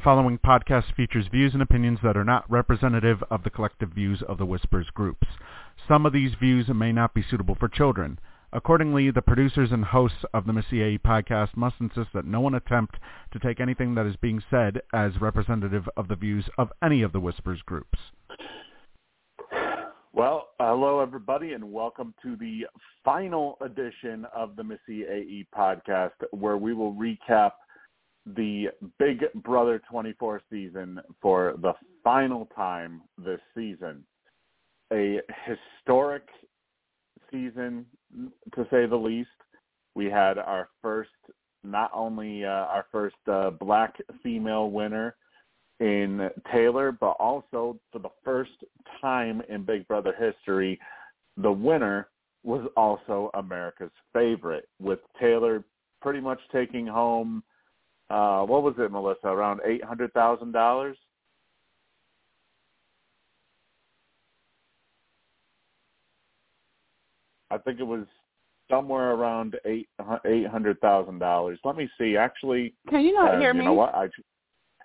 The following podcast features views and opinions that are not representative of the collective views of the Whispers groups. Some of these views may not be suitable for children. Accordingly, the producers and hosts of the Missyae podcast must insist that no one attempt to take anything that is being said as representative of the views of any of the Whispers groups. Well, hello everybody, and welcome to the final edition of the Missyae podcast, where we will recap the Big Brother 24 season for the final time this season. A historic season, to say the least. We had our first, not only uh, our first uh, black female winner in Taylor, but also for the first time in Big Brother history, the winner was also America's favorite, with Taylor pretty much taking home uh, what was it, Melissa? Around eight hundred thousand dollars. I think it was somewhere around eight eight hundred thousand dollars. Let me see. Actually, can you not uh, hear you me? know what? I,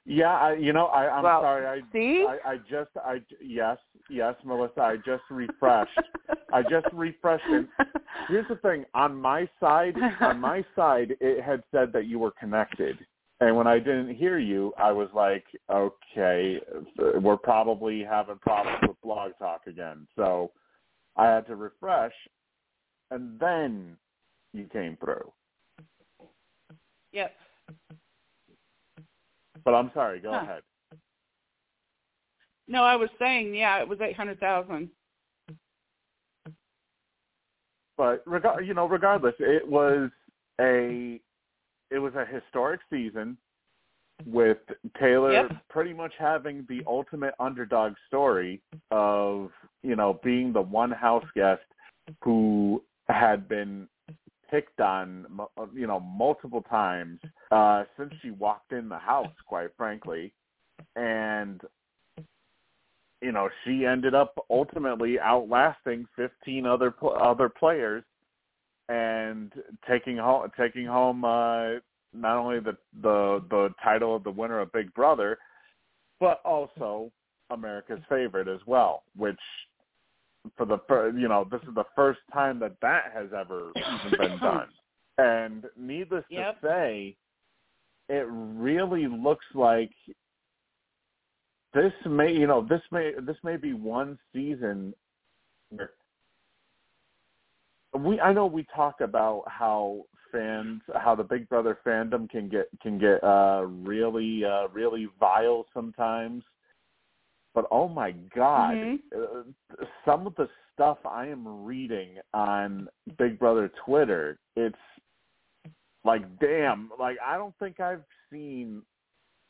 yeah, I, you know, I, I'm Well, sorry. I, see? I, I just, I yes, yes, Melissa. I just refreshed. I just refreshed it. Here's the thing. On my side, on my side, it had said that you were connected. And when I didn't hear you, I was like, okay, we're probably having problems with Blog Talk again. So I had to refresh, and then you came through. Yep. But I'm sorry. Go Huh. ahead. No, I was saying, yeah, it was eight hundred thousand. But regard, you know, regardless, it was a it was a historic season with Taylor Yep. pretty much having the ultimate underdog story of you know being the one house guest who had been picked on you know multiple times uh since she walked in the house quite frankly and you know she ended up ultimately outlasting 15 other other players and taking home taking home uh not only the the the title of the winner of Big Brother but also America's favorite as well which for the you know this is the first time that that has ever even been done and needless Yep. to say it really looks like this may you know this may this may be one season we I know we talk about how fans how the Big Brother fandom can get can get uh really uh really vile sometimes but oh my god Mhm. uh, some of the stuff I am reading on Big Brother Twitter it's like damn like I don't think I've seen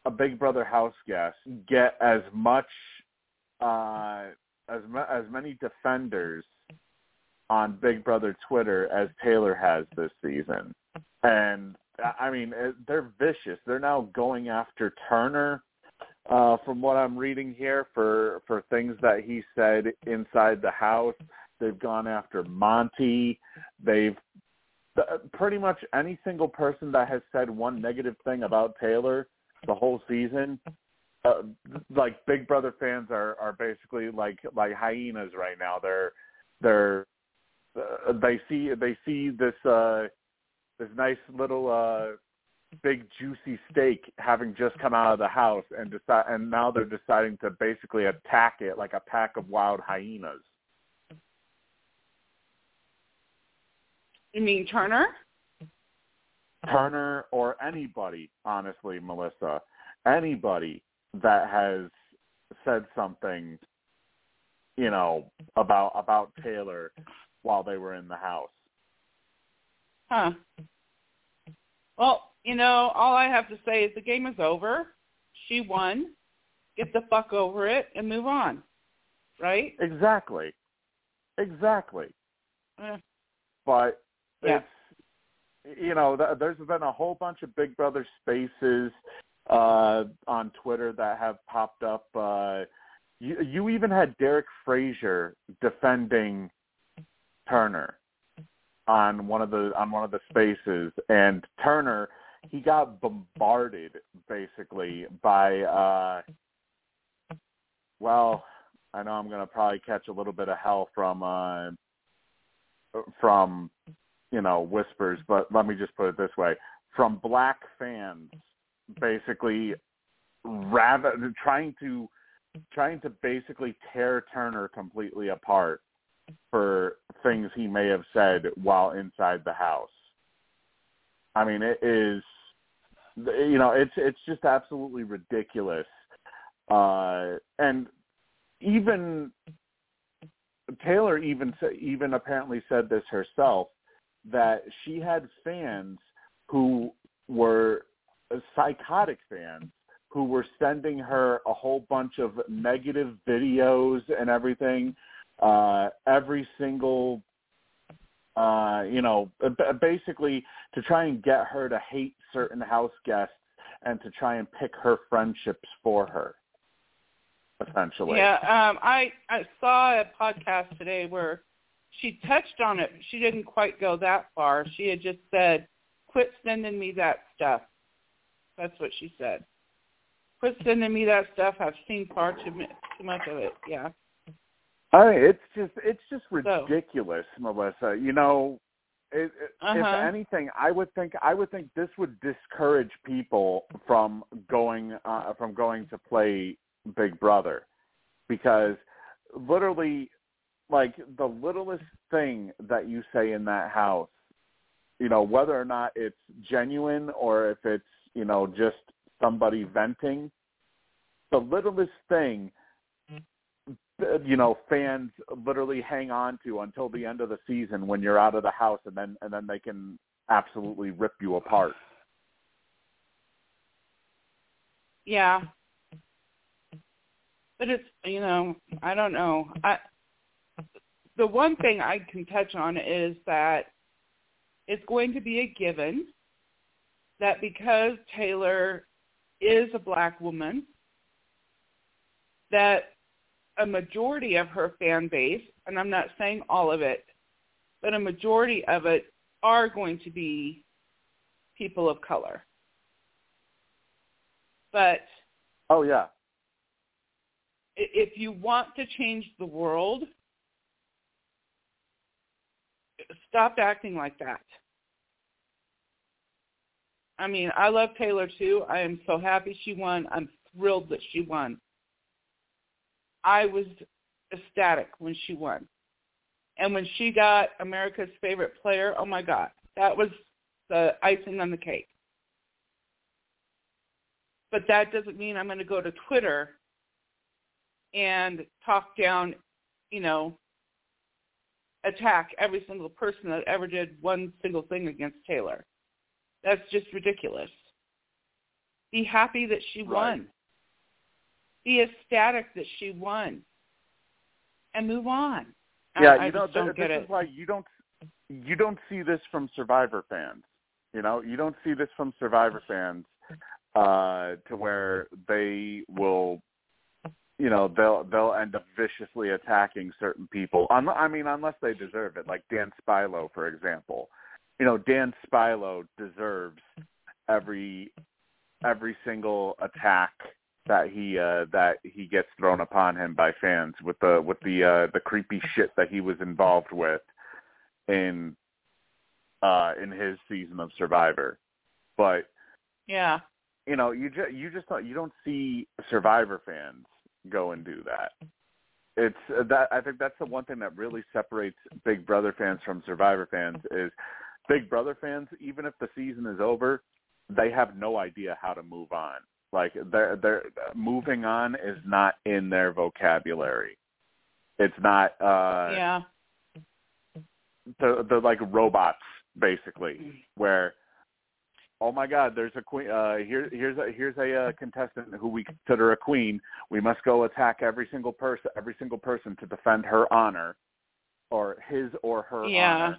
a Big Brother house guest get as much uh as ma- as many defenders on Big Brother Twitter as Taylor has this season. And I- mean, they're vicious. They're now going after Turner uh from what I'm reading here for for things that he said inside the house. They've gone after Monte. They've pretty much any single person that has said one negative thing about Taylor the whole season uh, like Big Brother fans are are basically like like hyenas right now. They're they're uh, they see they see this uh this nice little uh big juicy steak having just come out of the house and decide and now they're deciding to basically attack it like a pack of wild hyenas. You mean Turner? Turner or anybody, honestly, Melissa, anybody that has said something, you know, about about Taylor while they were in the house. Huh. Well, you know, all I have to say is the game is over. She won. Get the fuck over it and move on. Right? Exactly. Exactly. Eh, But Yeah. it's you know, th- there's been a whole bunch of Big Brother spaces uh on Twitter that have popped up uh you you even had Derek Frazier defending Turner on one of the on one of the spaces. And Turner he got bombarded basically by uh well, I know I'm going to probably catch a little bit of hell from uh from you know whispers, but let me just put it this way: from black fans, basically, rather trying to trying to basically tear Turner completely apart for things he may have said while inside the house. I mean, it is, you know, it's it's just absolutely ridiculous. Uh, and even Taylor even even apparently said this herself that she had fans who were psychotic fans who were sending her a whole bunch of negative videos and everything uh every single uh you know basically to try and get her to hate certain house guests and to try and pick her friendships for her essentially yeah um i i saw a podcast today where she touched on it she didn't quite go that far. She had just said quit sending me that stuff. That's what she said. Quit sending me that stuff. I've seen far too, too much of it. Yeah I mean, it's just it's just ridiculous, so. Melissa. You know, it, uh-huh. if anything, I would think I would think this would discourage people from going uh, from going to play Big Brother, because literally, like the littlest thing that you say in that house, you know, whether or not it's genuine or if it's you know just somebody venting, the littlest thing Uh, you know fans literally hang on to until the end of the season when you're out of the house and then and then they can absolutely rip you apart. Yeah. But it's you know i don't know. I the one thing i can touch on is that it's going to be a given that because taylor is a black woman that a majority of her fan base, and I'm not saying all of it, but a majority of it are going to be people of color. But oh yeah, if you want to change the world, stop acting like that. I mean, I love Taylor too. I am so happy she won. I'm thrilled that she won. I was ecstatic when she won. And when she got America's favorite player, oh my God, that was the icing on the cake. But that doesn't mean I'm going to go to Twitter and talk down, you know, attack every single person that ever did one single thing against Taylor. That's just ridiculous. Be happy that she right. won be ecstatic that she won and move on. Yeah, I, you know, don't this it. is why you don't you don't see this from Survivor fans. You know, you don't see this from Survivor fans uh to where they will you know they'll they'll end up viciously attacking certain people i mean unless they deserve it like dan spilo for example you know dan spilo deserves every every single attack that he uh that he gets thrown upon him by fans with the with the uh the creepy shit that he was involved with in uh in his season of Survivor. But yeah. You know, you just you just don't you don't see Survivor fans go and do that. It's uh, that I think that's the one thing that really separates Big Brother fans from Survivor fans is Big Brother fans even if the season is over, they have no idea how to move on like they're they're moving on is not in their vocabulary. It's not uh Yeah. They're, they're like robots basically where oh my god there's a queen uh here here's a here's a uh, contestant who we consider a queen we must go attack every single person every single person to defend her honor or his or her yeah. honor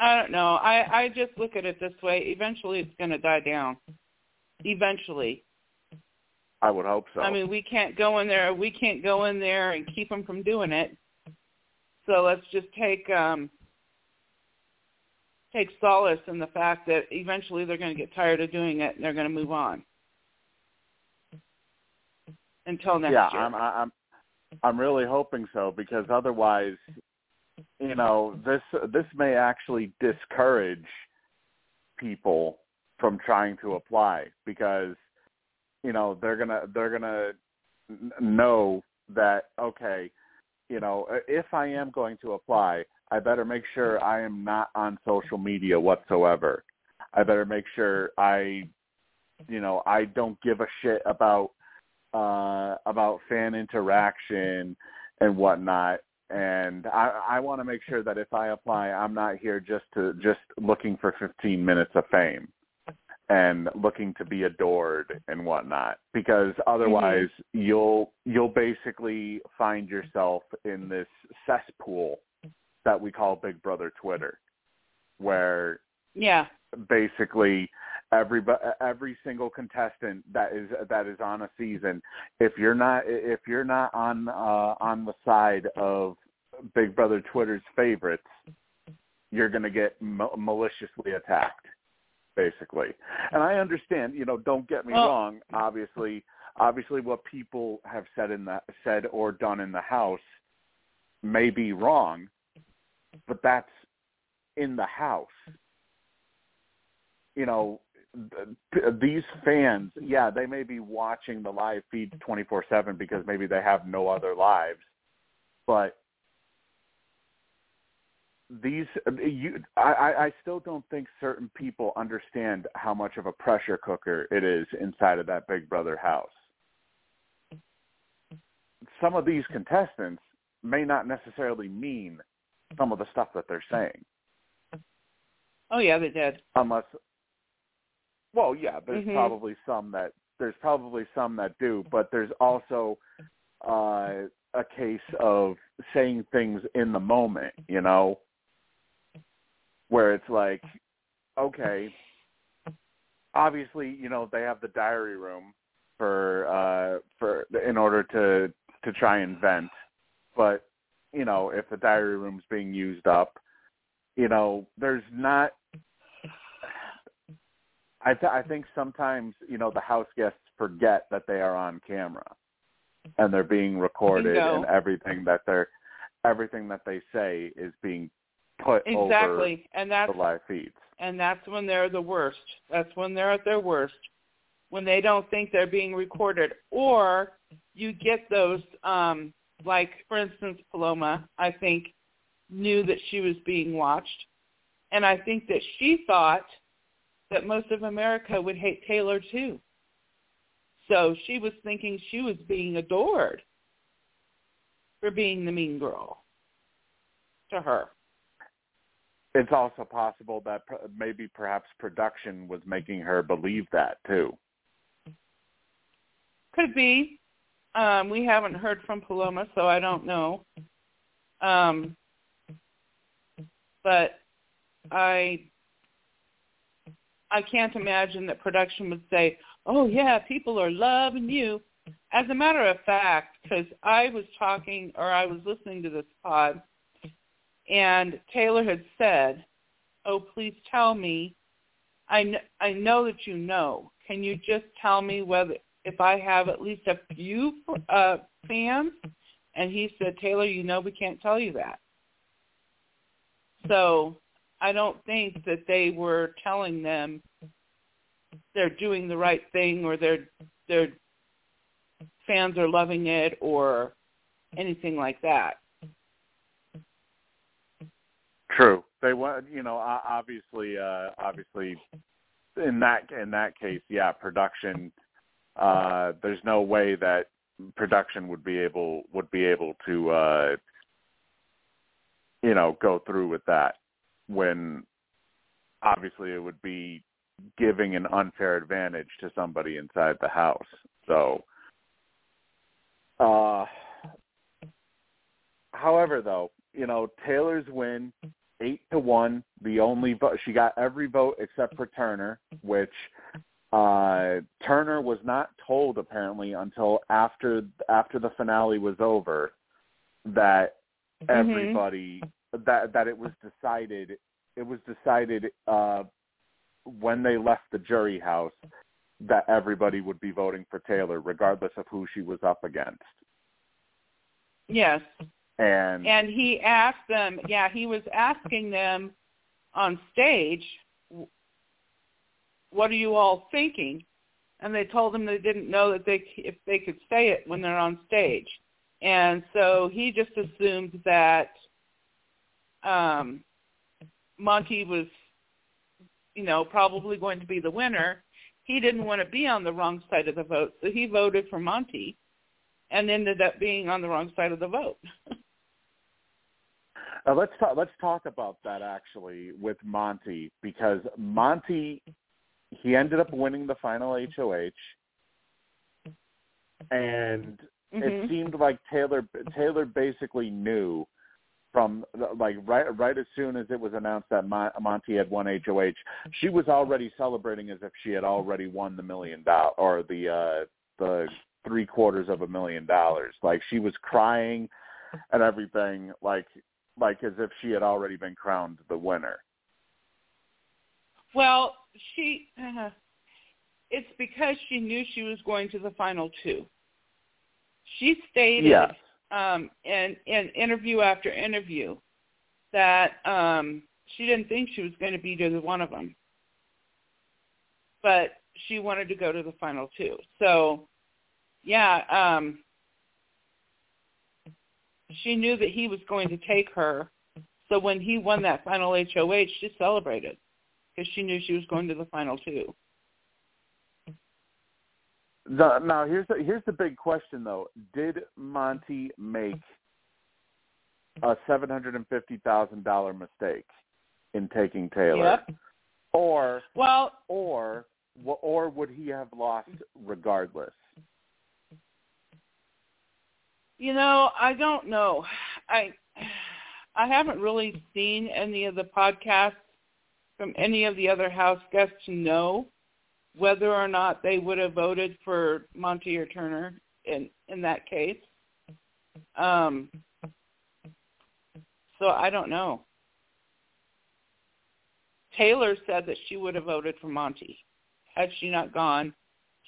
I don't know. I I just look at it this way. Eventually, it's going to die down eventually. I would hope so. I mean, we can't go in there. We can't go in there and keep them from doing it. So let's just take, um, take solace in the fact that eventually they're going to get tired of doing it and they're going to move on until next yeah, year. I'm I'm I'm really hoping so because otherwise, you know, this this may actually discourage people from trying to apply because you know they're gonna they're gonna know that okay you know if i am going to apply i better make sure i am not on social media whatsoever. I better make sure i you know i don't give a shit about uh about fan interaction and whatnot. And i i want to make sure that if i apply i'm not here just to just looking for 15 minutes of fame and looking to be adored and whatnot because otherwise Mm-hmm. you'll you'll basically find yourself in this cesspool that we call big brother twitter where yeah. basically every every single contestant that is that is on a season if you're not if you're not on uh on the side of big brother twitter's favorites you're going to get ma- maliciously attacked basically. And i understand you know don't get me Well- wrong obviously obviously what people have said in the said or done in the house may be wrong but that's in the house. You know these fans yeah they may be watching the live feed 24/7 because maybe they have no other lives but these you I, I I still don't think certain people understand how much of a pressure cooker it is inside of that Big Brother house. Some of these contestants may not necessarily mean some of the stuff that they're saying, Oh yeah, they did. unless. Well, yeah, there's Mhm. probably some that there's probably some that do, but there's also uh, a case of saying things in the moment, you know, where it's like, okay, obviously, you know, they have the diary room for uh for in order to to try and vent, but you know, if the diary room's being used up, you know, there's not I th- I think sometimes, you know, the house guests forget that they are on camera and they're being recorded Bingo. and everything that they're everything that they say is being put Exactly. And that's the live feeds. and that's when they're the worst. That's when they're at their worst. When they don't think they're being recorded or you get those um like for instance Paloma, I think knew that she was being watched and I think that she thought that most of America would hate Taylor too. So she was thinking she was being adored for being the mean girl to her. It's also possible that maybe perhaps production was making her believe that too. Could be. Um, we haven't heard from Paloma, so I don't know. Um, but I I can't imagine that production would say, "Oh yeah, people are loving you." As a matter of fact, because I was talking or I was listening to this pod, and Taylor had said, "Oh, please tell me. I kn- I know that you know. Can you just tell me whether if I have at least a few uh, fans?" And he said, "Taylor, you know we can't tell you that." So I don't think that they were telling them they're doing the right thing or their their fans are loving it or anything like that. True. They want, you know, obviously, uh, obviously, in that in that case, yeah, production. Uh, there's no way that production would be able would be able to, uh, you know, go through with that when obviously it would be giving an unfair advantage to somebody inside the house. So, uh, however, though, you know, Taylor's win eight to one. The only vote she got every vote except for Turner, which uh Turner was not told apparently until after after the finale was over that Mhm. everybody that that it was decided it was decided uh, when they left the jury house that everybody would be voting for Taylor, regardless of who she was up against. Yes. And and he asked them. Yeah, he was asking them on stage, "What are you all thinking?" And they told him they didn't know that they if they could say it when they're on stage, and so he just assumed that um, Monte was, you know, probably going to be the winner. He didn't want to be on the wrong side of the vote, so he voted for Monte and ended up being on the wrong side of the vote. Uh, let's talk. Let's talk about that actually with Monte because Monte he ended up winning the final HOH, and mm-hmm. it seemed like Taylor Taylor basically knew from like right right as soon as it was announced that Monte had won HOH, she was already celebrating as if she had already won the million dollar or the uh the three quarters of a million dollars. Like she was crying and everything. Like like as if she had already been crowned the winner. Well, she uh, it's because she knew she was going to the final two. She stated yes. um in in interview after interview that um she didn't think she was going to be to one of them. But she wanted to go to the final two. So yeah, um she knew that he was going to take her. So when he won that final HOH, she celebrated because she knew she was going to the final two. The, now here's the here's the big question though: Did Monte make a seven hundred and fifty thousand dollar mistake in taking Taylor, yep. or well, or or would he have lost regardless? You know, I don't know. I I haven't really seen any of the podcasts from any of the other house guests to know whether or not they would have voted for Monte or Turner in in that case. Um so I don't know. Taylor said that she would have voted for Monte. Had she not gone,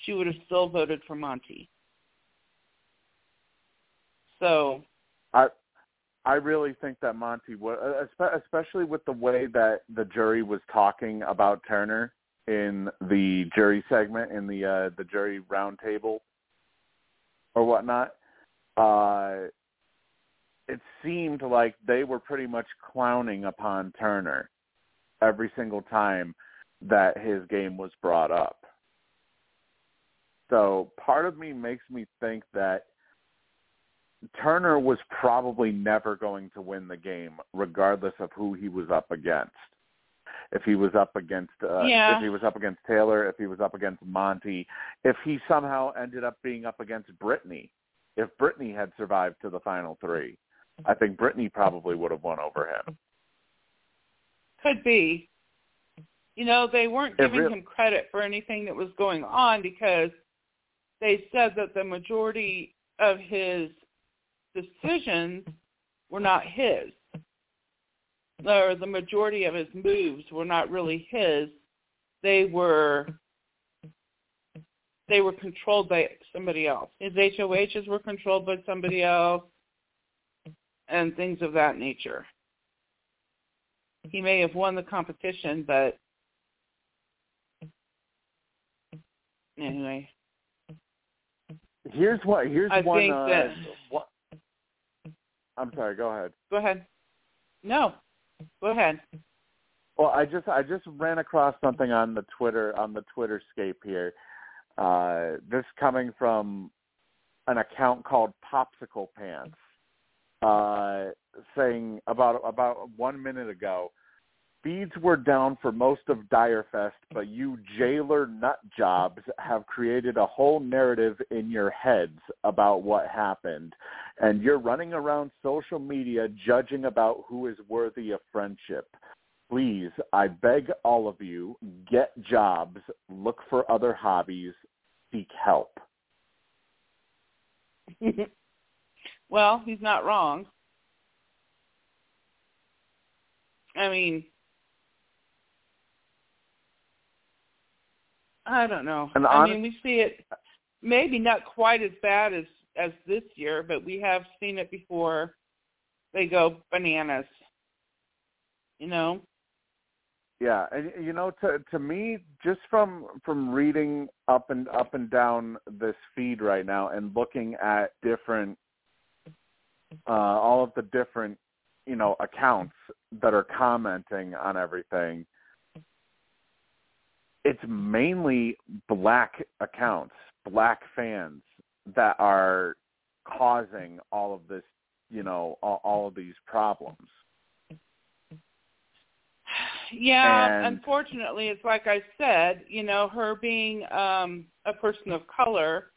she would have still voted for Monte. So I I really think that Monte would, especially with the way that the jury was talking about Turner in the jury segment in the uh, the jury roundtable or whatnot. Uh, it seemed like they were pretty much clowning upon Turner every single time that his game was brought up. So part of me makes me think that Turner was probably never going to win the game, regardless of who he was up against. If he was up against, uh, yeah. if he was up against Taylor, if he was up against Monte, if he somehow ended up being up against Brittany, if Brittany had survived to the final three, I think Brittany probably would have won over him. Could be. You know, they weren't giving really, him credit for anything that was going on because they said that the majority of his decisions were not his. Or the majority of his moves were not really his. They were they were controlled by somebody else. His HOHs were controlled by somebody else and things of that nature. He may have won the competition, but anyway. Here's what here's I one think uh, that, what, I'm sorry. Go ahead. Go ahead. No, go ahead. Well, I just I just ran across something on the Twitter on the Twitter scape here. Uh, this coming from an account called Popsicle Pants, uh, saying about about one minute ago Speeds were down for most of Dyrefest, but you jailer nut jobs have created a whole narrative in your heads about what happened. And you're running around social media judging about who is worthy of friendship. Please, I beg all of you, get jobs, look for other hobbies, seek help. well, he's not wrong. I mean, I don't know. And I honest- mean, we see it maybe not quite as bad as as this year, but we have seen it before. They go bananas. You know. Yeah, and you know, to to me, just from from reading up and up and down this feed right now, and looking at different, uh, all of the different, you know, accounts that are commenting on everything, it's mainly black accounts, black fans that are causing all of this, you know, all, all of these problems. Yeah, And- unfortunately, it's like I said, you know, her being um a person of color,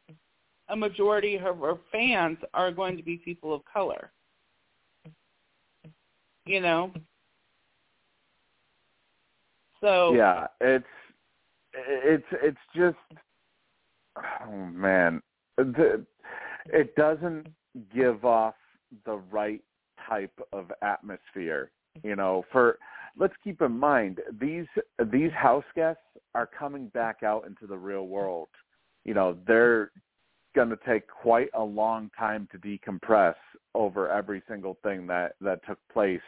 a majority of her fans are going to be people of color. You know. So yeah it's it's it's just oh man it doesn't give off the right type of atmosphere you know for let's keep in mind these these house guests are coming back out into the real world. You know they're going to take quite a long time to decompress over every single thing that that took place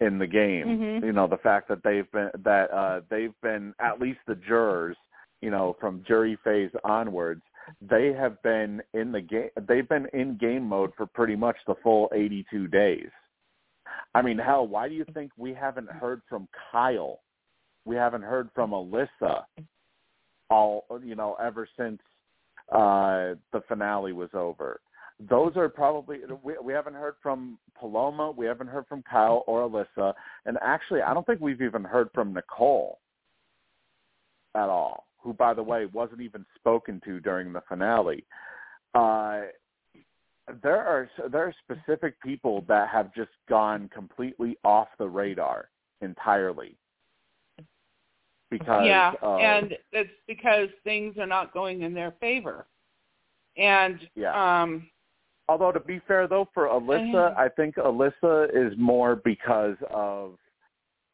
in the game. Mhm. you know the fact that they've been that uh they've been at least the jurors you know from jury phase onwards they have been in the game they've been in game mode for pretty much the full 82 days. I mean hell why do you think we haven't heard from kyle? We haven't heard from alyssa all you know ever since uh the finale was over those are probably we, we haven't heard from Paloma, we haven't heard from Kyle or Alyssa, and actually I don't think we've even heard from Nicole at all, who by the way wasn't even spoken to during the finale. Uh there are there are specific people that have just gone completely off the radar entirely because yeah, of, and it's because things are not going in their favor. And Yeah. um Although to be fair though, for Alyssa, Mhm. I think Alyssa is more because of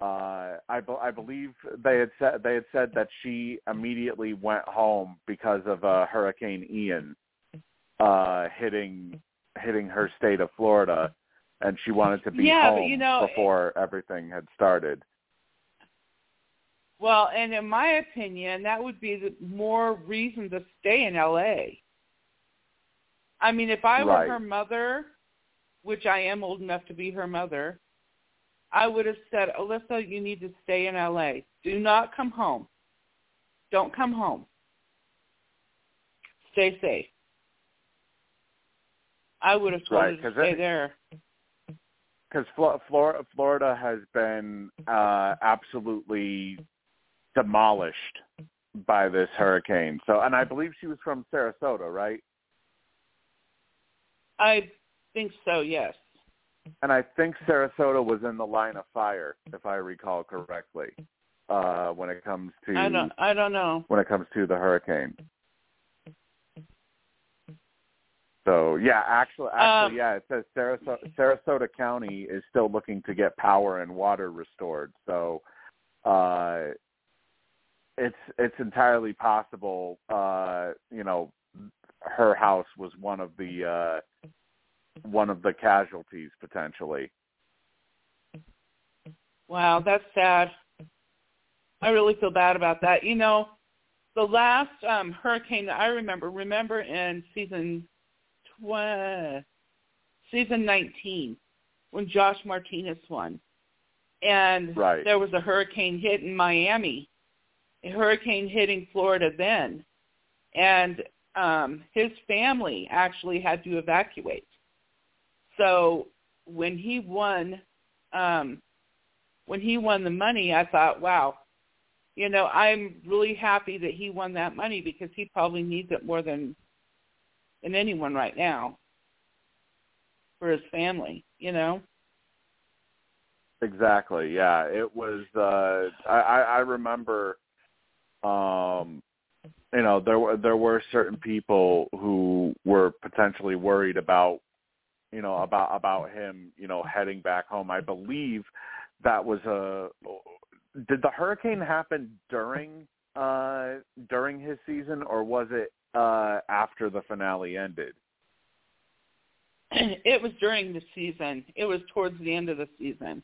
uh I be- I believe they had said they had said that she immediately went home because of uh Hurricane Ian uh hitting hitting her state of Florida and she wanted to be Yeah, but home you know, before everything had started. well, and in my opinion, that would be the more reason to stay in LA. I mean, if I were her mother, which I am old enough to be her mother, I would have said, Alyssa, you need to stay in LA. Do not come home. Don't come home. Stay safe. I would have told Right, her to stay it- there. because Florida, Florida has been uh, absolutely demolished by this hurricane. So, and I believe she was from Sarasota, right? I think so, yes. And I think Sarasota was in the line of fire, if I recall correctly, uh, when it comes to I don't I don't know. when it comes to the hurricane. So yeah, actually, actually, Um, yeah, it says Sarasota, Sarasota County is still looking to get power and water restored. So uh, it's it's entirely possible. Uh, you know, her house was one of the uh, one of the casualties potentially. Wow, that's sad. I really feel bad about that. You know, the last um hurricane that I remember, remember in season tw- season 19 when Josh Martinez won. And Right. there was a hurricane hit in Miami. A hurricane hitting Florida then. And um his family actually had to evacuate. So when he won um when he won the money, I thought, wow, you know, I'm really happy that he won that money because he probably needs it more than than anyone right now for his family, you know. Exactly. Yeah, it was. Uh, I, I remember. Um, you know, there were there were certain people who were potentially worried about, you know, about about him, you know, heading back home. I believe that was a. Did the hurricane happen during uh, during his season, or was it uh, after the finale ended? it was during the season. It was towards the end of the season.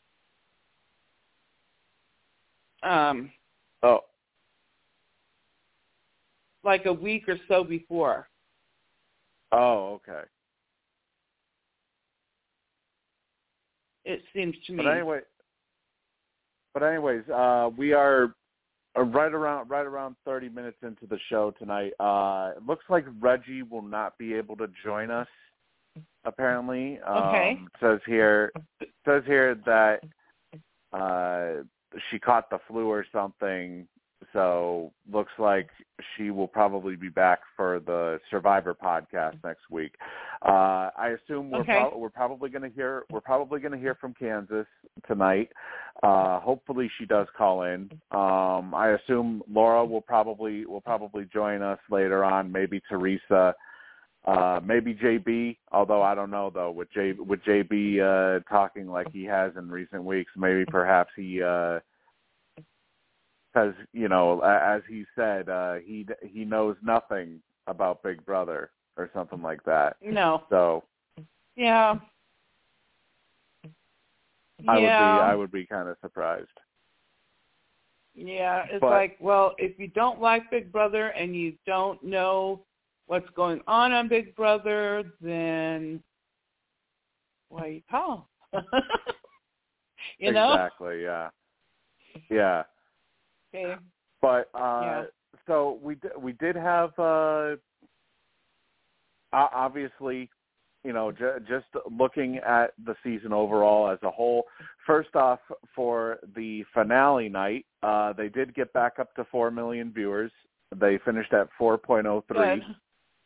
Um, oh, like a week or so before. Oh, okay. It seems to me. But anyway, but anyways, uh, we are uh, right around right around 30 minutes into the show tonight. Uh, it looks like Reggie will not be able to join us. Apparently, okay. Um, says here says here that uh, she caught the flu or something so looks like she will probably be back for the Survivor podcast next week. Uh, I assume we're okay. pro- we're probably going to hear we're probably going to hear from Kansas tonight. Uh, hopefully she does call in. Um, I assume Laura will probably will probably join us later on. Maybe Teresa. Uh, maybe JB, although I don't know though. With J with JB uh, talking like he has in recent weeks, maybe perhaps he uh, because you know, as he said, uh, he he knows nothing about Big Brother or something like that. No. So. Yeah. I yeah. would be I would be kind of surprised. Yeah, it's But- like, well, if you don't like Big Brother and you don't know what's going on on Big Brother, then why you call? you know? Exactly. Yeah. Yeah. But uh Yeah. so we d- we did have uh obviously you know j- just looking at the season overall as a whole first off for the finale night uh they did get back up to 4 million viewers they finished at 4.03 Good.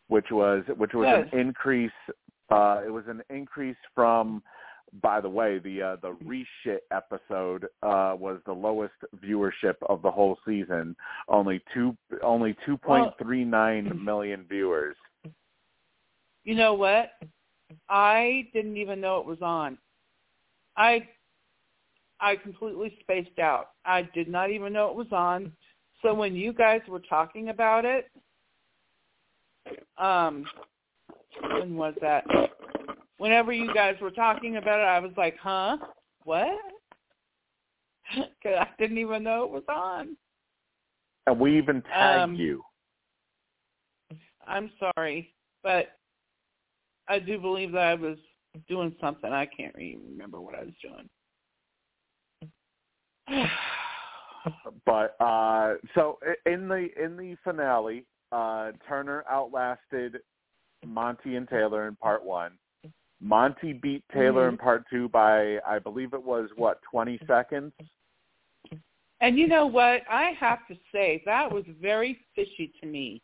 which was which was Good. an increase uh it was an increase from by the way the uh the reshit episode uh was the lowest viewership of the whole season only two only 2.39 million viewers You know what? I didn't even know it was on. I I completely spaced out. I did not even know it was on. So when you guys were talking about it, um when was that? Whenever you guys were talking about it, I was like, "Huh? What?" Cuz I didn't even know it was on. and we even tagged Um, you I'm sorry, but I do believe that I was doing something. I can't even remember what I was doing. but uh so in the in the finale uh Turner outlasted Monte and Taylor in part 1 Monte beat Taylor in Mhm. part 2 by I believe it was what 20 seconds and you know what? I have to say that was very fishy to me.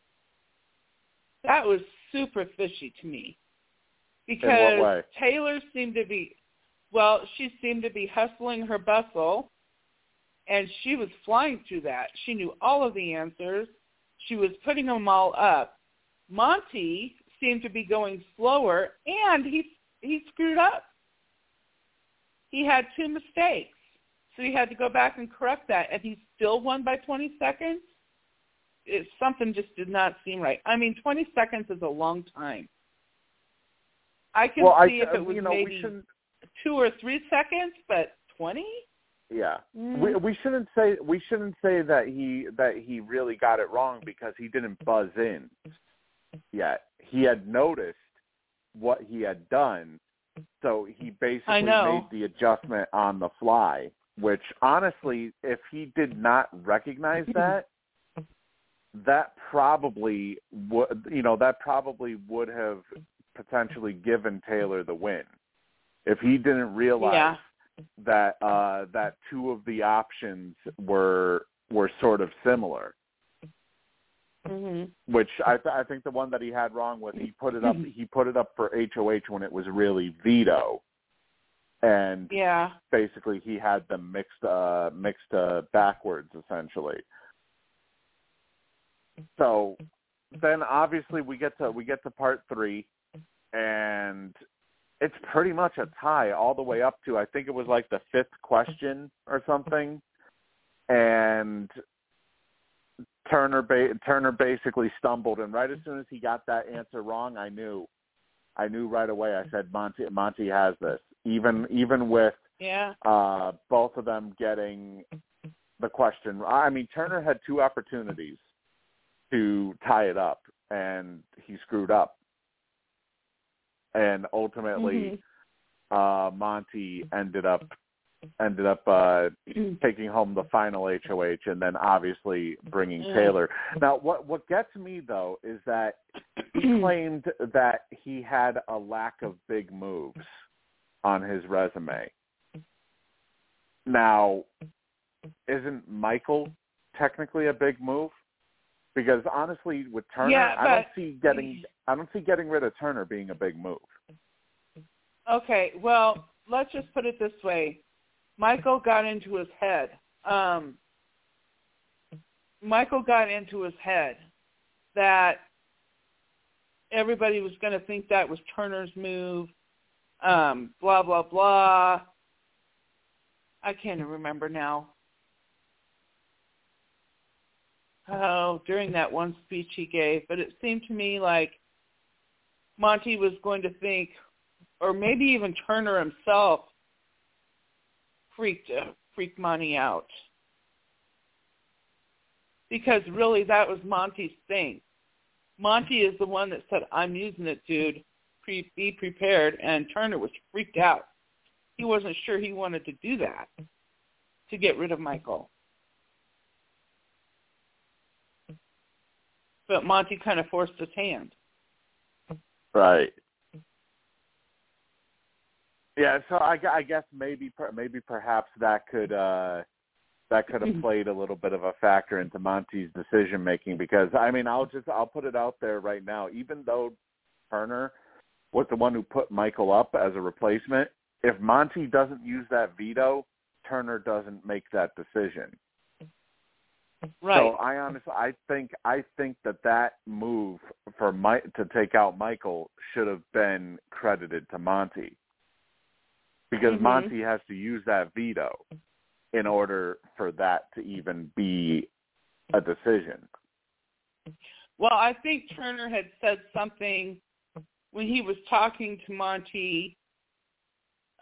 That was super fishy to me because? Taylor seemed to be, well, she seemed to be hustling her bustle, and she was flying through that. She knew all of the answers. She was putting them all up. Monte seemed to be going slower, and he he screwed up. He had two mistakes, so he had to go back and correct that, and he still won by 20 seconds. It, something just did not seem right. I mean, 20 seconds is a long time. I can well, see I, if it was you know, maybe two or three seconds, but 20? Yeah, Mm. we we shouldn't say we shouldn't say that he that he really got it wrong because he didn't buzz in yet. He had noticed what he had done, so he basically made the adjustment on the fly. Which honestly, if he did not recognize that, that probably would you know that probably would have potentially given Taylor the win if he didn't realize Yeah. that uh that two of the options were were sort of similar hmm which I th- I think the one that he had wrong was he put it up he put it up for HOH when it was really veto. And Yeah. basically he had them mixed uh mixed uh backwards essentially. So then obviously we get to we get to part 3 and it's pretty much a tie all the way up to I think it was like the fifth question or something. And Turner ba- Turner basically stumbled, and right as soon as he got that answer wrong, I knew, I knew right away. I said Monte Monte has this. Even even with Yeah. uh, both of them getting the question. I mean, Turner had two opportunities to tie it up, and he screwed up. And ultimately, Mhm. uh, Monte ended up ended up uh, taking home the final HOH, and then obviously bringing Taylor. Now, what what gets me though is that he claimed that he had a lack of big moves on his resume. Now, isn't Michael technically a big move? Because honestly, with Turner, Yeah, I don't see getting I don't see getting rid of Turner being a big move. Okay, well, let's just put it this way. Michael got into his head. Um, Michael got into his head that everybody was going to think that was Turner's move. Um, blah blah blah. I can't even remember now. Oh, during that one speech he gave, but it seemed to me like Monte was going to think or maybe even Turner himself freaked uh, freaked Monte out because really that was Monte's thing. Monte is the one that said, "I'm using it, dude. Pre- be prepared." And Turner was freaked out. He wasn't sure he wanted to do that to get rid of Michael. But Monte kind of forced his hand. Right. Yeah, so I, I guess maybe maybe perhaps that could uh that could have played a little bit of a factor into Monte's decision making because I mean I'll just I'll put it out there right now. Even though Turner was the one who put Michael up as a replacement if Monte doesn't use that veto Turner doesn't make that decision. Right. so I honestly, I think, I think that that move for Mike to take out Michael should have been credited to Monte, because Mhm. Monte has to use that veto in order for that to even be a decision. Well, I think Turner had said something when he was talking to Monte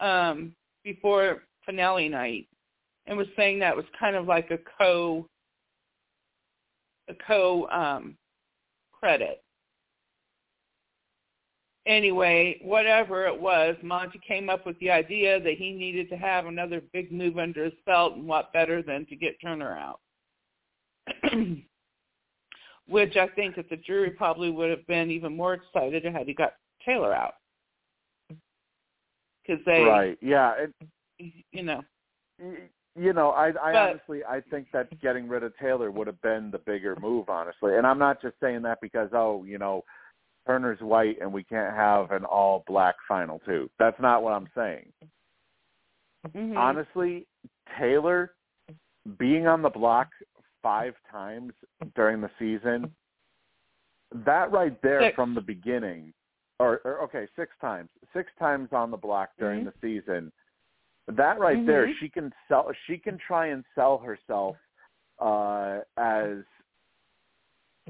um, before finale night, and was saying that was kind of like a co a co um, credit. Anyway, whatever it was, Monte came up with the idea that he needed to have another big move under his belt, and what better than to get Turner out. which I think that the jury probably would have been even more excited had he got Taylor out. Because they, right? Yeah. It, you know, you know, I, I But- honestly, I think that getting rid of Taylor would have been the bigger move, honestly. And I'm not just saying that because, oh, you know, Turner's white and we can't have an all black final two. That's not what I'm saying. mhm. honestly, Taylor being on the block five times during the season, that right there Six. from the beginning, or, or okay, six times, six times on the block during Mhm. the season, that right there, Mhm. she can sell, she can try and sell herself uh, as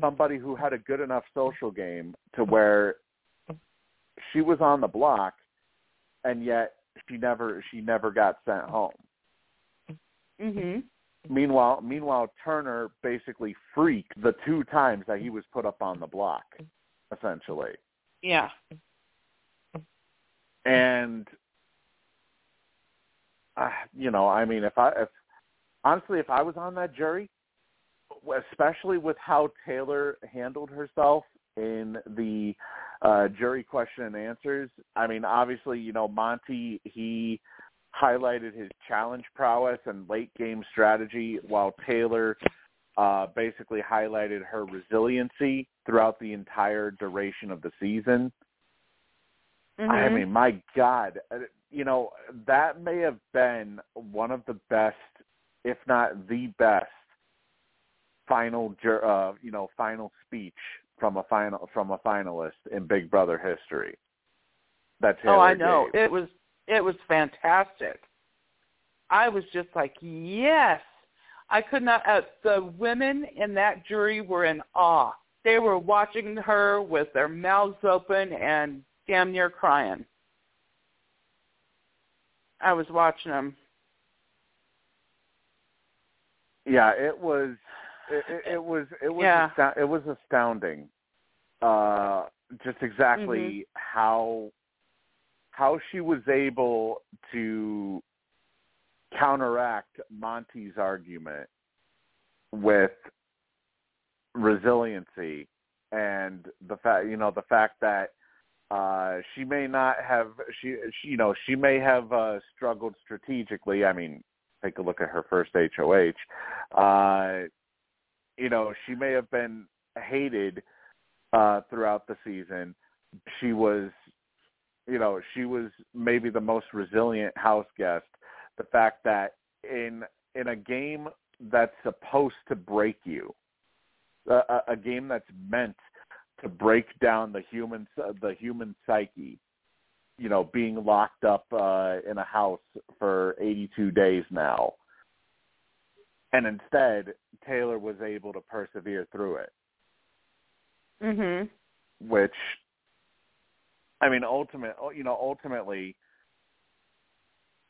somebody who had a good enough social game to where she was on the block, and yet she never she never got sent home. Mhm. Meanwhile, meanwhile Turner basically freaked the two times that he was put up on the block, essentially. Yeah. And uh, you know, I mean, if I if honestly, if I was on that jury, especially with how Taylor handled herself in the uh, jury question and answers, I mean, obviously, you know, Monte he highlighted his challenge prowess and late game strategy, while Taylor uh, basically highlighted her resiliency throughout the entire duration of the season. I Mhm. mean, my God, uh, you know that may have been one of the best, if not the best, final, jur- uh, you know, final speech from a final from a finalist in Big Brother history. That's Taylor oh, I know. gave. It was it was fantastic. I was just like, yes. I could not. Uh, the women in that jury were in awe. They were watching her with their mouths open and damn near crying. I was watching them. Yeah, it was. It, it, it was. It was. Yeah. Astou- it was astounding. Uh, just exactly Mhm. how how she was able to counteract Monte's argument with resiliency and the fact you know the fact that uh she may not have she, she you know she may have uh struggled strategically i mean take a look at her first HOH uh you know she may have been hated uh throughout the season. She was you know she was maybe the most resilient house guest. The fact that in in a game that's supposed to break you a, a game that's meant to break down the human the human psyche you know being locked up uh in a house for 82 days now. And instead Taylor was able to persevere through it Mhm. which I mean ultimate you know ultimately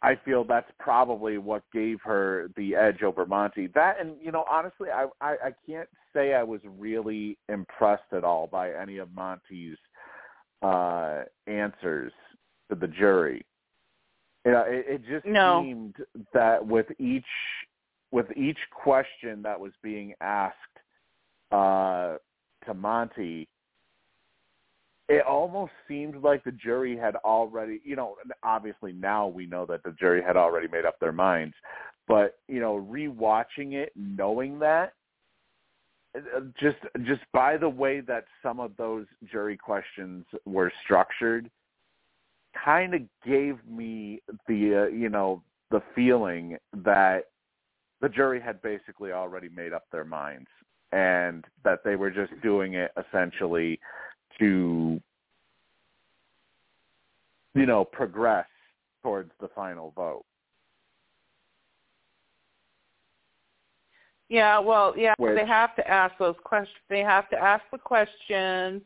I feel that's probably what gave her the edge over Monte. That and you know honestly I I, I can't say I was really impressed at all by any of Monte's uh answers to the jury. You know, it, it just No. seemed that with each with each question that was being asked uh to Monte, it almost seemed like the jury had already, you know, obviously now we know that the jury had already made up their minds, but you know, rewatching it, knowing that, uh, just just by the way that some of those jury questions were structured, kind of gave me the uh, you know the feeling that the jury had basically already made up their minds and that they were just doing it essentially to you know progress towards the final vote Yeah, well, yeah, Which- they have to ask those questions. They have to ask the questions.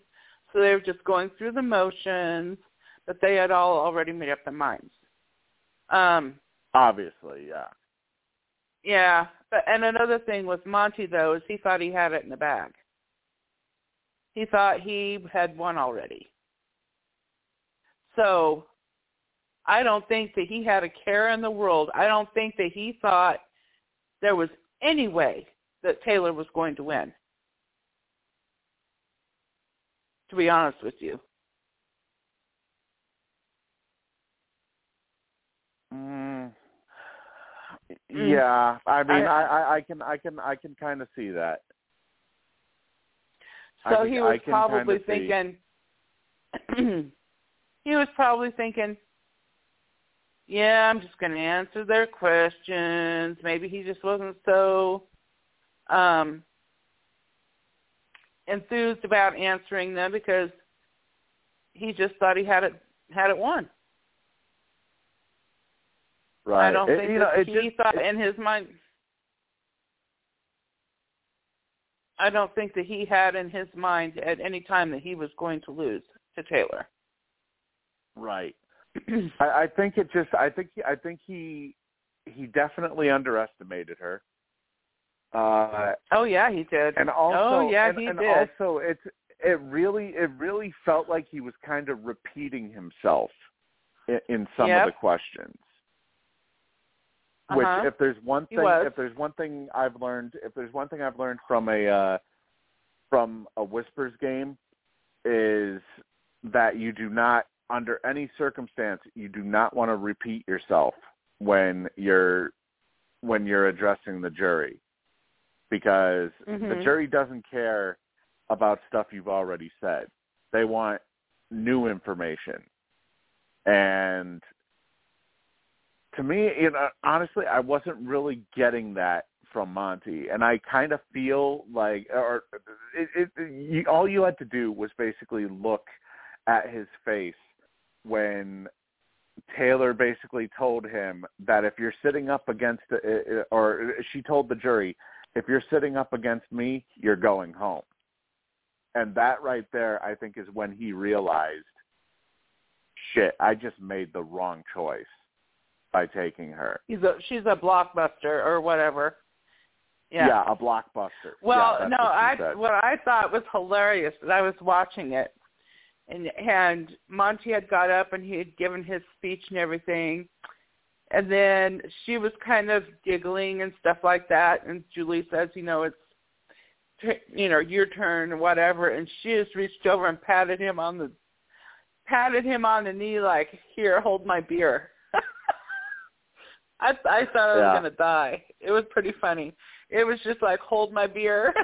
So they were just going through the motions, but they had all already made up their minds. Um, obviously yeah yeah, but and another thing with Monte though is he thought he had it in the bag. He thought he had won already. So I don't think that he had a care in the world. I don't think that he thought there was any way that Taylor was going to win. To be honest with you. mm. Yeah i mean I- I, I can i can i can kind of see that So can- he was probably thinking he was probably thinking yeah, I'm just going to answer their questions. Maybe he just wasn't so um enthused about answering them because he just thought he had it had it won. Right I don't It- think you know that it he just, thought in his mind I don't think that he had in his mind at any time that he was going to lose to Taylor. right I, I think it just I think he, I think he he definitely underestimated her. Uh oh yeah, he did. and also oh yeah, and, he and did. also it's it really it really felt like he was kind of repeating himself in, in some Yep. of the questions. Which Uh-huh. if there's one thing if there's one thing I've learned if there's one thing I've learned from a uh from a whispers game is that you do not under any circumstance you do not want to repeat yourself when you're when you're addressing the jury because the Mhm. jury doesn't care about stuff you've already said they want new information and to me you know honestly i wasn't really getting that from monte and i kind of feel like or it, it, you, all you had to do was basically look at his face when Taylor basically told him that if you're sitting up against, uh, or she told the jury, if you're sitting up against me, you're going home. And that right there, I think, is when he realized, shit, I just made the wrong choice by taking her. He's a she's a blockbuster or whatever. Yeah, yeah a blockbuster. Well, yeah, no, what I said. what I thought was hilarious that I was watching it, and and Monte had got up and he had given his speech and everything, and then she was kind of giggling and stuff like that, and Julie says, you know, it's you know your turn or whatever, and she just reached over and patted him on the patted him on the knee like, here, hold my beer. I I thought I was Yeah. gonna die. It was pretty funny. It was just like hold my beer.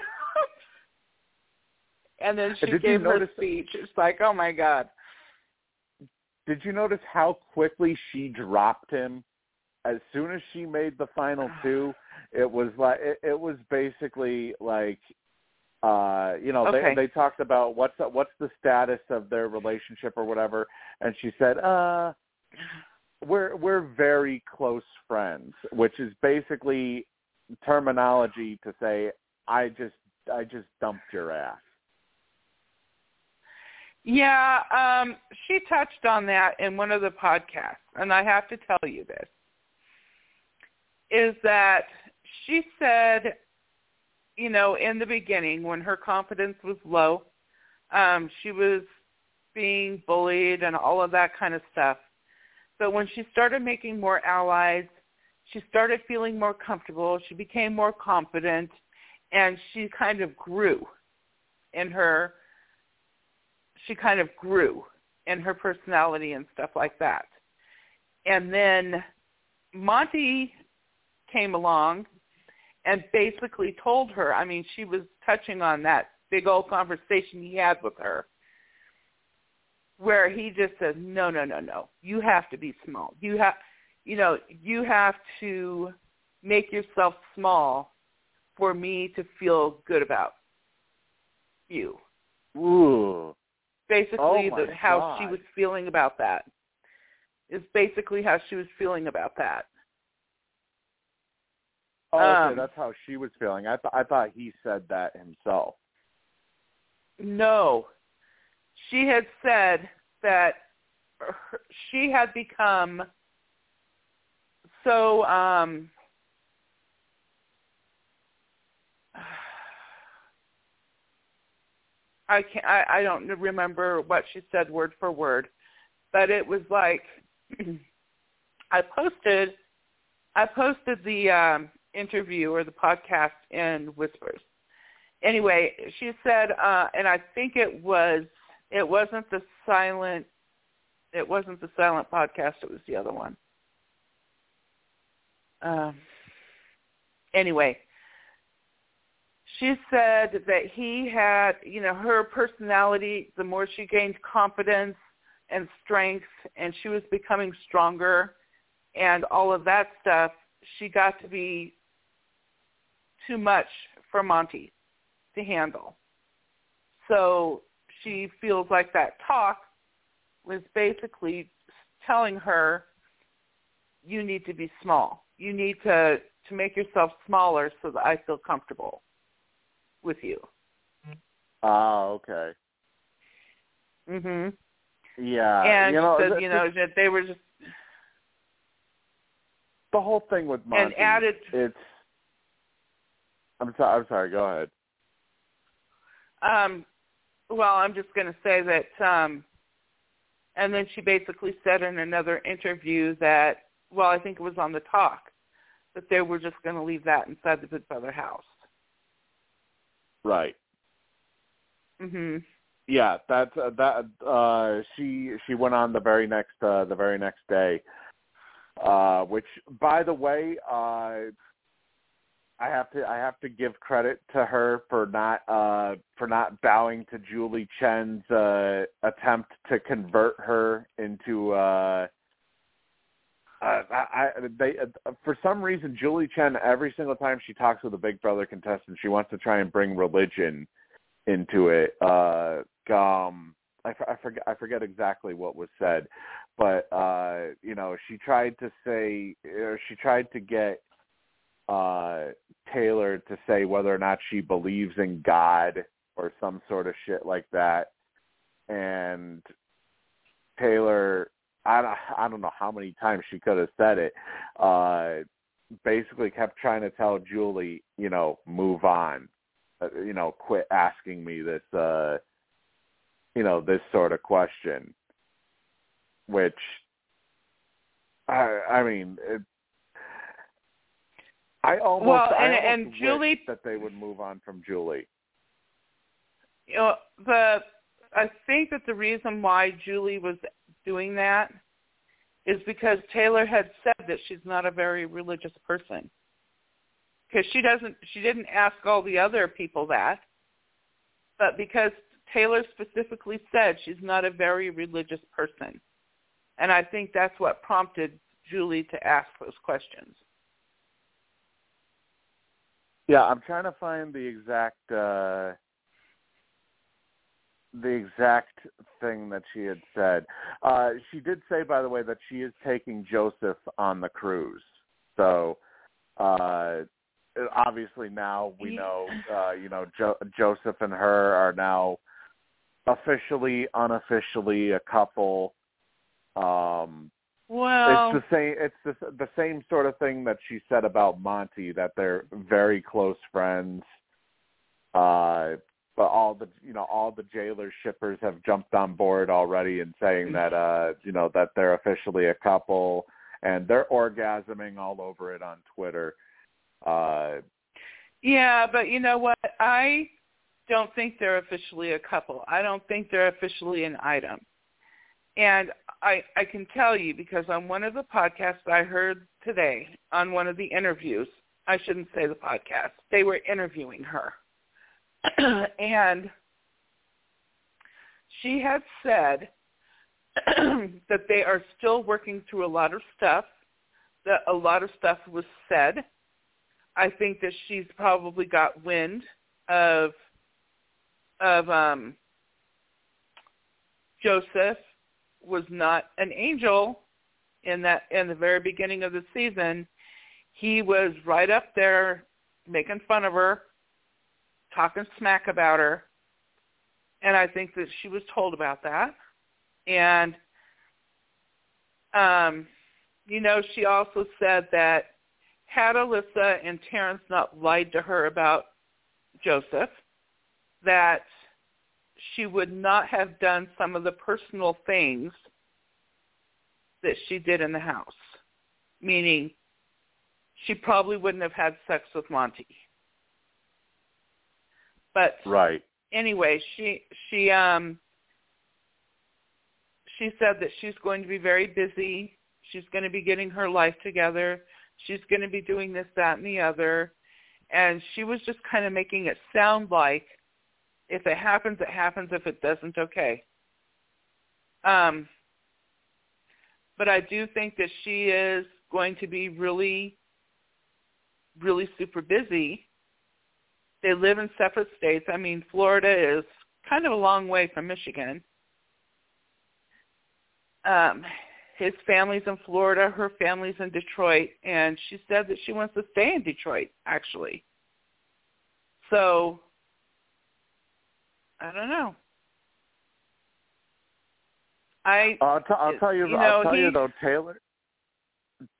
and then she Did gave her notice- speech. It's like, oh my god. Did you notice how quickly she dropped him? As soon as she made the final two, it was like it, it was basically like uh you know Okay. they they talked about what's what's the status of their relationship or whatever and she said uh we're we're very close friends which is basically terminology to say i just i just dumped your ass Yeah, um, she touched on that in one of the podcasts, and I have to tell you this, is that she said, you know, in the beginning when her confidence was low, um, she was being bullied and all of that kind of stuff. But when she started making more allies, she started feeling more comfortable, she became more confident, and she kind of grew in her she kind of grew in her personality and stuff like that. And then Monte came along and basically told her, I mean, she was touching on that big old conversation he had with her where he just says, no, no, no, no. You have to be small. You have, you know, you have to make yourself small for me to feel good about you ooh basically Oh, the, how she was feeling about that. Is basically how she was feeling about that. Oh, okay, Um, that's how she was feeling. I th- I thought he said that himself. No, she had said that she had become so um I can't I, I don't remember what she said word for word, but it was like I posted I posted the um interview or the podcast in Whispers. Anyway, she said uh and I think it was it wasn't the silent it wasn't the silent podcast, it was the other one. Um anyway, she said that he had, you know, her personality, the more she gained confidence and strength and she was becoming stronger and all of that stuff, she got to be too much for Monte to handle. So she feels like that talk was basically telling her you need to be small. You need to to make yourself smaller so that I feel comfortable with you. Ah, okay. Mhm. Yeah, and you know, th- you know, that they were just the whole thing with Monte. and added it's. I'm sorry. I'm sorry. Go ahead. um well, I'm just going to say that um and then she basically said in another interview that well, I think it was on the talk that they were just going to leave that inside the Big Brother house. Right. Mhm. Yeah, that's uh, that. Uh, she she went on the very next uh, the very next day, uh, which by the way, uh, I have to I have to give credit to her for not uh, for not bowing to Julie Chen's uh, attempt to convert her into. Uh, uh, I, I they uh, for some reason Julie Chen every single time she talks with a Big Brother contestant she wants to try and bring religion into it. Uh, um, I forget I forget exactly what was said, but uh, you know, she tried to say, or she tried to get uh Taylor to say whether or not she believes in God or some sort of shit like that. And Taylor, I don't, I don't know how many times she could have said it. Uh, basically, kept trying to tell Julie, you know, move on. Uh, you know, quit asking me this. uh You know, this sort of question. Which, I, I mean, it, I almost, well, and, I almost and Julie that they would move on from Julie. you know, the I think that the reason why Julie was doing that is because Taylor had said that she's not a very religious person. Because she doesn't she didn't ask all the other people that. But because Taylor specifically said she's not a very religious person. And I think that's what prompted Julie to ask those questions. Yeah, I'm trying to find the exact uh the exact thing that she had said. Uh she did say by the way that she is taking Joseph on the cruise. So uh obviously now we know uh you know jo- Joseph and her are now officially unofficially a couple um Well, it's the same. It's the, the same sort of thing that she said about Monte that they're very close friends. Uh, but all the you know all the jailer shippers have jumped on board already and saying that uh you know that they're officially a couple and they're orgasming all over it on Twitter. Uh, Yeah, but you know what? I don't think they're officially a couple. I don't think they're officially an item. And I I can tell you because on one of the podcasts I heard today, on one of the interviews, I shouldn't say the podcast, they were interviewing her. and she had said that they are still working through a lot of stuff, that a lot of stuff was said. I think that she's probably got wind of of um Joseph was not an angel in that in the very beginning of the season. He was right up there making fun of her, talking smack about her. And I think that she was told about that. And um you know, she also said that had Alyssa and Terrance not lied to her about Joseph, that she would not have done some of the personal things that she did in the house. Meaning, she probably wouldn't have had sex with Monte. But right. anyway, she she um she said that she's going to be very busy. She's going to be getting her life together. She's going to be doing this, that, and the other. And she was just kind of making it sound like if it happens, it happens. If it doesn't, okay. Um, but I do think that she is going to be really, really super busy. They live in separate states. I mean, Florida is kind of a long way from Michigan. Um, his family's in Florida, her family's in Detroit, and she said that she wants to stay in Detroit, actually. So I don't know. I I'll, t- I'll tell you. you I'll know, tell you though, Taylor.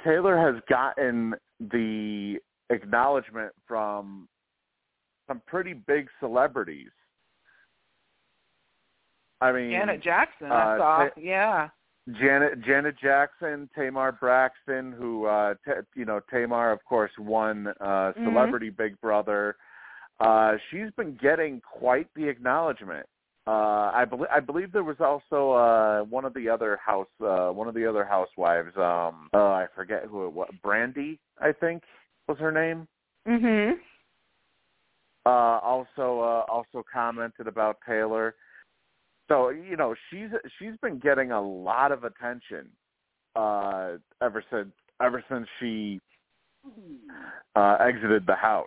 Taylor has gotten the acknowledgement from some pretty big celebrities. I mean, Janet Jackson, uh, I saw. Ta- yeah. Janet Janet Jackson, Tamar Braxton, who uh t- you know Tamar of course won uh Mhm. Celebrity Big Brother. Uh she's been getting quite the acknowledgement. Uh I believe I believe there was also uh one of the other house uh one of the other housewives um uh I forget who it was Brandy I think was her name. Mhm. Uh also uh also commented about Taylor. So you know she's she's been getting a lot of attention uh, ever since ever since she uh, exited the house.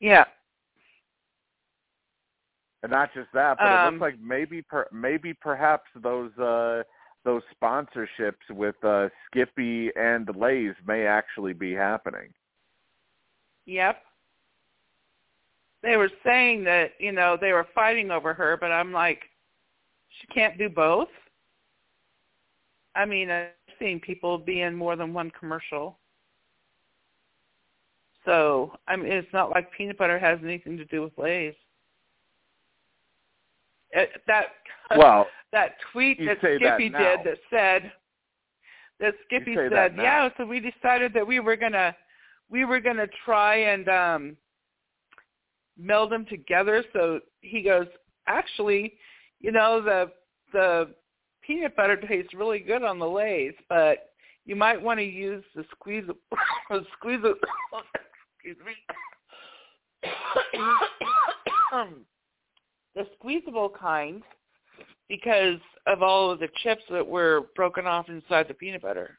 Yeah. And not just that, but it Um, looks like maybe per, maybe perhaps those uh those sponsorships with uh Skippy and Lay's may actually be happening. Yep. They were saying that, you know, they were fighting over her, but I'm like, she can't do both. I mean, I've seen people be in more than one commercial. So, I mean, it's not like peanut butter has anything to do with Lay's. It, that Well, that tweet that say that Skippy did that said that Skippy say that said, "Yeah, so we decided that we were gonna we were gonna try and um meld them together." So he goes, "Actually, you know the the peanut butter tastes really good on the Lay's, but you might want to use the squeeze squeeze excuse me." the squeezable kind because of all of the chips that were broken off inside the peanut butter.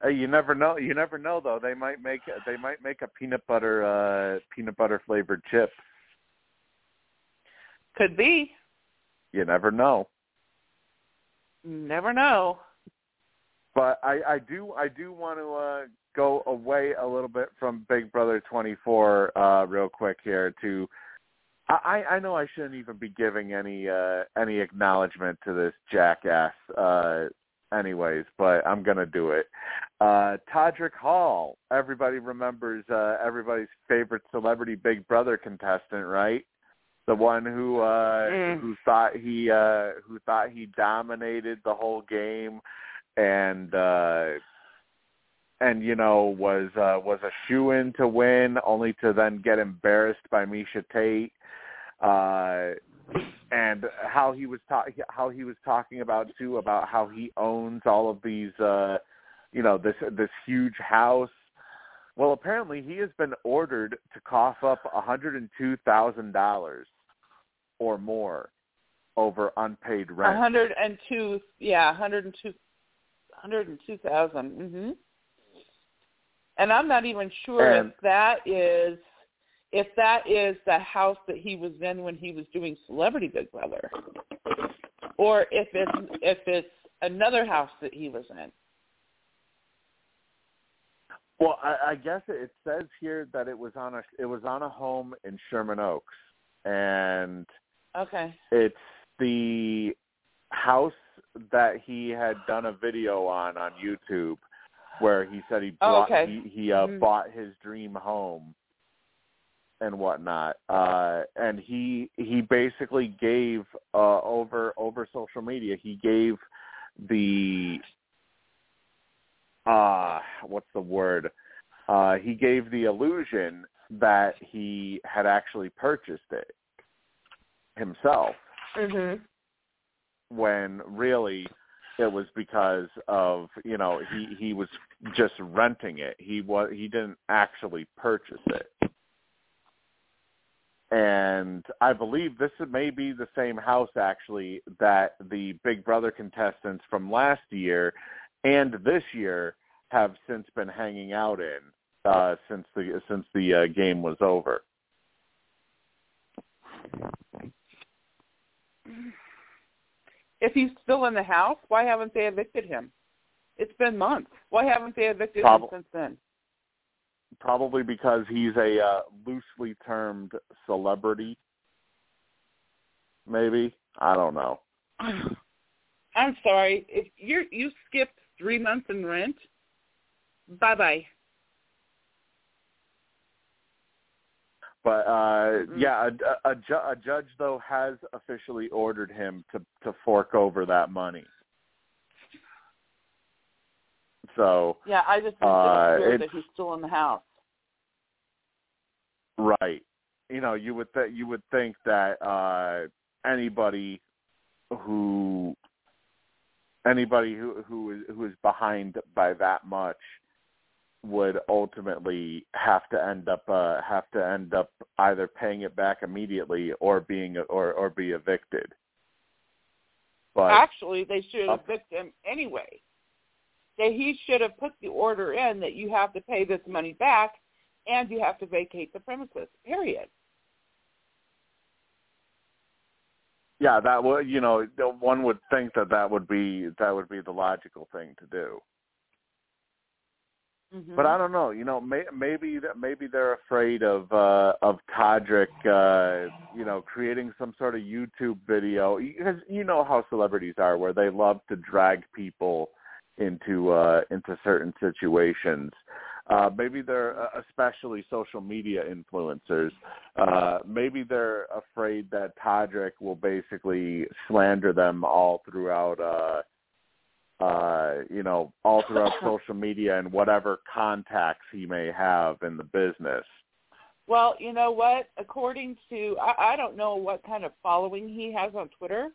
Hey, you never know. You never know though. They might make they might make a peanut butter uh peanut butter flavored chip. Could be. You never know. Never know. But I I do I do want to uh go away a little bit from Big Brother 24 uh real quick here to I I know I shouldn't even be giving any uh any acknowledgement to this jackass uh anyways, but I'm going to do it. Uh Todrick Hall, everybody remembers uh everybody's favorite celebrity Big Brother contestant, right? The one who uh Mm. who thought he uh who thought he dominated the whole game and uh and you know was uh was a shoe in to win only to then get embarrassed by Miesha Tate. Uh and how he was ta- how he was talking about too about how he owns all of these uh you know this this huge house. Well apparently he has been ordered to cough up a hundred and two thousand dollars or more over unpaid rent. Hundred and two, yeah, a hundred and two, hundred and two thousand. Mhm. And I'm not even sure And- if that is if that is the house that he was in when he was doing Celebrity Big Brother, or if it's if it's another house that he was in. Well, I, I guess it says here that it was on a it was on a home in Sherman Oaks, and Okay. it's the house that he had done a video on on YouTube, where he said he Oh, okay. he, he uh, Mhm. bought his dream home and whatnot, uh, and he he basically gave uh, over over social media he gave the uh what's the word uh he gave the illusion that he had actually purchased it himself Mhm. When really it was because of you know he he was just renting it. He was he didn't actually purchase it. And i believe this may be the same house actually that the big brother contestants from last year and this year have since been hanging out in uh since the since the uh, game was over If he's still in the house, why haven't they evicted him? It's been months. Why haven't they evicted Prob- him since then? probably because he's a uh, loosely termed celebrity maybe i don't know I'm sorry. If you you skipped three months in rent, bye bye. But uh Mm. yeah, a, a, ju- a judge though has officially ordered him to to fork over that money. So Yeah, I just think Uh, it's- that he's still in the house. right, you know, you would th- you would think that uh anybody who anybody who who is who is behind by that much would ultimately have to end up uh have to end up either paying it back immediately or being or or be evicted. But Actually, they should Up- evict him anyway. That he should have put the order in that you have to pay this money back and you have to vacate the premises. Period. yeah, that would you know one would think that that would be that would be the logical thing to do. Mm-hmm. But I don't know. You know, may, maybe maybe they're afraid of uh of Todrick, uh, you know, creating some sort of YouTube video because you know how celebrities are, where they love to drag people into uh into certain situations. Uh, maybe they're uh, especially social media influencers. Uh, maybe they're afraid that Todrick will basically slander them all throughout, uh, uh, you know, all throughout social media and whatever contacts he may have in the business. Well, you know what? According to, I, I don't know what kind of following he has on Twitter,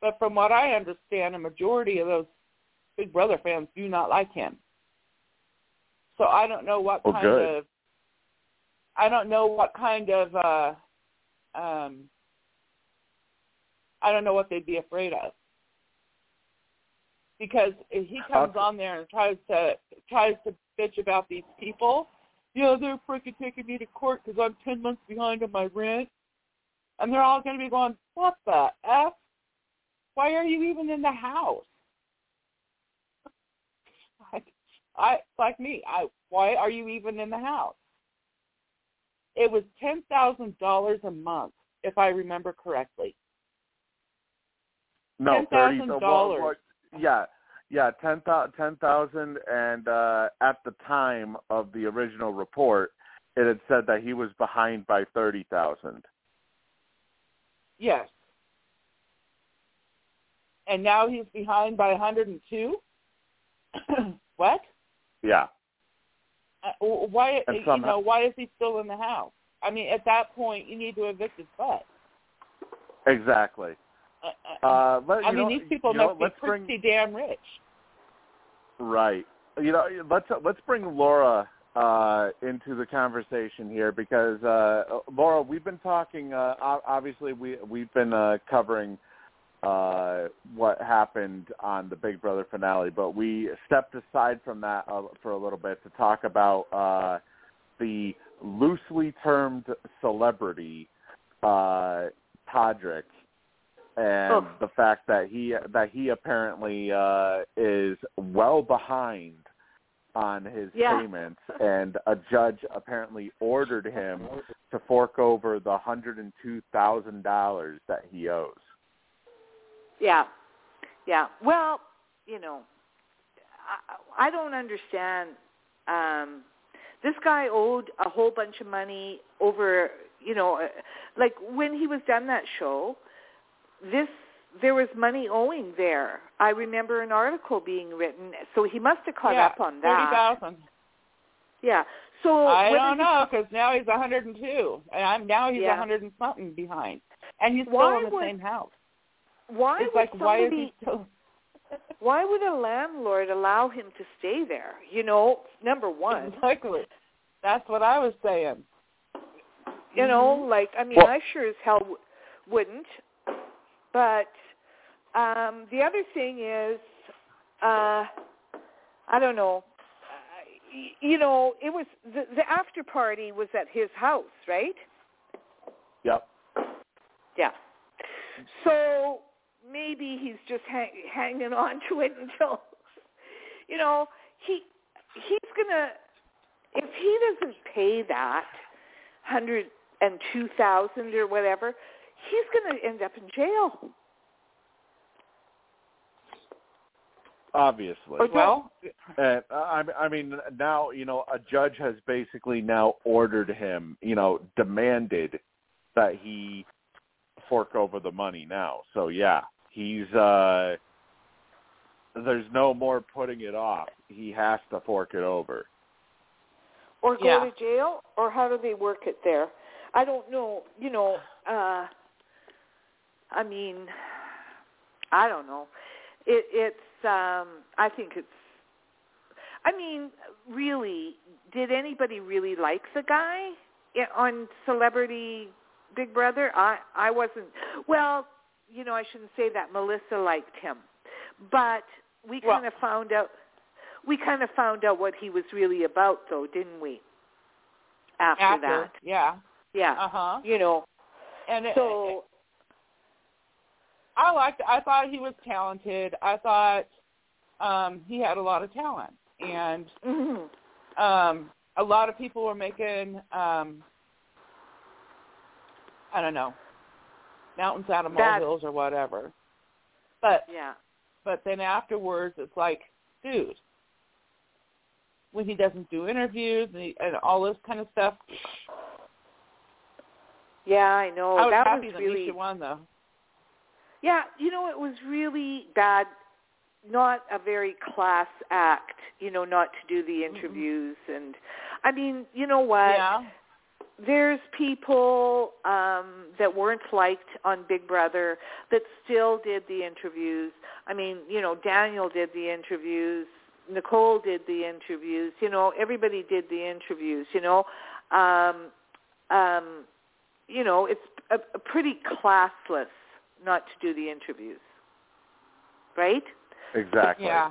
but from what I understand, a majority of those Big Brother fans do not like him. So I don't know what Oh, kind good. of I don't know what kind of uh um I don't know what they'd be afraid of. Because if he comes Okay. on there and tries to tries to bitch about these people, you know, they're freaking taking me to court because I'm ten months behind on my rent, and they're all going to be going, "What the f? Why are you even in the house?" Like, I like me. I why are you even in the house? It was ten thousand dollars a month, if I remember correctly. No. $10,000. Well, well, yeah, yeah, ten thousand, and uh, at the time of the original report, it had said that he was behind by thirty thousand. Yes. And now he's behind by 102. what? Yeah. Uh, why? And you know, why is he still in the house? I mean, at that point, you need to evict his butt. Exactly. Uh, uh, Uh, let, I mean, know, these people you know, must be let's bring pretty damn rich. right. You know, let's let's bring Laura uh, into the conversation here because uh, Laura, we've been talking. Uh, obviously, we we've been uh, covering uh, what happened on the Big Brother finale, but we stepped aside from that uh, for a little bit to talk about uh, the loosely termed celebrity uh, Todrick and Oh. the fact that he that he apparently uh, is well behind on his Yeah. payments, and a judge apparently ordered him to fork over the hundred and two thousand dollars that he owes. Yeah, yeah. Well, you know, I, I don't understand. Um, this guy owed a whole bunch of money over, you know, uh, like when he was done that show. This there was money owing there. I remember an article being written, so he must have caught yeah, up on that. Thirty thousand. Yeah. So I don't know because now he's 102, and I'm now he's a Yeah. 100 and something behind, and he's Why still in the would- same house. Why it's would like why is somebody? he still? Why would a landlord allow him to stay there? You know, number one. Exactly. That's what I was saying. You know, Mhm. like I mean, Well- I sure as hell w- wouldn't. But um the other thing is, uh I don't know. Uh, you know, it was the the after party was at his house, right? Yep. Yeah. So maybe he's just hang, hanging on to it until, you know, he he's gonna if he doesn't pay that hundred and two thousand or whatever, he's gonna end up in jail. Obviously. Or Well, And uh, I, I mean, now you know a judge has basically now ordered him, you know, demanded that he fork over the money now. So yeah, he's uh there's no more putting it off. He has to fork it over. or go Yeah. to jail, or how do they work it there? I don't know. You know, uh I mean, I don't know. It, it's. um I think it's. I mean, really, did anybody really like the guy on Celebrity Big Brother? I I wasn't. Well, you know, I shouldn't say that. Melissa liked him, but we Well- kind of found out. We kind of found out what he was really about, though, didn't we? After, after, that, yeah, yeah. uh huh. You know, And so I liked. I thought he was talented. I thought um, he had a lot of talent, and mm-hmm. um, a lot of people were making. Um, I don't know, mountains out of molehills or whatever. But yeah, but then afterwards, it's like, dude, when he doesn't do interviews and, he, and all this kind of stuff. Yeah, I know. I was that happy was that really Miesha won, though. Yeah, you know, it was really bad. Not a very class act, you know, not to do the interviews, mm-hmm. and I mean, you know what? Yeah. There's people um that weren't liked on Big Brother that still did the interviews. I mean, you know, Daniel did the interviews, Nicole did the interviews, you know, everybody did the interviews, you know. Um um you know, it's a, a pretty classless not to do the interviews. Right? Exactly. Yeah.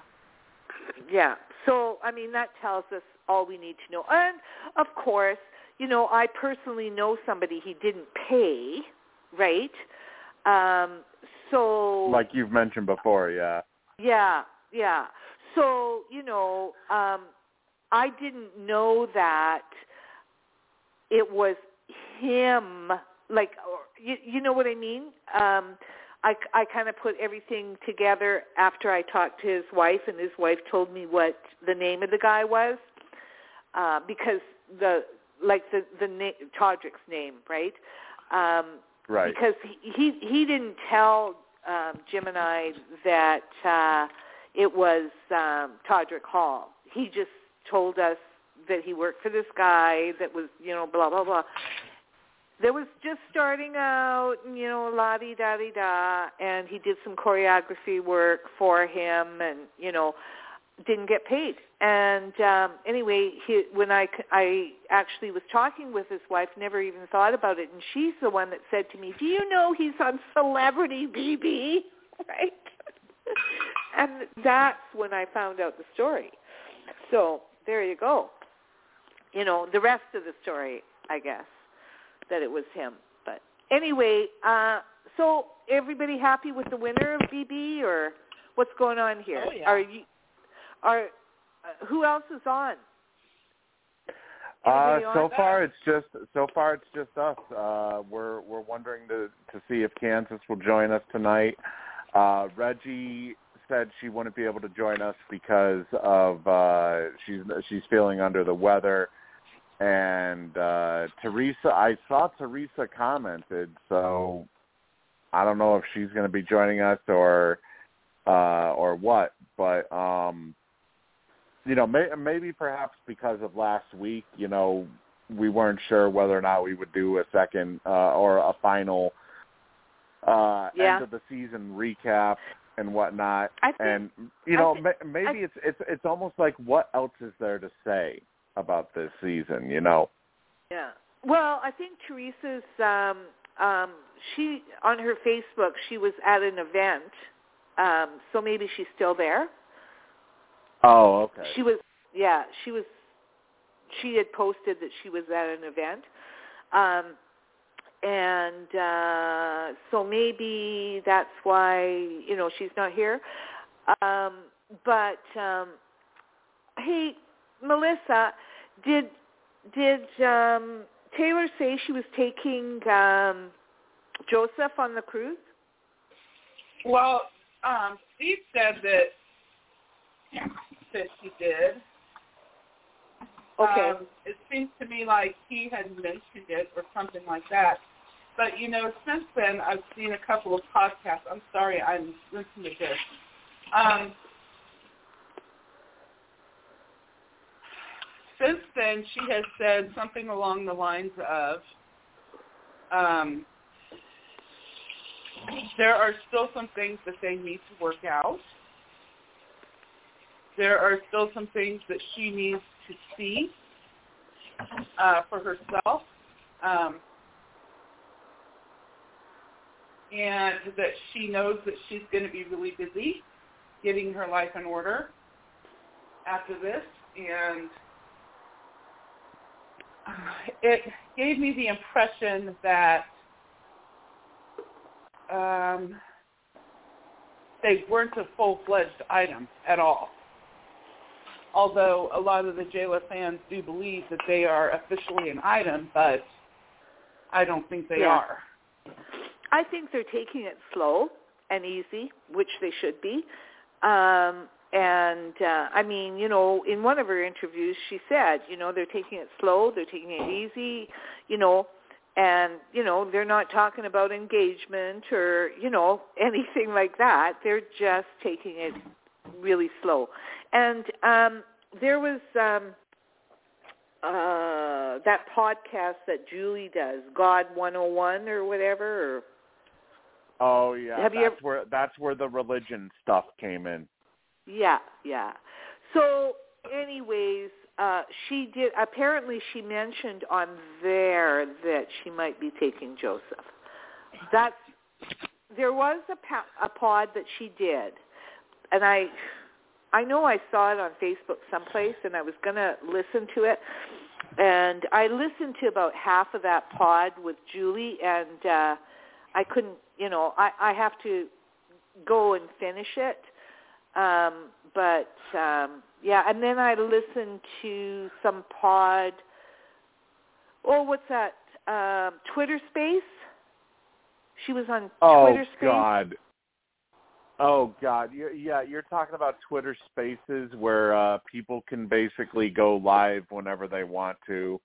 Yeah. So, I mean, that tells us all we need to know. And, of course, you know, I personally know somebody he didn't pay, right? Um, so... Like you've mentioned before, yeah. Yeah, yeah. So, you know, um, I didn't know that it was him like or, you, you know what I mean? Um, I, I kind of put everything together after I talked to his wife, and his wife told me what the name of the guy was, uh, because the like the the na- Todrick's name, right? Um, right. Because he he, he didn't tell um, Jim and I that uh, it was um, Todrick Hall. He just told us that he worked for this guy that was you know blah blah blah there was just starting out, you know, la di da di da, and he did some choreography work for him, and you know, didn't get paid. And um, anyway, he, when I I actually was talking with his wife, never even thought about it, and she's the one that said to me, "Do you know he's on Celebrity BB?" Right? and that's when I found out the story. So there you go. You know, the rest of the story, I guess that it was him. But anyway, uh, so everybody happy with the winner of BB, or what's going on here? Oh, yeah. Are you? Are uh, who else is on? Uh, so on? far it's just so far it's just us. Uh, we're we're wondering to to see if Kansas will join us tonight. Uh, Reggie said she wouldn't be able to join us because of uh, she's she's feeling under the weather and uh Teresa I saw Teresa commented so I don't know if she's going to be joining us or uh or what but um you know may, maybe perhaps because of last week you know we weren't sure whether or not we would do a second uh or a final uh Yeah. end of the season recap and whatnot think- and you know think- ma- maybe I- it's it's it's almost like what else is there to say about this season, you know. Yeah. Well, I think Teresa's um um she on her Facebook she was at an event. Um so maybe she's still there. Oh, okay. She was yeah, she was she had posted that she was at an event. Um and uh so maybe that's why, you know, she's not here. Um but um hey, Melissa, did did um Taylor say she was taking um Joseph on the cruise? Well, um, Steve said that that she did. Okay. Um, it seems to me like he had mentioned it or something like that. But you know, since then I've seen a couple of podcasts. I'm sorry, I'm listening to this. Um, since then, she has said something along the lines of, um, there are still some things that they need to work out. There are still some things that she needs to see uh, for herself. Um, and that she knows that she's going to be really busy getting her life in order after this. And it gave me the impression that um, they weren't a full-fledged item at all. Although a lot of the Jaylor fans do believe that they are officially an item, but I don't think they Yeah. are. I think they're taking it slow and easy, which they should be. Um, and uh, I mean, you know, in one of her interviews, she said, you know, they're taking it slow, they're taking it easy, you know, and you know, they're not talking about engagement or you know anything like that. They're just taking it really slow. And um, there was um, uh, that podcast that Julie does, God 101 or whatever, or Oh yeah, Have that's you ever- where that's where the religion stuff came in. Yeah, yeah. So, anyways, uh, she did. Apparently, she mentioned on there that she might be taking Joseph. That's there was a, pa- a pod that she did, and I, I know I saw it on Facebook someplace, and I was gonna listen to it, and I listened to about half of that pod with Julie, and uh, I couldn't. You know, I I have to go and finish it um, but um, yeah, and then I listened to some pod. Oh, what's that? Um, Twitter Space. She was on Oh Twitter Space. Oh God. Oh God, you yeah, you're talking about Twitter Spaces where uh people can basically go live whenever they want to,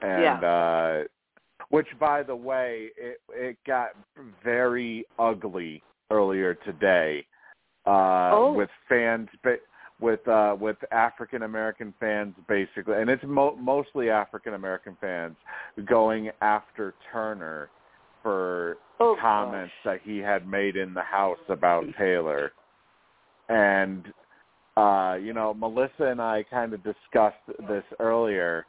and uh which, by the way, it it got very ugly earlier today uh Oh. with fans with uh with African American fans basically and it's mo- mostly African American fans going after Turner for Oh, comments that he had made in the house about Taylor. And uh, you know, Melissa and I kind of discussed this earlier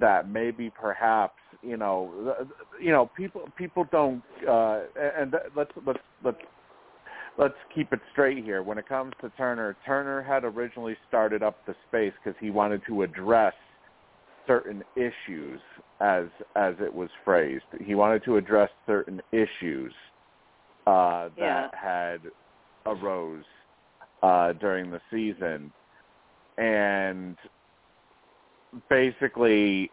that maybe perhaps, you know, you know, people people don't uh and let's let's let's let's keep it straight here. When it comes to Turner, Turner had originally started up the space because he wanted to address certain issues, as as it was phrased. He wanted to address certain issues uh, that had arose uh, during the season, and basically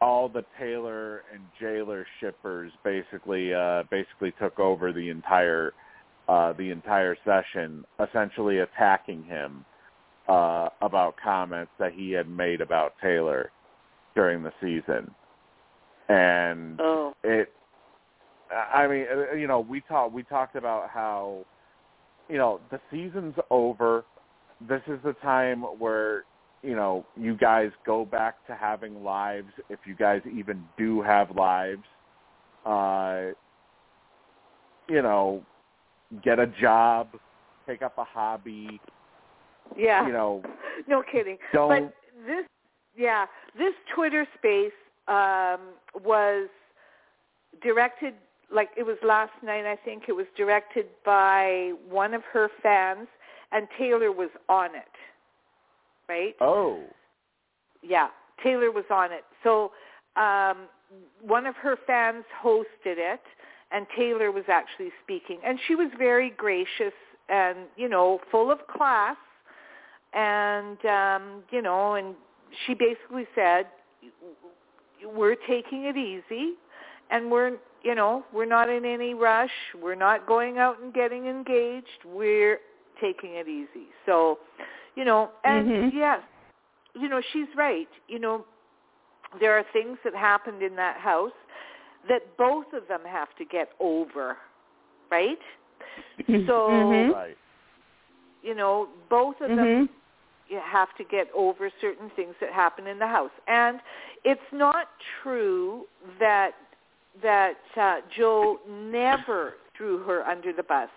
all the Taylor and Jaylor shippers basically uh, basically took over the entire uh, the entire session, essentially attacking him uh, about comments that he had made about Taylor during the season, and Oh, it. I mean, uh, you know, we talked we talked about how, you know, the season's over. This is the time where you know you guys go back to having lives, if you guys even do have lives. Uh, you know, get a job, take up a hobby. yeah. You know, no kidding. don't. But this, yeah, this Twitter space um, was directed, like it was last night, I think. It was directed by one of her fans, and Taylor was on it, right? oh, Yeah, Taylor was on it. So um, one of her fans hosted it, and Taylor was actually speaking, and she was very gracious and you know full of class, and um, you know, and she basically said, "We're taking it easy, and we're." You know, we're not in any rush. We're not going out and getting engaged. We're taking it easy. So, you know, and Mhm. yes, you know, she's right. You know, there are things that happened in that house that both of them have to get over, right? So, Mhm. you know, both of them Mhm. you have to get over certain things that happen in the house. And it's not true that that uh, Joe never threw her under the bus.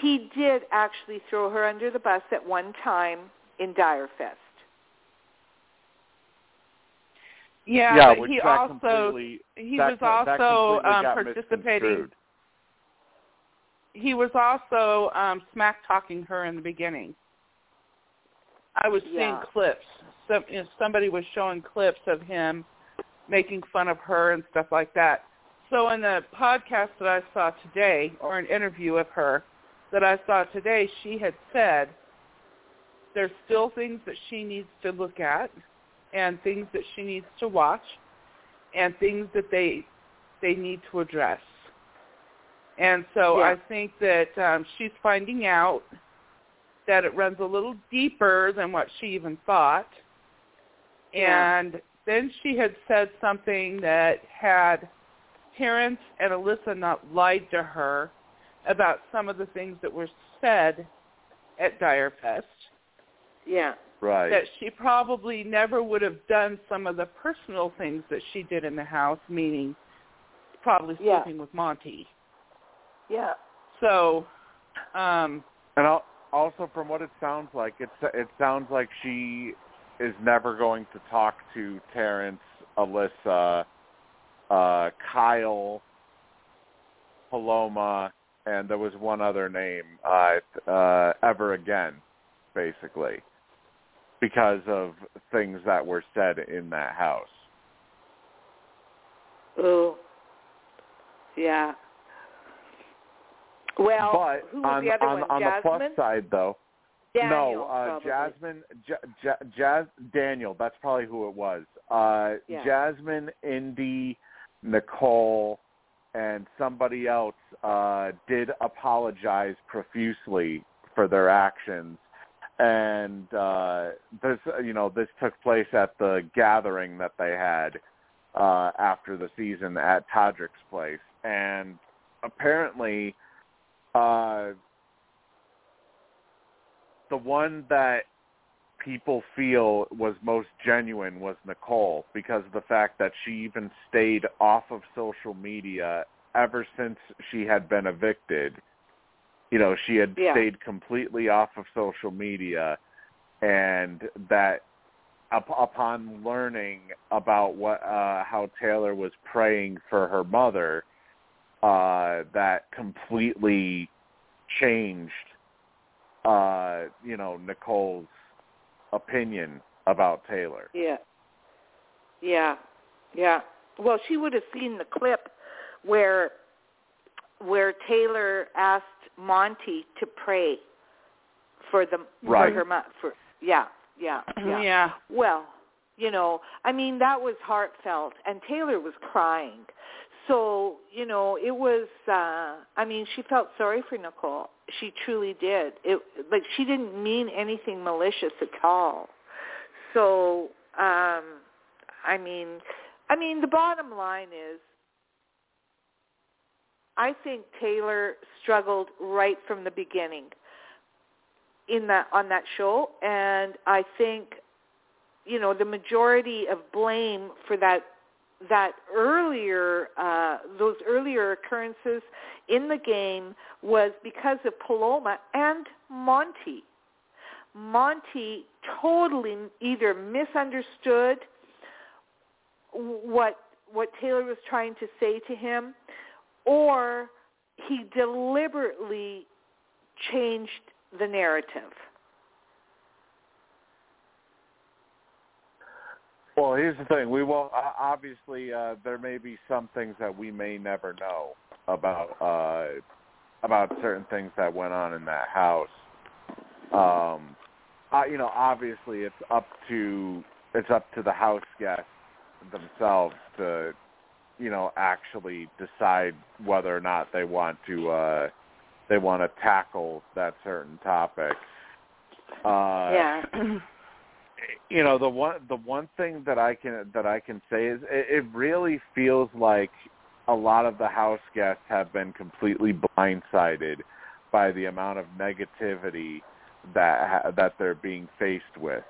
He did actually throw her under the bus at one time in Direfest. Yeah, yeah, but he also he that, was also um, participating. He was also um, smack talking her in the beginning. I was seeing Yeah. clips. Some you know, somebody was showing clips of him making fun of her and stuff like that. So in the podcast that I saw today, or an interview of her, that I saw today, she had said there's still things that she needs to look at and things that she needs to watch and things that they they need to address. And so Yeah. I think that um, she's finding out that it runs a little deeper than what she even thought. Yeah. And then she had said something that had Terrance and Alyssa not lied to her about some of the things that were said at Direfest Yeah. Right. that she probably never would have done some of the personal things that she did in the house, meaning probably Yeah. sleeping with Monte. Yeah. So, um, And al- also, from what it sounds like, it it sounds like she is never going to talk to Terrance, Alyssa, uh, Kyle, Paloma, and there was one other name uh, uh, ever again, basically, because of things that were said in that house. Oh. Yeah. Well, but who was on the other on, one? on the plus side, though, Daniel, no, uh, probably. Jasmine, J- J- Jazz, Daniel. That's probably who it was. Uh, Yeah. Jasmine, Indy, Nicole, and somebody else uh, did apologize profusely for their actions, and uh, this, you know, this took place at the gathering that they had uh, after the season at Todrick's place, and apparently. Uh, the one that people feel was most genuine was Nicole because of the fact that she even stayed off of social media ever since she had been evicted. You know, she had Yeah. stayed completely off of social media and that up, upon learning about what uh how Taylor was praying for her mother uh that completely changed uh, you know, Nicole's opinion about Taylor. Yeah. Yeah. Yeah. Well, she would have seen the clip where where Taylor asked Monte to pray for the Right. for her mo- for yeah, yeah, yeah. yeah. Well, you know, I mean that was heartfelt and Taylor was crying. So, you know, it was uh I mean, she felt sorry for Nicole. She truly did. It like she didn't mean anything malicious at all. So, um I mean, I mean the bottom line is I think Taylor struggled right from the beginning in that on that show and I think you know the majority of blame for that that earlier uh those earlier occurrences in the game was because of Paloma and Monte. Monte totally either misunderstood what what Taylor was trying to say to him or he deliberately changed the narrative. Well, here's the thing: we will uh, obviously uh, there may be some things that we may never know about uh, about certain things that went on in that house. Um, uh, you know, obviously it's up to it's up to the house guests themselves to you know actually decide whether or not they want to uh, they want to tackle that certain topic. Uh, yeah. you know the one the one thing that I can that I can say is it, it really feels like a lot of the house guests have been completely blindsided by the amount of negativity that ha- that they're being faced with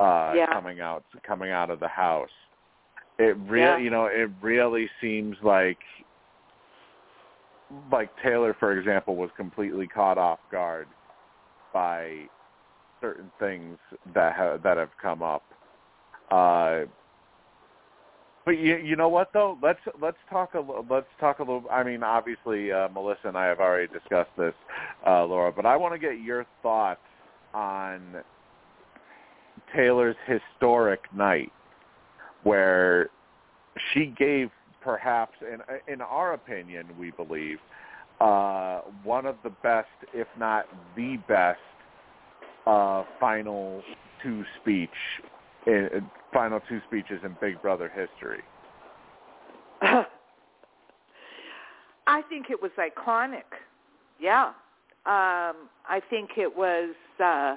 uh Yeah. coming out coming out of the house. It really Yeah. you know it really seems like like Taylor for example was completely caught off guard by certain things that ha- that have come up. Uh, but you you know what though? Let's let's talk a let's talk a little. I mean, obviously uh, Melissa and I have already discussed this, uh, Laura, but I want to get your thoughts on Taylor's historic night, where she gave perhaps, in in our opinion, we believe, uh, one of the best, if not the best, uh, final two speech, in, final two speeches in Big Brother history. I think it was iconic. Yeah. Um, I think it was uh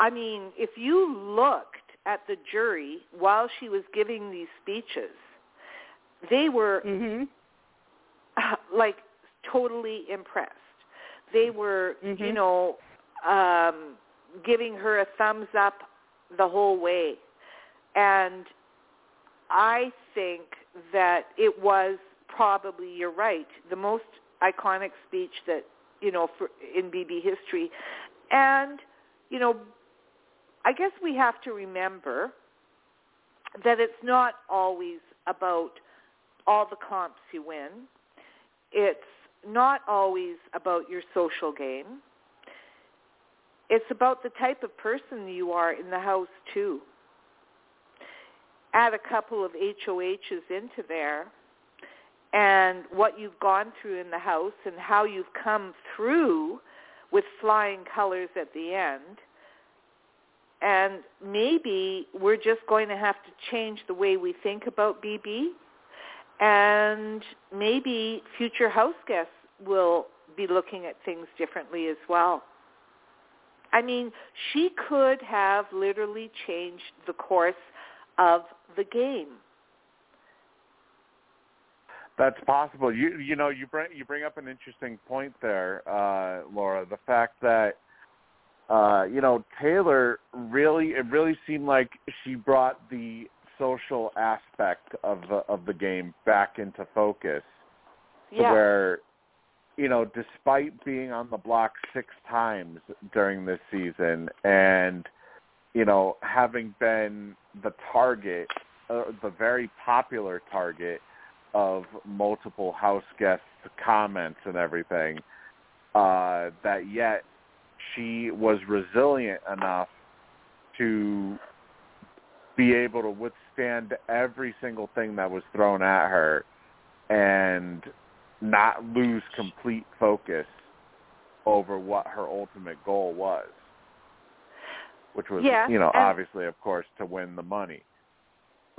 I mean, if you looked at the jury while she was giving these speeches, they were Mhm. like totally impressed. They were, Mhm. you know, um giving her a thumbs up the whole way. And I think that it was probably you're right, the most iconic speech that, you know, for in BB history. And, you know, I guess we have to remember that it's not always about all the comps you win. It's not always about your social game. It's about the type of person you are in the house too. Add a couple of HOHs into there and what you've gone through in the house and how you've come through with flying colors at the end. And maybe we're just going to have to change the way we think about BB. And maybe future house guests will be looking at things differently as well. I mean, she could have literally changed the course of the game. That's possible. You you know you bring you bring up an interesting point there, uh, Laura. The fact that uh, you know Taylor really it really seemed like she brought the social aspect of the of the game back into focus, Yeah. where you know despite being on the block six times during this season and you know having been the target, uh, the very popular target of multiple house guests comments and everything uh that yet she was resilient enough to be able to withstand every single thing that was thrown at her and not lose complete focus over what her ultimate goal was which was Yeah, you know obviously of course to win the money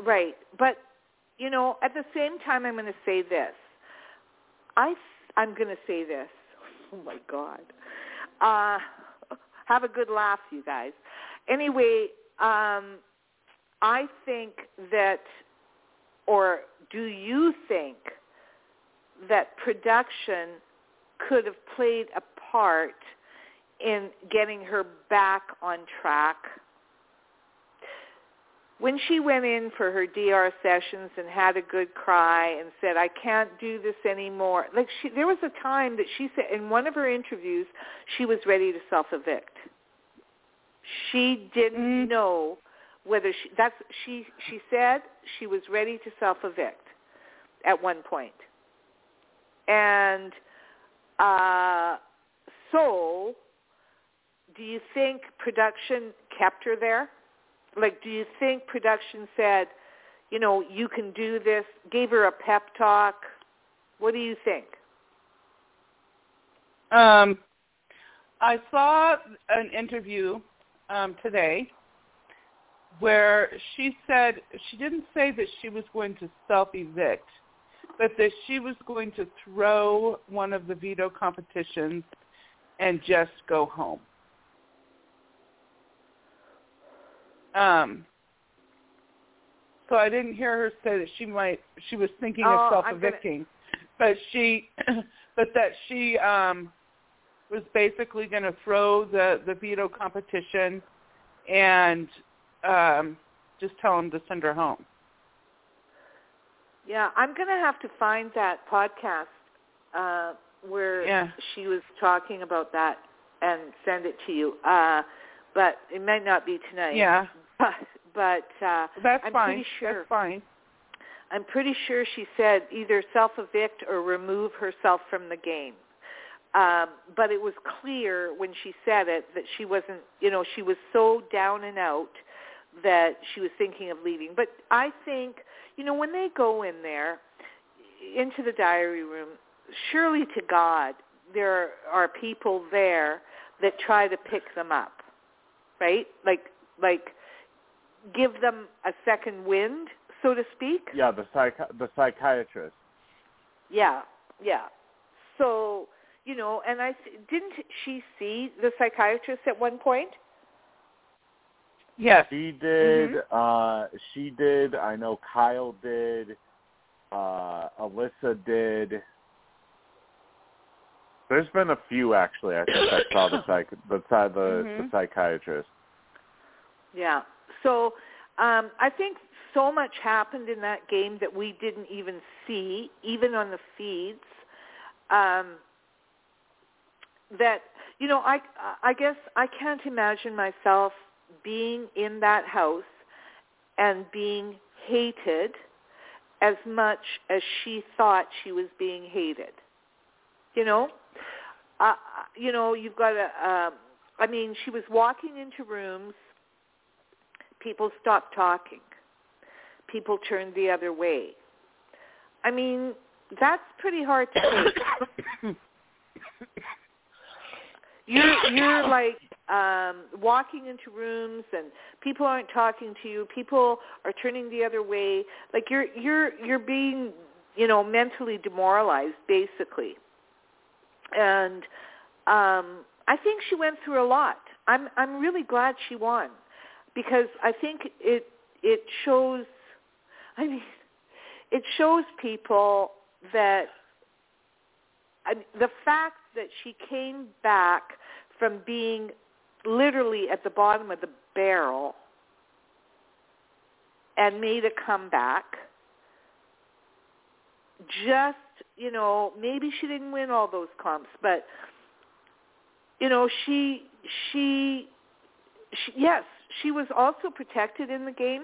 Right. But, you know, at the same time, I'm going to say this. I, I'm going to say this. Oh, my God. Uh, have a good laugh, you guys. Anyway, um, I think that, or do you think that production could have played a part in getting her back on track? When she went in for her DR sessions and had a good cry and said, "I can't do this anymore," like she, there was a time that she said in one of her interviews she was ready to self-evict. She didn't Mm. know whether she that's she she said she was ready to self-evict at one point, and uh, so do you think production kept her there? Like do you think production said you know you can do this? Gave her a pep talk. What do you think? Um, I saw an interview um, today where she said she didn't say that she was going to self-evict, but that she was going to throw one of the veto competitions and just go home. Um, so I didn't hear her say that she might she was thinking Oh, of self-evicting, but she but that she um was basically going to throw the the veto competition and um just tell him to send her home. yeah i'm going to have to find that podcast uh where Yeah. she was talking about that and send it to you uh but it might not be tonight Yeah, but but uh that's I'm fine. pretty sure. That's fine. I'm pretty sure she said either self-evict or remove herself from the game. Um, but it was clear when she said it that she wasn't, you know, she was so down and out that she was thinking of leaving. But I think, you know, when they go in there into the diary room, surely to God there are people there that try to pick them up, right? Like like give them a second wind, so to speak. Yeah, the psych- the psychiatrist. Yeah, yeah. So you know, and I didn't she see the psychiatrist at one point? Yes. She did. Mhm. Uh, she did. I know Kyle did. Uh, Alyssa did. There's been a few actually. I think I saw the psych the the, the Mhm. psychiatrist. Yeah. So um, I think so much happened in that game that we didn't even see, even on the feeds. Um, that you know, I I guess I can't imagine myself being in that house and being hated as much as she thought she was being hated. You know, uh, you know, you've got to. Um, I mean, she was walking into rooms. People stopped talking. People turned the other way. I mean, that's pretty hard to take. you're you're like um walking into rooms and people aren't talking to you people are turning the other way like you're you're you're being you know mentally demoralized basically and um i think she went through a lot. I'm i'm really glad she won because i think it it shows i mean it shows people that I the fact that she came back from being literally at the bottom of the barrel and made a comeback just you know maybe she didn't win all those comps but you know she she, she yes she was also protected in the game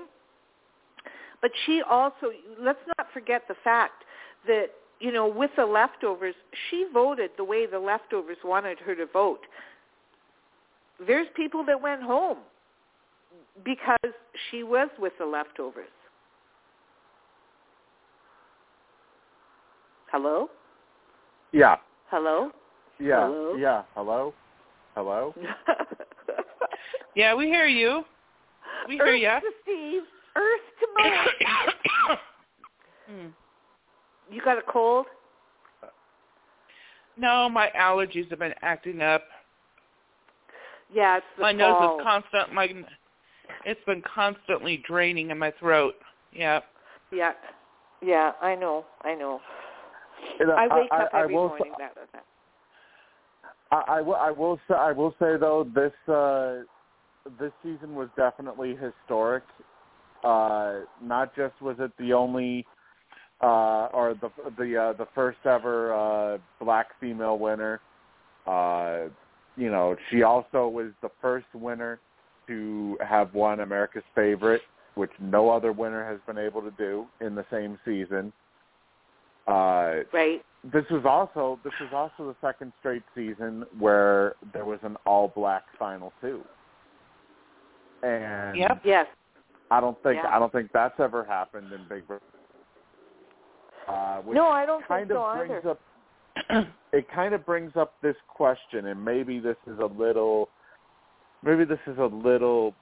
but she also let's not forget the fact that you know, with the leftovers, she voted the way the leftovers wanted her to vote. There's people that went home because she was with the leftovers. Hello? Yeah. Hello? Yeah. Hello? Yeah. Hello. Hello. Yeah, we hear you. We hear you. Earth ya. to Steve. Earth to Mars. Hmm. you got a cold? No, my allergies have been acting up. Yeah, it's the my nose is constant. My it's been constantly draining in my throat. Yeah. Yeah. Yeah, I know. I know. You know, I wake I, up I, every I will, morning that that. I, I will. I will say. I will say though this uh, this season was definitely historic. Uh, not just was it the only uh, or the the uh, the first ever uh, black female winner. Uh, you know, she also was the first winner to have won America's Favorite, which no other winner has been able to do in the same season. Uh, Right. this was also this was also the second straight season where there was an all black final two. And Yep. Yes. I don't think Yeah. I don't think that's ever happened in Big Brother. Uh, No, I don't kind think so of brings either. up it kind of brings up this question and maybe this is a little maybe this is a little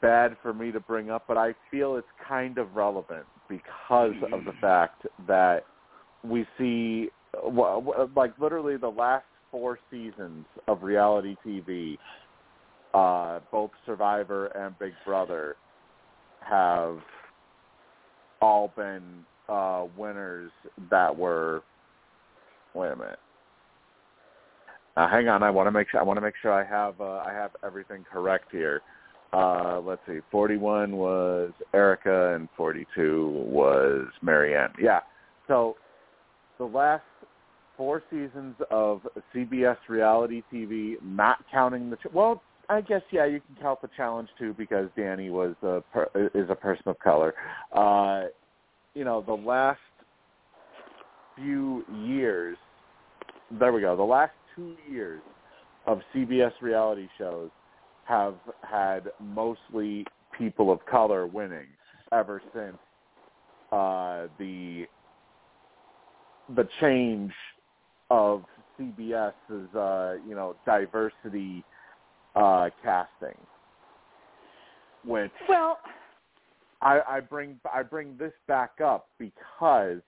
bad for me to bring up but I feel it's kind of relevant because of the fact that we see like literally the last four seasons of reality TV uh both Survivor and Big Brother have all been uh winners that were wait a minute. Uh, hang on, I want to make sure I want to make sure I have uh, I have everything correct here. Uh, let's see, 41 was Erika and 42 was Maryanne. Yeah. So the last four seasons of CBS reality TV, not counting the well, I guess yeah, you can count the challenge too because Danny was a per, is a person of color. Uh, you know, the last few years, there we go. The last two years of CBS reality shows have had mostly people of color winning ever since uh, the the change of CBS's uh, you know diversity uh, casting, which Well, I, I bring I bring this back up because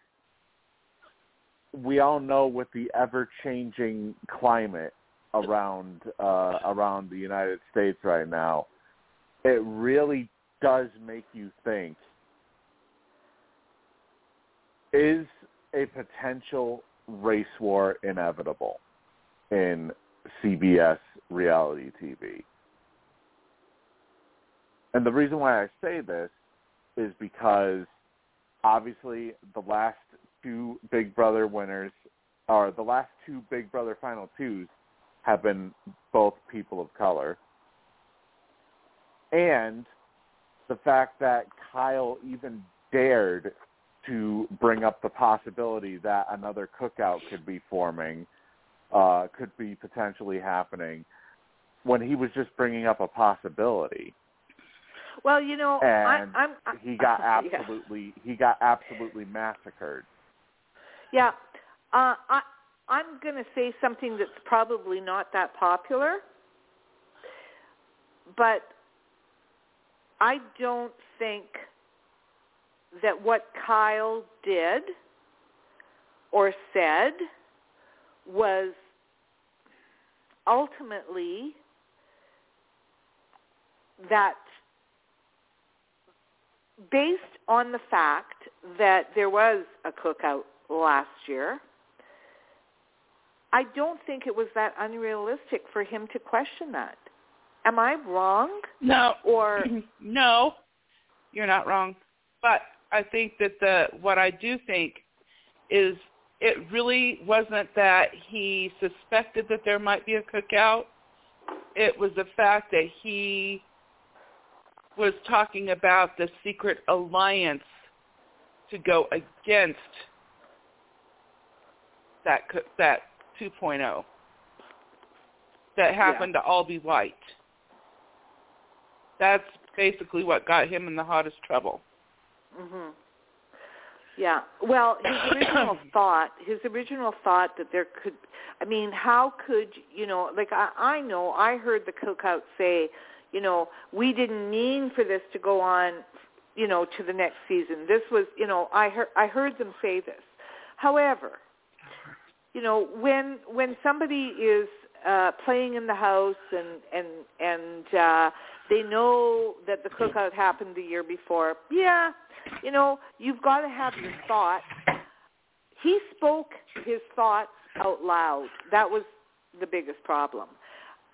we all know with the ever changing climate around uh, around the United States right now, it really does make you think: Is a potential race war inevitable in CBS reality TV? And the reason why I say this is because obviously the last two Big Brother winners, or the last two Big Brother Final Twos, have been both people of color. And the fact that Kyle even dared to bring up the possibility that another cookout could be forming, uh, could be potentially happening, when he was just bringing up a possibility well, you know, and I, I'm, I, he got yeah. absolutely he got absolutely massacred. Yeah, uh, I I'm going to say something that's probably not that popular, but I don't think that what Kyle did or said was ultimately that based on the fact that there was a cookout last year, I don't think it was that unrealistic for him to question that. Am I wrong? No. Or no, you're not wrong. But I think that the what I do think is it really wasn't that he suspected that there might be a cookout. It was the fact that he was talking about the secret alliance to go against that that 2.0 that happened to all be white. That's basically what got him in the hottest trouble. Mhm. Yeah. Well, his original thought, his original thought that there could I mean, how could, you know, like I I know I heard the cookout say, you know, we didn't mean for this to go on, you know, to the next season. This was, you know, I heard I heard them say this. However, you know, when when somebody is uh playing in the house and and and uh they know that the cookout happened the year before. Yeah, you know, you've got to have your thoughts. He spoke his thoughts out loud. That was the biggest problem.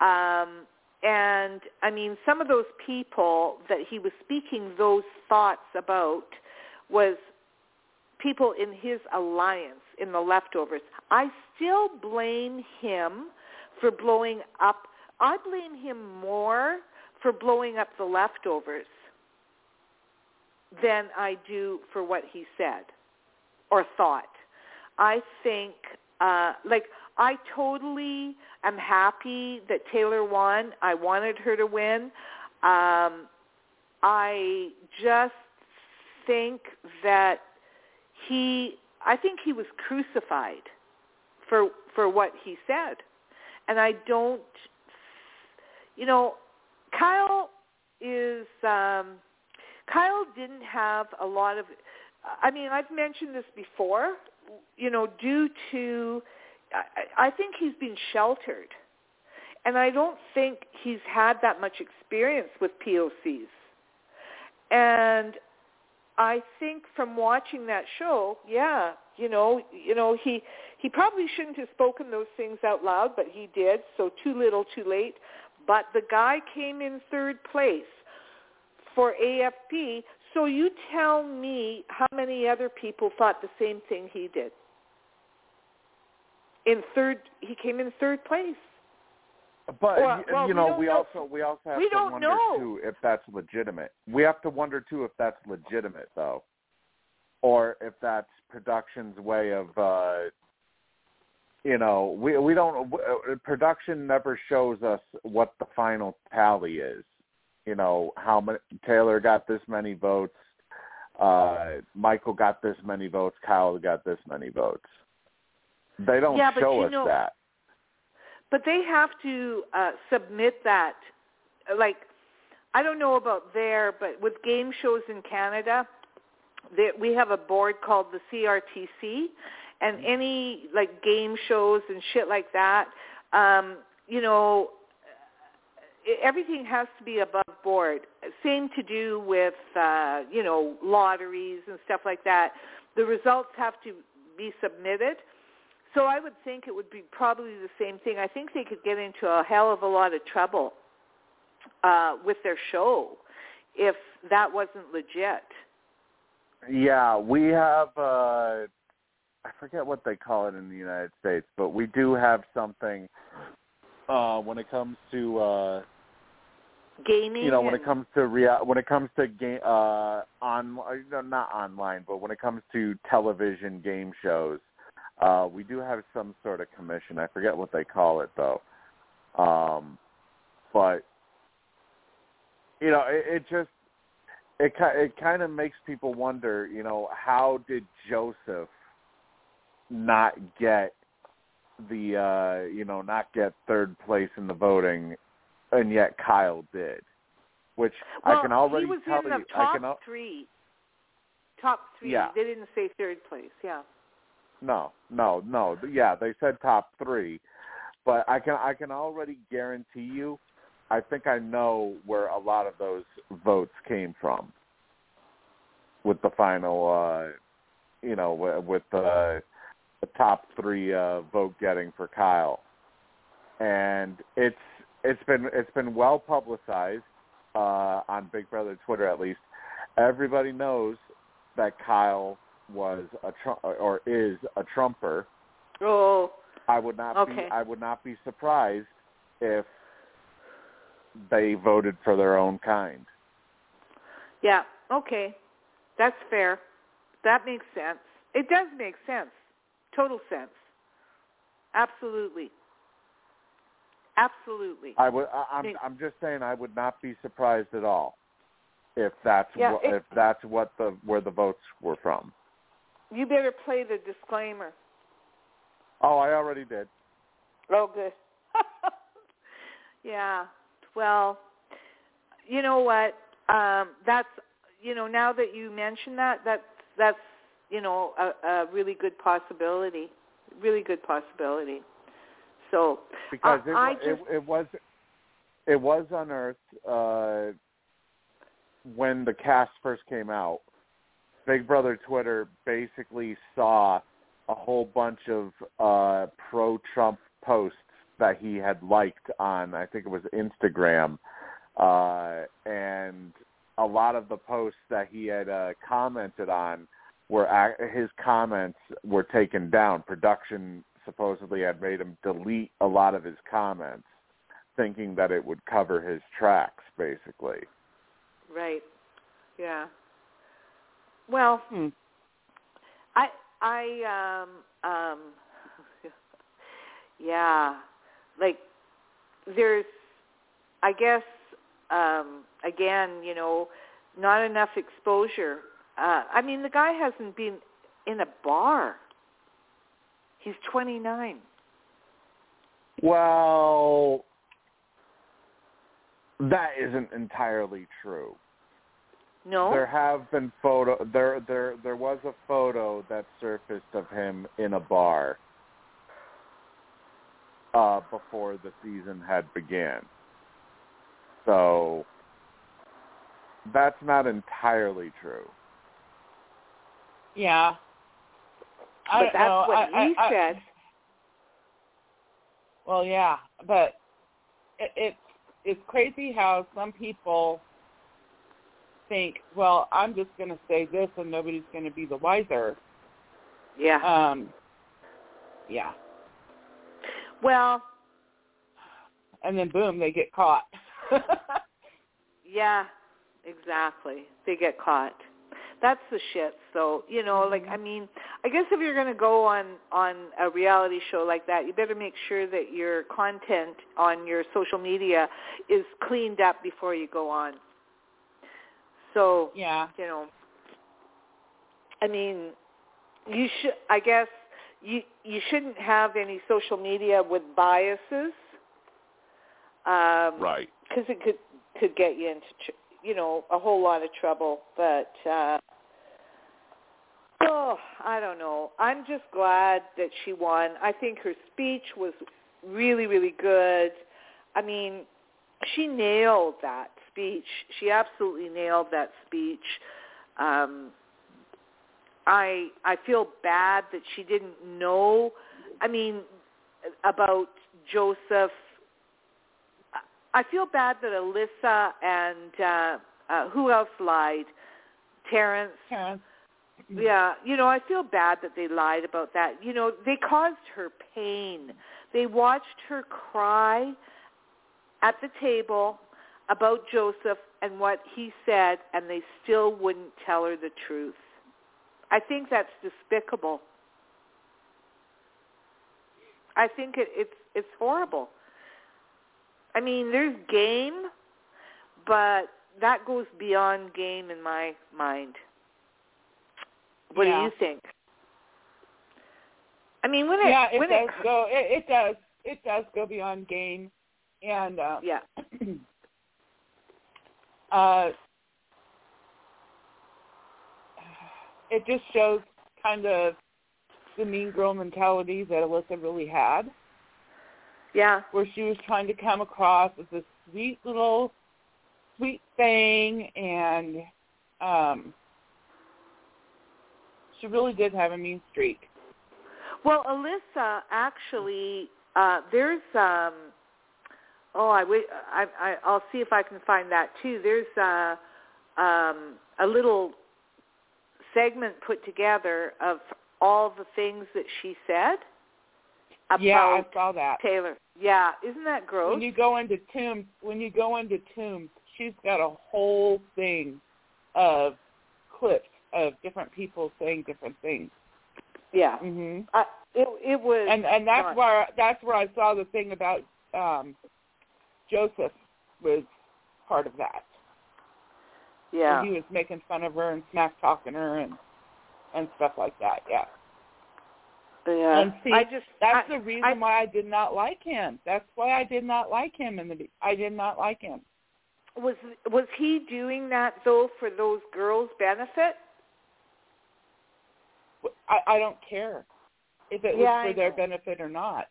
Um and I mean, some of those people that he was speaking those thoughts about was people in his alliance in the leftovers. I still blame him for blowing up. I blame him more for blowing up the leftovers than I do for what he said or thought. I think, uh, like, I totally am happy that Taylor won. I wanted her to win. Um, I just think that he, I think he was crucified for for what he said, and I don't, you know, Kyle is. Um, Kyle didn't have a lot of. I mean, I've mentioned this before. You know, due to I, I think he's been sheltered. And I don't think he's had that much experience with POCs. And I think from watching that show, yeah, you know, you know, he he probably shouldn't have spoken those things out loud, but he did. So too little, too late. But the guy came in third place for AFP. So you tell me how many other people thought the same thing he did in third he came in third place But Well, well, you know, we know- also we also have we to wonder know. too if that's legitimate. We have to wonder too if that's legitimate though, or if that's production's way of, uh you know, we we don't. uh, Production never shows us what the final tally is. You know, how many Taylor got this many votes, uh Michael got this many votes, Kyle got this many votes. They don't Yeah, show us know- that. But they have to uh, submit that. Like, I don't know about there, but with game shows in Canada, they, we have a board called the CRTC, and any like game shows and shit like that, um, you know, everything has to be above board. Same to do with uh, you know lotteries and stuff like that. The results have to be submitted. So I would think it would be probably the same thing. I think they could get into a hell of a lot of trouble uh, with their show if that wasn't legit. Yeah, we have uh I forget what they call it in the United States, but we do have something uh when it comes to uh Gaming. you know when it comes to rea- when it comes to game uh on no, not online but when it comes to television game shows uh we do have some sort of commission i forget what they call it though um but you know it, it just it it kind of makes people wonder you know how did joseph not get the uh you know not get third place in the voting and yet Kyle did, which well, I can already he was tell in the you. top I can al- three. Top three. Yeah. They didn't say third place. Yeah. No, no, no. Yeah, they said top three, but I can I can already guarantee you. I think I know where a lot of those votes came from. With the final, uh you know, with the the top three uh, vote getting for Kyle, and it's it's been it's been well publicized uh, on Big Brother Twitter at least. Everybody knows that Kyle was a Trump or is a Trumper. Oh. I would not Okay. be I would not be surprised if they voted for their own kind. Yeah. Okay. That's fair. That makes sense. It does make sense. Total sense. Absolutely. Absolutely. I would I, I'm I'm just saying I would not be surprised at all if that's Yeah, what, it- if that's what the where the votes were from. You better play the disclaimer. Oh, I already did. Oh, good. yeah. Well, you know what? Um, that's you know now that you mention that, that's that's you know a, a really good possibility. Really good possibility. So because Uh, it, I wa- it just- it was it was unearthed uh, when the cast first came out. Big Brother Twitter basically saw a whole bunch of uh, pro-Trump posts that he had liked on I think it was Instagram, uh, and a lot of the posts that he had uh, commented on were his comments were taken down. Production supposedly had made him delete a lot of his comments, thinking that it would cover his tracks, basically. right. Yeah. Well, Hmm. I I um um yeah, like there's I guess um again, you know, not enough exposure. Uh I mean the guy hasn't been in a bar. He's 29. Well, that isn't entirely true. No. There have been photo there there there was a photo that surfaced of him in a bar uh before the season had began. So that's not entirely true. Yeah. I but don't that's know. what I, he I, I, said. Well, yeah, but it, it's it's crazy how some people think, well, I'm just going to say this and nobody's going to be the wiser. Yeah. Um, yeah, well, and then boom, they get caught. Yeah, exactly. They get caught. That's the shit. So, you know, like I mean, I guess if you're going to go on on a reality show like that, you better make sure that your content on your social media is cleaned up before you go on. So, yeah, you know, I mean, you should I guess you you shouldn't have any social media with biases. Um, Right. because it could could get you into tr- you know a whole lot of trouble. But uh, oh, I don't know. I'm just glad that she won. I think her speech was really really good. I mean, she nailed that speech. She absolutely nailed that speech. Um, I I feel bad that she didn't know. I mean, about Joseph I feel bad that Alyssa and uh, uh, who else lied? Terrance. Terrance. Yeah, you know, I feel bad that they lied about that. You know, they caused her pain. They watched her cry at the table about Joseph and what he said, and they still wouldn't tell her the truth. I think that's despicable. I think it, it's it's horrible. I mean, there's game, but that goes beyond game in my mind. What Yeah. do you think? I mean, when it yeah, it when does it go. It, it does. It does go beyond game, and uh, yeah, uh, it just shows kind of the mean girl mentality that Alyssa really had, yeah, where she was trying to come across as this sweet little sweet thing, and um, she really did have a mean streak. Well, Alyssa actually, uh, there's um, oh, I, wi- I, I I'll see if I can find that too. There's uh, um, a little segment put together of all the things that she said about yeah, I saw that. Taylor. Yeah, isn't that gross? When you go into Tombs, when you go into Tombs, she's got a whole thing of clips of different people saying different things. yeah, I, it it was And and that's where that's where I saw the thing about um Joseph was part of that. yeah. Where he was making fun of her and smack talking her and and stuff like that. Yeah. yeah. And see, I just That's I, the reason I, why I did not like him. That's why I did not like him in the I did not like him. was was he doing that though for those girls' benefit? I, I don't care if it was for their benefit or not.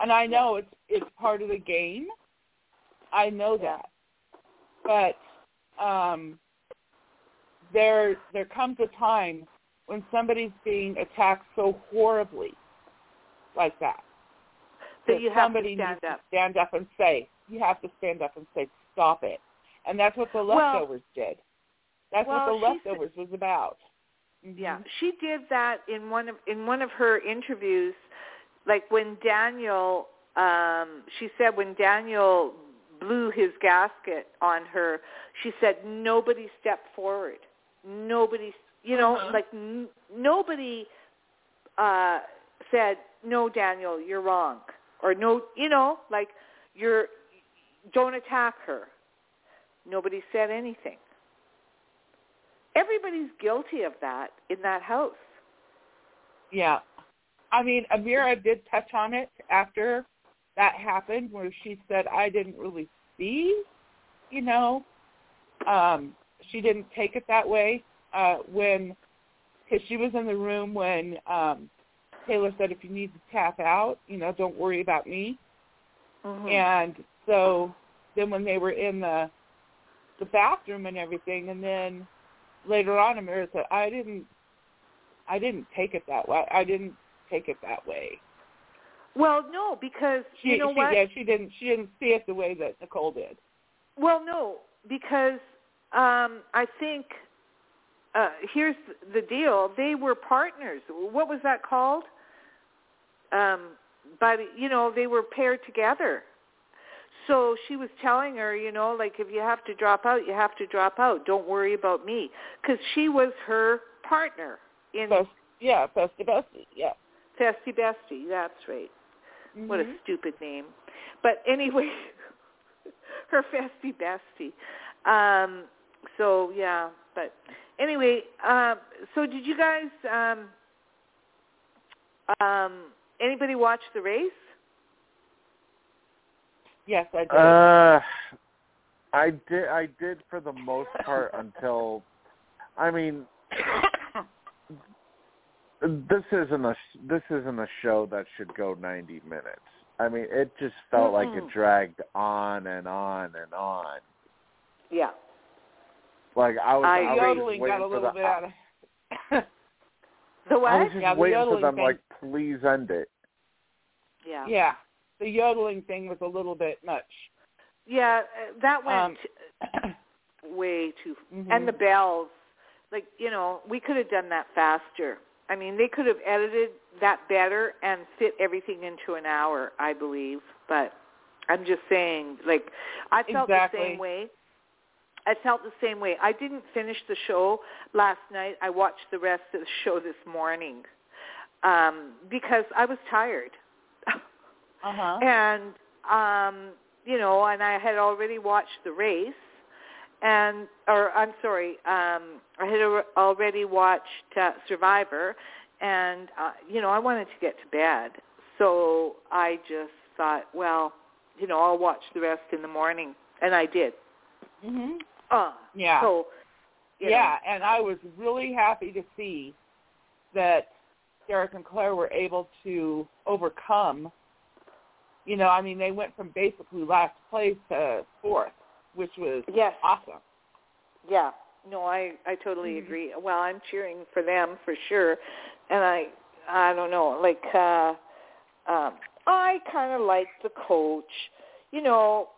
And I know it's it's part of the game. I know that. But um there there comes a time when somebody's being attacked so horribly like that. That you have to somebody stand needs up. to stand up and say, you have to stand up and say, stop it. And that's what the Well- leftovers did. That's well, what the leftovers was about. Mhm. Yeah, she did that in one of in one of her interviews, like when Daniel. Um, she said when Daniel blew his gasket on her, she said nobody stepped forward. Nobody, you know, Uh-huh. like n- nobody uh said no, Daniel, you're wrong, or no, you know, like you're don't attack her. Nobody said anything everybody's guilty of that in that house. Yeah. I mean, Ameerah did touch on it after that happened where she said, I didn't really see, you know, um, she didn't take it that way uh, when, because she was in the room when um, Taylor said, if you need to tap out, you know, don't worry about me. Mm-hmm. And so then when they were in the the bathroom and everything, and then later on, Ameerah said, "I didn't, I didn't take it that way. I didn't take it that way." Well, no, because She, you know she, what? yeah, she didn't, she didn't see it the way that Nicole did. Well, no, because um, I think uh, here's the deal: they were partners. What was that called? Um, but you know, they were paired together. So she was telling her, you know, like if you have to drop out, you have to drop out. Don't worry about me, because she was her partner in Best, yeah, bestie, bestie, yeah. Festie Bestie. That's right. What a Mhm. stupid name. But anyway, her Festie Bestie. Um, so yeah, but anyway, um, so did you guys? Um, um, anybody watch the race? Yes, I did. Uh, I did. I did for the most part until, I mean, this isn't a this isn't a show that should go 90 minutes. I mean, it just felt like it dragged on and on and on. Yeah. Like I was, I- I, was yodeling waiting got a for little the, bit out of. The what? I was just Yeah, the waiting for them thing. like, please end it. yeah. yeah, the yodeling thing was a little bit much. Yeah, uh, that went Um, way too. mhm. And the bells, like you know, we could have done that faster. I mean, they could have edited that better and fit everything into an hour, I believe. But I'm just saying, like, I felt Exactly. the same way. I felt the same way. I didn't finish the show last night. I watched the rest of the show this morning um, because I was tired. uh huh. and um you know and i had already watched the race and or i'm sorry um i had already watched uh, survivor and uh, you know i wanted to get to bed so i just thought well you know i'll watch the rest in the morning and i did Mhm. uh Yeah. so yeah, and I was really happy to see that Derek and Claire were able to overcome. You know, I mean, they went from basically last place to fourth, which was yes awesome. Yeah. No, I I totally Mhm. agree. Well, I'm cheering for them for sure. And I I don't know, like uh um I kind of like the coach. You know,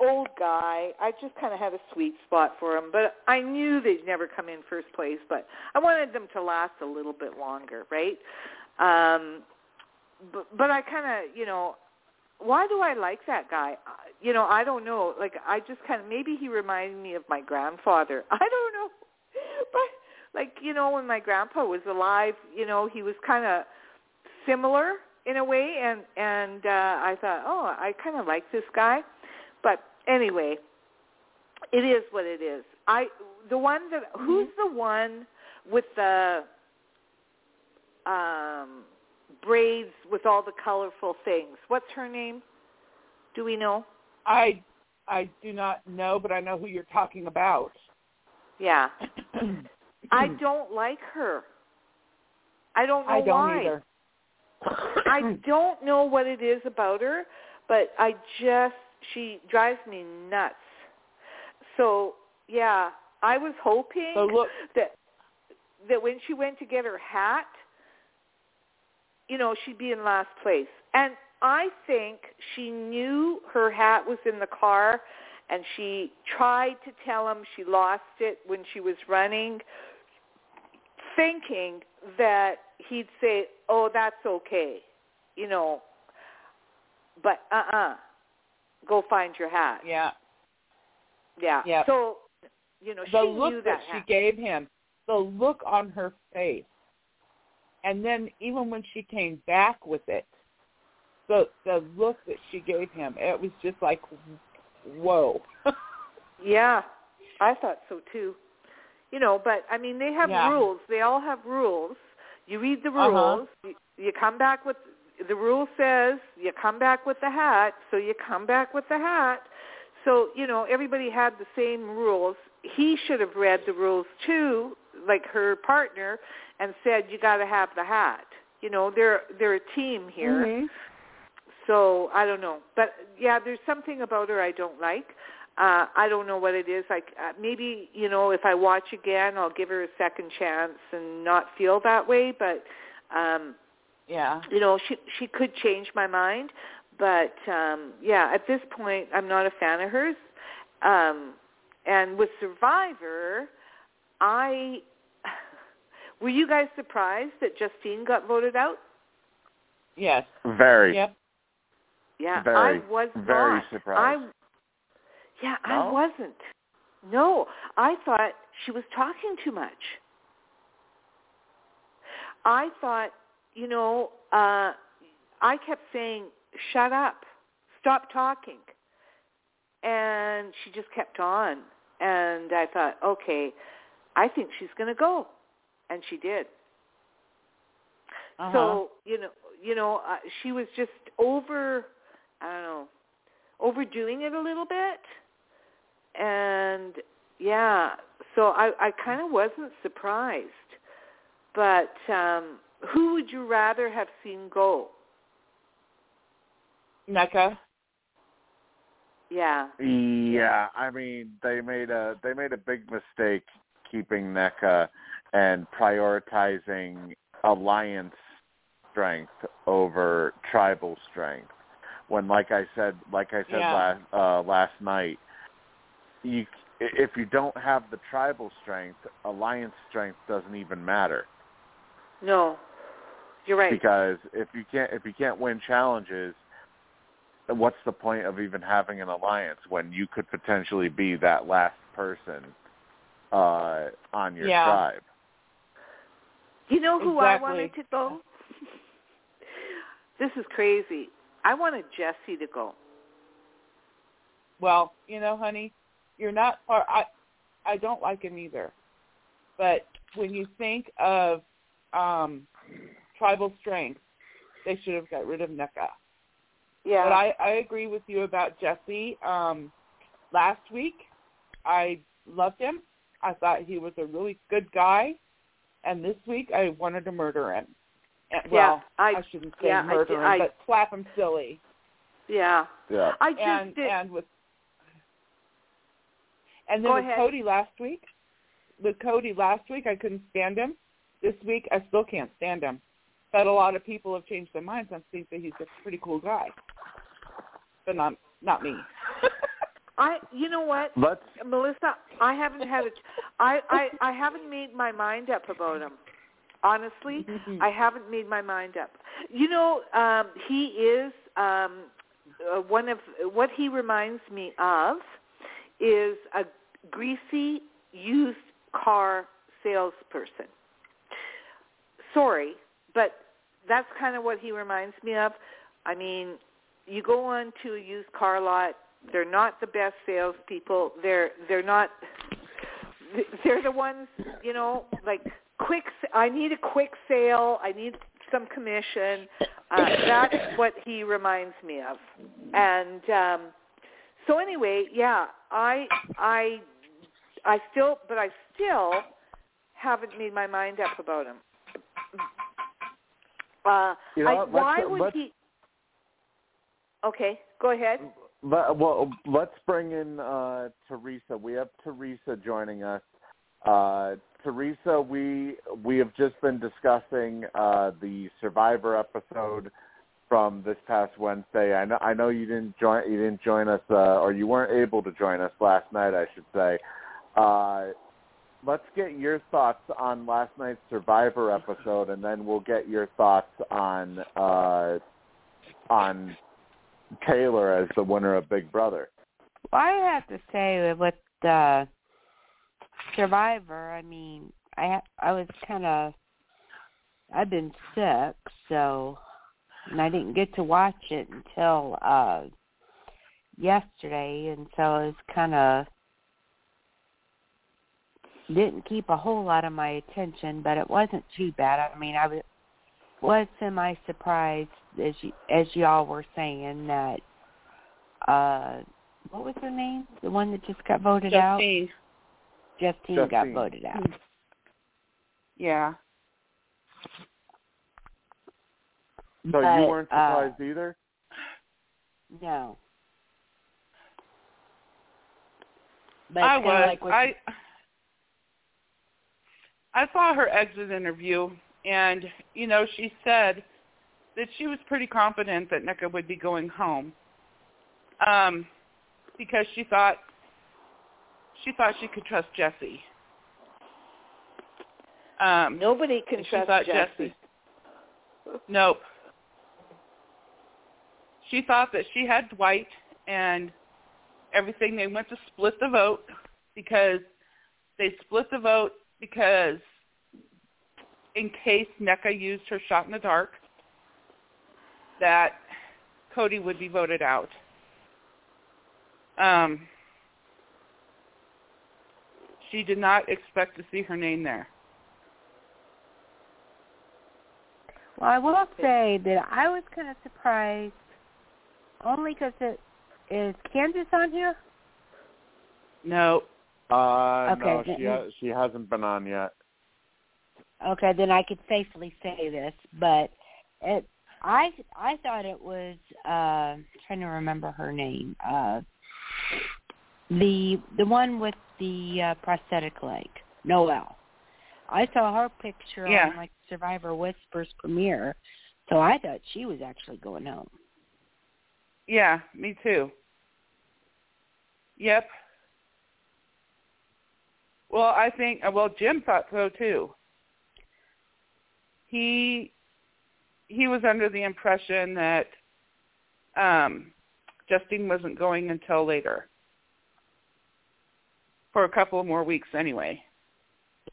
old guy. I just kind of had a sweet spot for him, but I knew they'd never come in first place, but I wanted them to last a little bit longer, right? Um but but I kind of, you know, why do I like that guy? You know, I don't know. Like I just kind of maybe he reminded me of my grandfather. I don't know. But like, you know, when my grandpa was alive, you know, he was kind of similar in a way and and uh I thought, "Oh, I kind of like this guy." But anyway, it is what it is. I the one that who's the one with the um braids with all the colorful things. What's her name? Do we know? I I do not know, but I know who you're talking about. Yeah. I don't like her. I don't know I don't why. either. I don't know what it is about her, but I just she drives me nuts. So yeah, I was hoping So look, that that when she went to get her hat, you know, she'd be in last place. And I think she knew her hat was in the car and she tried to tell him she lost it when she was running, thinking that he'd say, "Oh, that's okay," you know. But uh-uh, go find your hat. yeah, Yeah. Yep. So, you know, the she look knew that that she gave him, the look on her face, and then even when she came back with it, the the look that she gave him, it was just like, whoa. Yeah, I thought so too. You know, but I mean, they have Yeah. rules. They all have rules. You read the Uh-huh. rules. You, you come back with the rule says you come back with the hat, so you come back with the hat. So you know, everybody had the same rules. He should have read the rules too, like her partner, and said you got to have the hat. You know, they're they're a team here. Mhm. So I don't know, but yeah, there's something about her I don't like. Uh, I don't know what it is. Like uh, maybe you know, if I watch again, I'll give her a second chance and not feel that way. But um, Yeah. you know, she she could change my mind. But um, yeah, at this point, I'm not a fan of hers. Um, and with Survivor, I were you guys surprised that Justine got voted out? Yes. Very. Yep. Yeah, Very, I was very not. surprised. I, yeah, No? I wasn't. No, I thought she was talking too much. I thought, you know, uh, I kept saying, "Shut up, stop talking," and she just kept on. And I thought, okay, I think she's going to go, and she did. Uh-huh. So you know, you know, uh, she was just over. I don't know, overdoing it a little bit, and yeah. So I I kind of wasn't surprised, but um who would you rather have seen go? Nneka. Yeah. Yeah, I mean they made a they made a big mistake keeping Nneka and prioritizing alliance strength over tribal strength. When, like I said, like I said Yeah. last uh, last night, you if you don't have the tribal strength, alliance strength doesn't even matter No. You're right. because if you can't if you can't win challenges, what's the point of even having an alliance when you could potentially be that last person uh, on your Yeah. tribe? You know who I wanted to go? this is crazy. I wanted Jesse to go. Well, you know, honey, you're not far. I I don't like him either. But when you think of um tribal strength, they should have got rid of Nneka. Yeah. But I I agree with you about Jesse. Um last week I loved him. I thought he was a really good guy. And this week I wanted to murder him. And, Yeah, well, I- shouldn't say yeah, murder did- him, I- but slap him silly. yeah. Yeah. I just and did. and with and then Go with ahead. Cody last week, with Cody last week, I couldn't stand him. This week, I still can't stand him. But a lot of people have changed their minds and think that he's a pretty cool guy, but not not me. I you know what? Let's Melissa, I haven't had a I I I haven't made my mind up about him. Honestly, I haven't made my mind up. You know, um he is um uh, one of what he reminds me of is a greasy used car salesperson. Sorry, but that's kind of what he reminds me of. I mean, you go on to a used car lot, they're not the best salespeople. They're they're not. They're the ones, you know, like quick. I need a quick sale. I need some commission. Uh, that's what he reminds me of. And um, so anyway, yeah, I I I still, but I still haven't made my mind up about him. Uh, You know I, why would he? Okay, go ahead. Well, let's bring in uh, Teresa. We have Teresa joining us. Uh, Teresa, we we have just been discussing uh, the Survivor episode from this past Wednesday. I know I know you didn't join you didn't join us uh, or you weren't able to join us last night, I should say. Uh, let's get your thoughts on last night's Survivor episode, and then we'll get your thoughts on uh, on Taylor as the winner of Big Brother. Well, I have to say with uh, Survivor, I mean, I I was kind of I've been sick, so and I didn't get to watch it until uh yesterday, and so I was kind of didn't keep a whole lot of my attention, but it wasn't too bad. I mean, I was was semi surprised as you, as y'all were saying that uh what was her name? The one that just got voted out? Justine. Justine, got voted out. Yeah. So But, you weren't uh, surprised either? No. But I was. like I I saw her exit interview, and you know she said that she was pretty confident that Nneka would be going home, um, because she thought she thought she could trust Jesse. Um, Nobody can trust thought Jesse. Nope. She thought that she had Dwight and everything. They went to split the vote because they split the vote because in case Nneka used her shot in the dark, that Cody would be voted out. Um, she did not expect to see her name there. Well, I will say that I was kind of surprised, only because it is Kansas on here. No. Uh, Okay, no, she ha- she hasn't been on yet. Okay, then I could safely say this, but it I I thought it was uh trying to remember her name. Uh the the one with the uh, prosthetic leg, Noelle. I saw her picture Yeah. on like Survivor Whispers premiere, so I thought she was actually going home. Yeah, me too. Yep. Well, I think uh, well Jim thought so too. He he was under the impression that um Justine wasn't going until later. For a couple of more weeks anyway.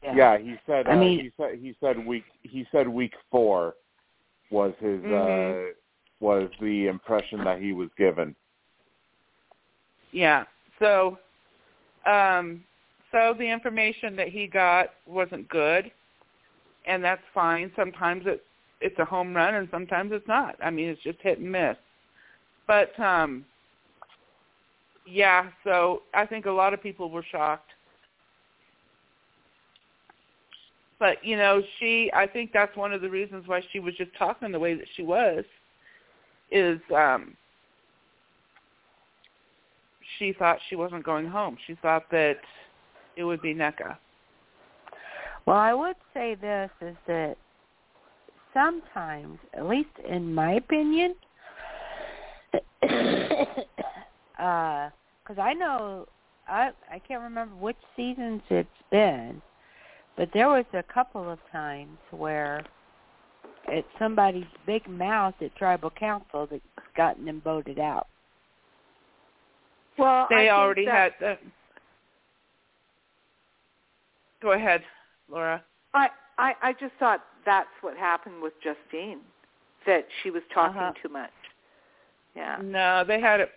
Yeah, he said. I uh, mean- he said he said week he said week four was his Mhm. uh was the impression that he was given. Yeah. So um so the information that he got wasn't good and that's fine. Sometimes it it's a home run and sometimes it's not. I mean it's just hit and miss. But um yeah, so I think a lot of people were shocked. But you know, she I think that's one of the reasons why she was just talking the way that she was is um she thought she wasn't going home. She thought that it would be Nneka. Well, I would say this is that sometimes, at least in my opinion, uh, because I know I I can't remember which seasons it's been, but there was a couple of times where it's somebody's big mouth at tribal council that's gotten them voted out. Well, They think already that- had the Go ahead, Laura. I, I I just thought that's what happened with Justine, that she was talking Uh-huh. too much. Yeah. No, they had it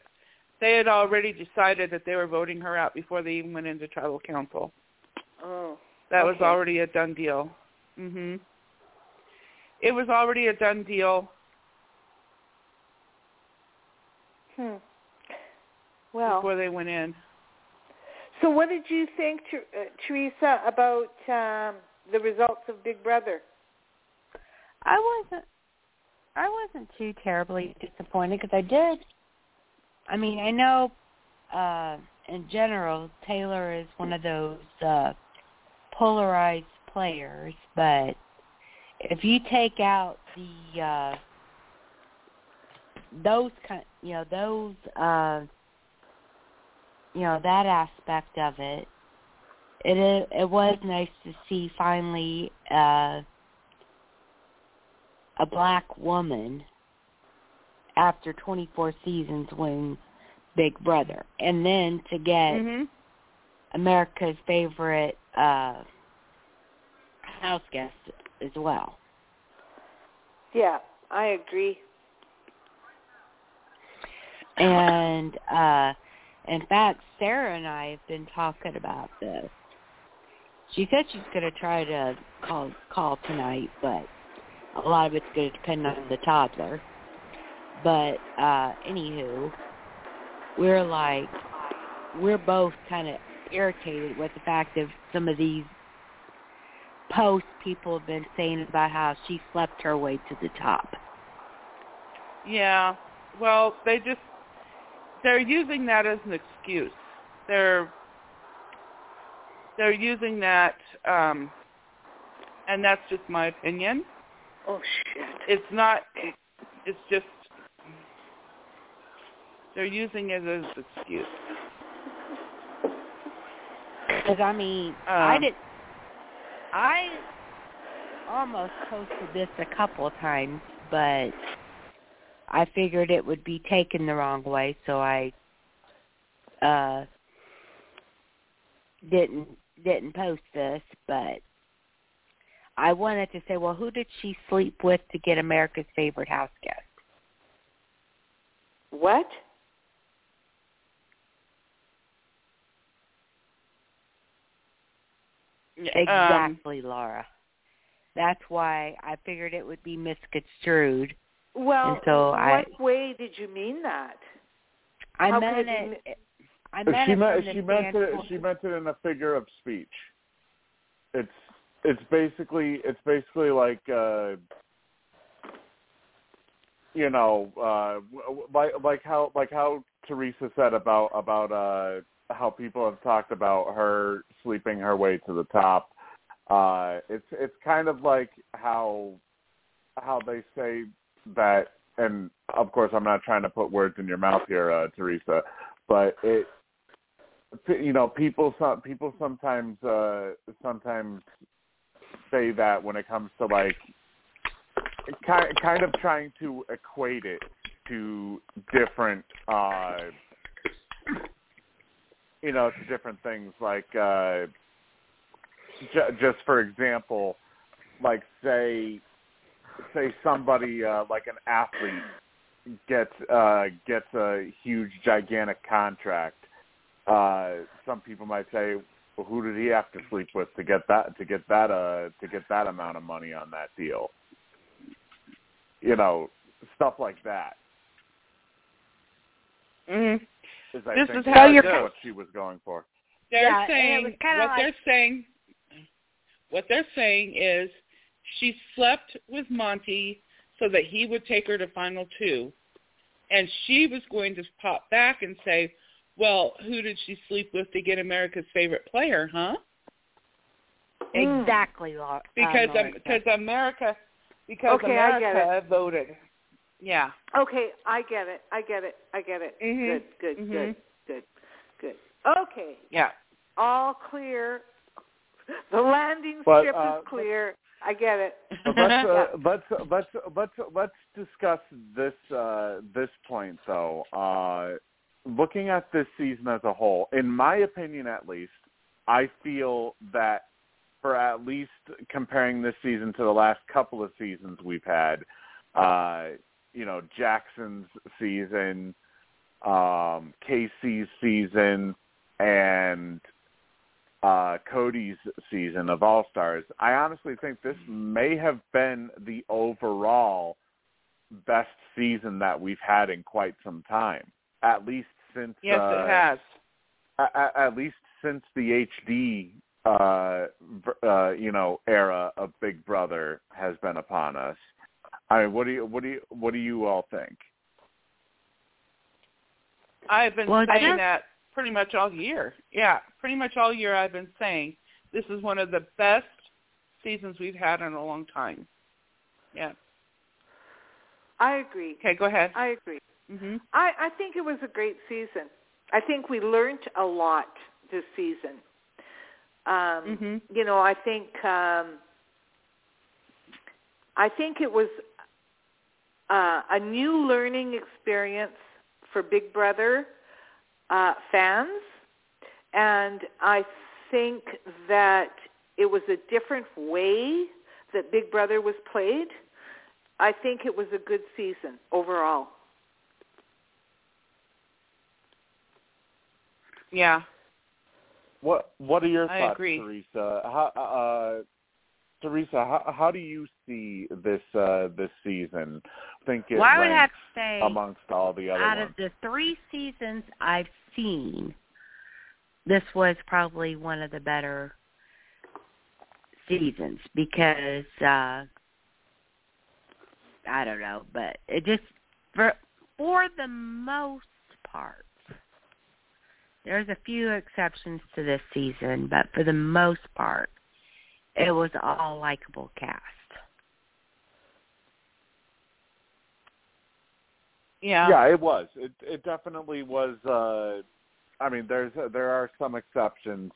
they had already decided that they were voting her out before they even went into tribal council. Oh. That was already a done deal. Mhm. It was already a done deal. Hmm. Well, before they went in. so what did you think, uh, Teresa, about um, the results of Big Brother? I wasn't I wasn't too terribly disappointed because I did. I mean, I know uh in general Taylor is one of those uh polarized players, but if you take out the uh those kind, you know, those uh you know, that aspect of it, it is, it was nice to see finally uh a black woman after 24 seasons win Big Brother, and then to get Mhm. America's favorite uh house guest as well. Yeah, I agree. And uh in fact, Sarah and I have been talking about this. She said she's going to try to call call tonight, but a lot of it's going to depend on the toddler. But uh anywho, we're like we're both kind of irritated with the fact of some of these posts people have been saying about how she slept her way to the top. Yeah. Well, they just they're using that as an excuse. They're they're using that um and that's just my opinion. Oh shit. It's not it's just they're using it as an excuse. Because I mean, I Um, did. I almost posted this a couple of times, but I figured it would be taken the wrong way, so I uh didn't didn't post this. But I wanted to say, well, who did she sleep with to get America's favorite house guest? What? Um, Exactly, Laura. That's why I figured it would be misconstrued. Well, And so what I- way did you mean that? I How meant it. I meant she it meant she meant it she meant it in a figure of speech. It's it's basically it's basically like uh you know uh like like how like how Teresa said about about uh how people have talked about her sleeping her way to the top. Uh it's it's kind of like how how they say that and of course I'm not trying to put words in your mouth here uh Teresa but it you know people some people sometimes uh sometimes say that when it comes to like kind kind of trying to equate it to different uh you know to different things like uh j- just for example like say say somebody uh like an athlete gets uh gets a huge gigantic contract uh some people might say well, who did he have to sleep with to get that to get that uh to get that amount of money on that deal you know stuff like that Mhm. is I This think is how what- it what she was going for They're Yeah, saying what like- they're saying. What they're saying is, she slept with Monte so that he would take her to final two, and she was going to pop back and say, "Well, who did she sleep with to get America's favorite player, huh?" exactly, Laura. Because uh, um, because America because Okay, I get America voted. Yeah. Okay, I get it. I get it. I get it. Mhm. Good, good, Mhm. good, good, good. Okay, Yeah. all clear. The landing But, strip uh, is clear. I get it. But let's uh, let's let's let's let's discuss this uh, this point though. Uh, looking at this season as a whole, in my opinion, at least, I feel that for at least comparing this season to the last couple of seasons we've had, uh, you know, Jackson's season, um, Kaycee's season, and uh, Cody's season of All Stars, I honestly think this may have been the overall best season that we've had in quite some time. At least since Yes, uh, it has. At, at least since the HD, uh, uh, you know, era of Big Brother has been upon us. I mean, what do you what do you what do you all think? I've been Well, saying that pretty much all year. Yeah, pretty much all year I've been saying this is one of the best seasons we've had in a long time. Yeah. I agree. Okay, go ahead. I agree. Mhm. I, I think it was a great season. I think we learned a lot this season. Um, Mhm. You know, I think um, I think it was uh, a new learning experience for Big Brother uh, fans, and I think that it was a different way that Big Brother was played. I think it was a good season overall. Yeah. What What are your I thoughts, agree. Teresa? How, uh, Teresa, how, how do you see this uh, this season? Think it well, I would ranks have to say, amongst all the other out ones. of the three seasons I've seen, this was probably one of the better seasons because uh I don't know, but it just for for the most part. There's a few exceptions to this season, but for the most part, it was all likable cast. Yeah. Yeah, it was. It it definitely was. Uh, I mean, there's there are some exceptions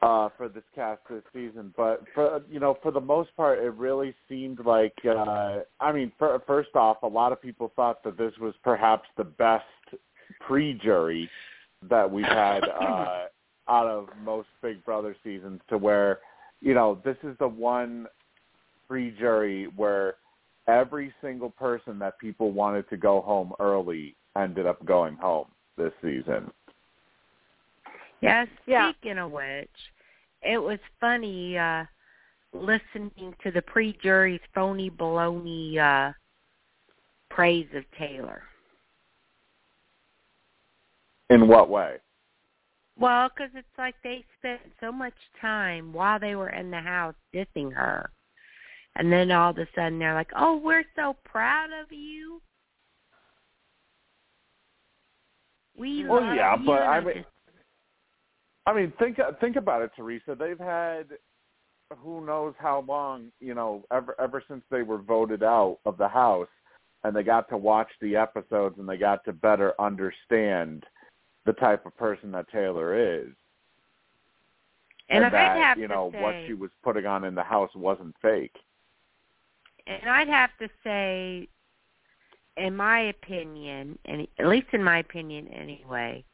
uh, for this cast this season, but for you know, for the most part, it really seemed like. Uh, I mean, for, first off, a lot of people thought that this was perhaps the best pre-jury that we've had uh, out of most Big Brother seasons. To where, you know, this is the one pre-jury where every single person that people wanted to go home early ended up going home this season. Yes, Yeah. speaking of which, it was funny, uh listening to the pre-jury's phony baloney uh, praise of Taylor. In what way? Well, because it's like they spent so much time while they were in the house dissing her. And then all of a sudden they're like, oh, we're so proud of you. We well, love yeah, you. but I mean, I mean, think think about it, Teresa. They've had who knows how long, you know, ever ever since they were voted out of the house, and they got to watch the episodes and they got to better understand the type of person that Taylor is, and, that I'd have you to know say, what she was putting on in the house wasn't fake. and I'd have to say, in my opinion, and at least in my opinion anyway,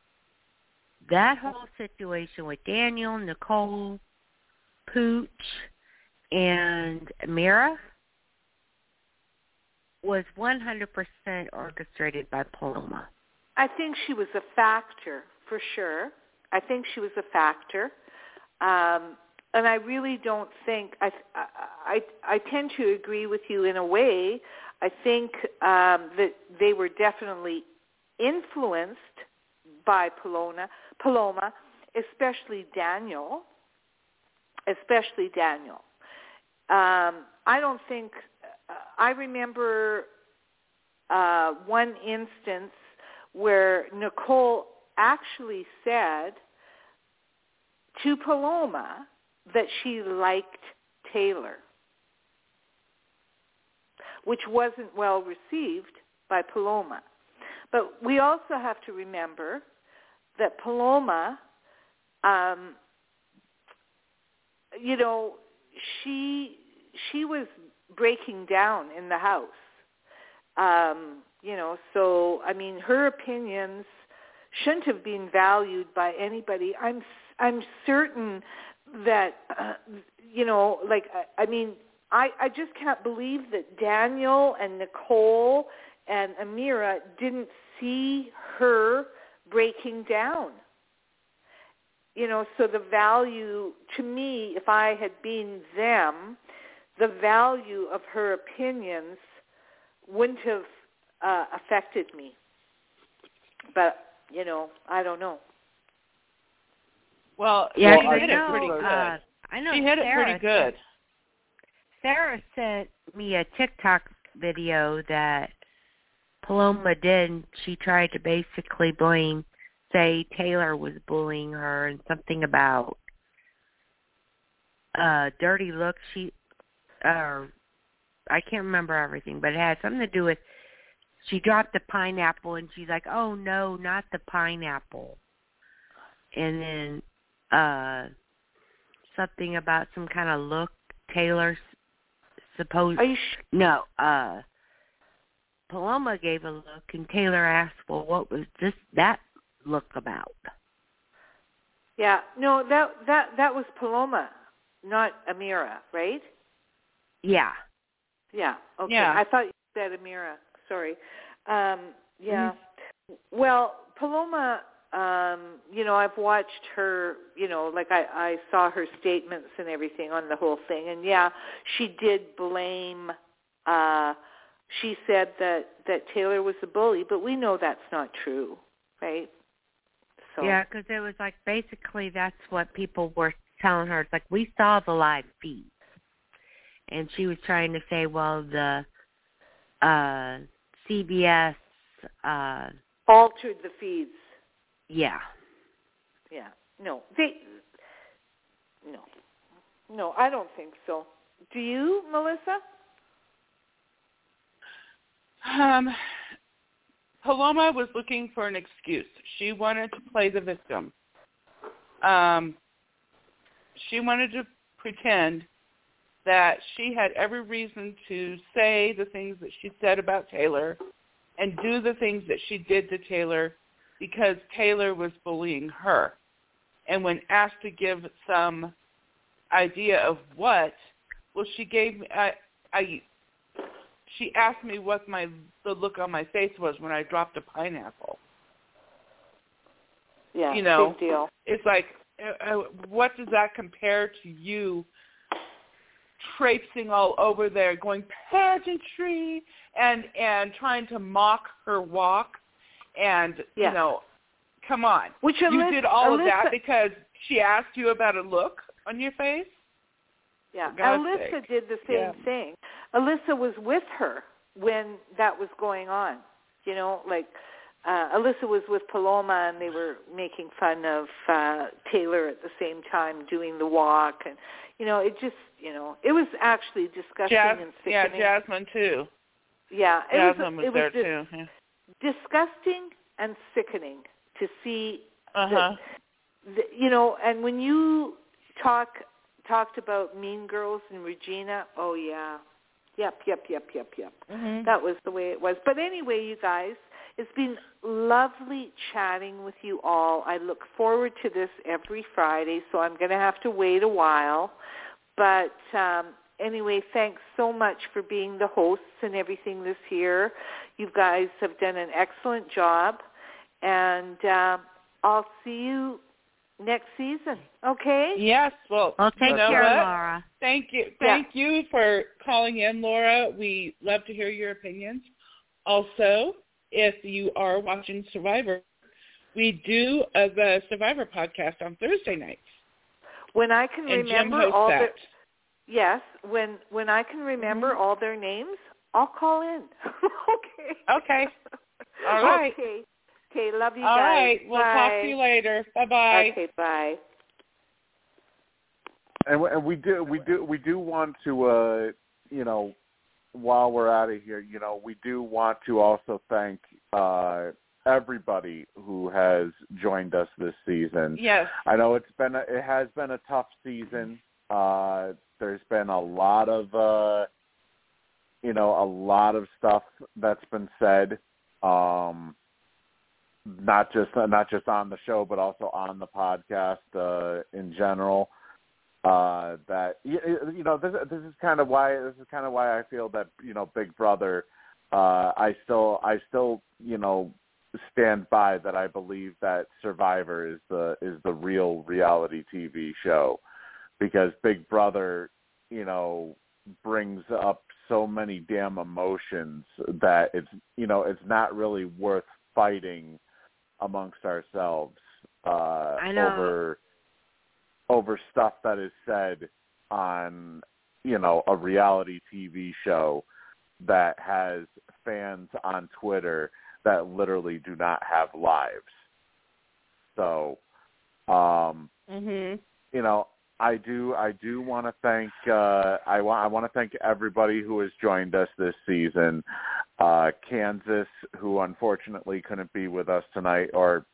that whole situation with Daniel, Nicole, Pooch, and Mira was 100% orchestrated by Paloma. I think she was a factor for sure. I think she was a factor, um, and I really don't think I, I I tend to agree with you in a way. I think um, that they were definitely influenced by Paloma, Paloma, especially Daniel, especially Daniel. Um, I don't think I remember uh, one instance where Nicole actually said to Paloma that she liked Taylor, which wasn't well received by Paloma. But we also have to remember that Paloma, um, you know, she she was breaking down in the house. Um, you know, so I mean, her opinions shouldn't have been valued by anybody. I'm I'm certain that uh, you know, like I, I mean, I I just can't believe that Daniel and Nicole and Ameerah didn't see her breaking down. You know, so the value to me, if I had been them, the value of her opinions wouldn't have uh, affected me. But you know, I don't know. Well, Yeah, she Well, I hit know, it pretty good. uh, I know she hit Sarah it pretty good. Sarah sent me a TikTok video that Paloma did. She tried to basically blame, say Taylor was bullying her and something about uh dirty look. She, uh, I can't remember everything, but it had something to do with she dropped the pineapple and she's like, "Oh no, not the pineapple." And then uh something about some kind of look Taylor supposed Are you sh- no, uh Paloma gave a look and Taylor asked, Well what was this that look about? Yeah, no, that that that was Paloma, not Ameerah, right? Yeah. Yeah. Okay. Yeah. I thought you said Ameerah. Sorry. Um, yeah. Well, Paloma, um, you know, I've watched her, you know, like I, I saw her statements and everything on the whole thing. And yeah, she did blame, uh, she said that, that Taylor was a bully, but we know that's not true, right? So, Yeah, because it was like basically that's what people were telling her. It's like we saw the live feed, and she was trying to say, well, the uh CBS, uh altered the feeds. yeah, Yeah. No, they, no, no, I don't think so. Do you, Melissa? Um, Paloma was looking for an excuse. She wanted to play the victim. Um, she wanted to pretend that she had every reason to say the things that she said about Taylor and do the things that she did to Taylor because Taylor was bullying her. And when asked to give some idea of what, well, she gave me, I, I, she asked me what my the look on my face was when I dropped a pineapple. Yeah, You know, big deal. It's like, uh, uh, what does that compare to you traipsing all over there, going pageantry and and trying to mock her walk, and Yeah. you know, come on, Which you Alyssa, did all of that because she asked you about a look on your face. Yeah, Alyssa sake. did the same Yeah. thing. Alyssa was with her when that was going on. You know, like uh, Alyssa was with Paloma, and they were making fun of uh, Taylor at the same time doing the walk, and you know, it just, you know, it was actually disgusting Jas- and sickening. yeah. Jasmine too. yeah, it Jasmine was, was, it there was too. Yeah. disgusting and sickening to see Uh huh. the, you know, and when you talk talked about Mean Girls and Regina, oh yeah, yep, yep, yep, yep, yep. Mhm. That was the way it was. But anyway, you guys, it's been lovely chatting with you all. I look forward to this every Friday, so I'm going to have to wait a while. But um, anyway, thanks so much for being the hosts and everything this year. You guys have done an excellent job, and um, I'll see you next season. Okay? Yes. Well, Well, take you know care, what? Laura. Thank you. Yeah. Thank you for calling in, Laura. We love to hear your opinions. Also, if you are watching Survivor, we do a, the Survivor podcast on Thursday nights, When I can and remember all that. the yes, when when I can remember all their names, I'll call in. okay. Okay. All right. Okay. Okay. Love you All guys. right. We'll Bye. talk to you later. Bye bye. Okay. Bye. and, we- and we do we do we do want to uh you know while we're out of here you know we do want to also thank uh everybody who has joined us this season. Yes. i know it's been a, it has been a tough season. Uh there's been a lot of uh you know a lot of stuff that's been said um not just not just on the show but also on the podcast uh in general uh that you, you know this this is kind of why this is kind of why I feel that you know Big Brother uh I still I still you know stand by that I believe that Survivor is the is the real reality TV show because Big Brother you know brings up so many damn emotions that it's you know it's not really worth fighting amongst ourselves uh I know. over over stuff that is said on you know a reality TV show that has fans on Twitter that literally do not have lives. So, um, Mhm. you know, I do I do want to thank uh I want I want to thank everybody who has joined us this season. Uh Kansas who unfortunately couldn't be with us tonight or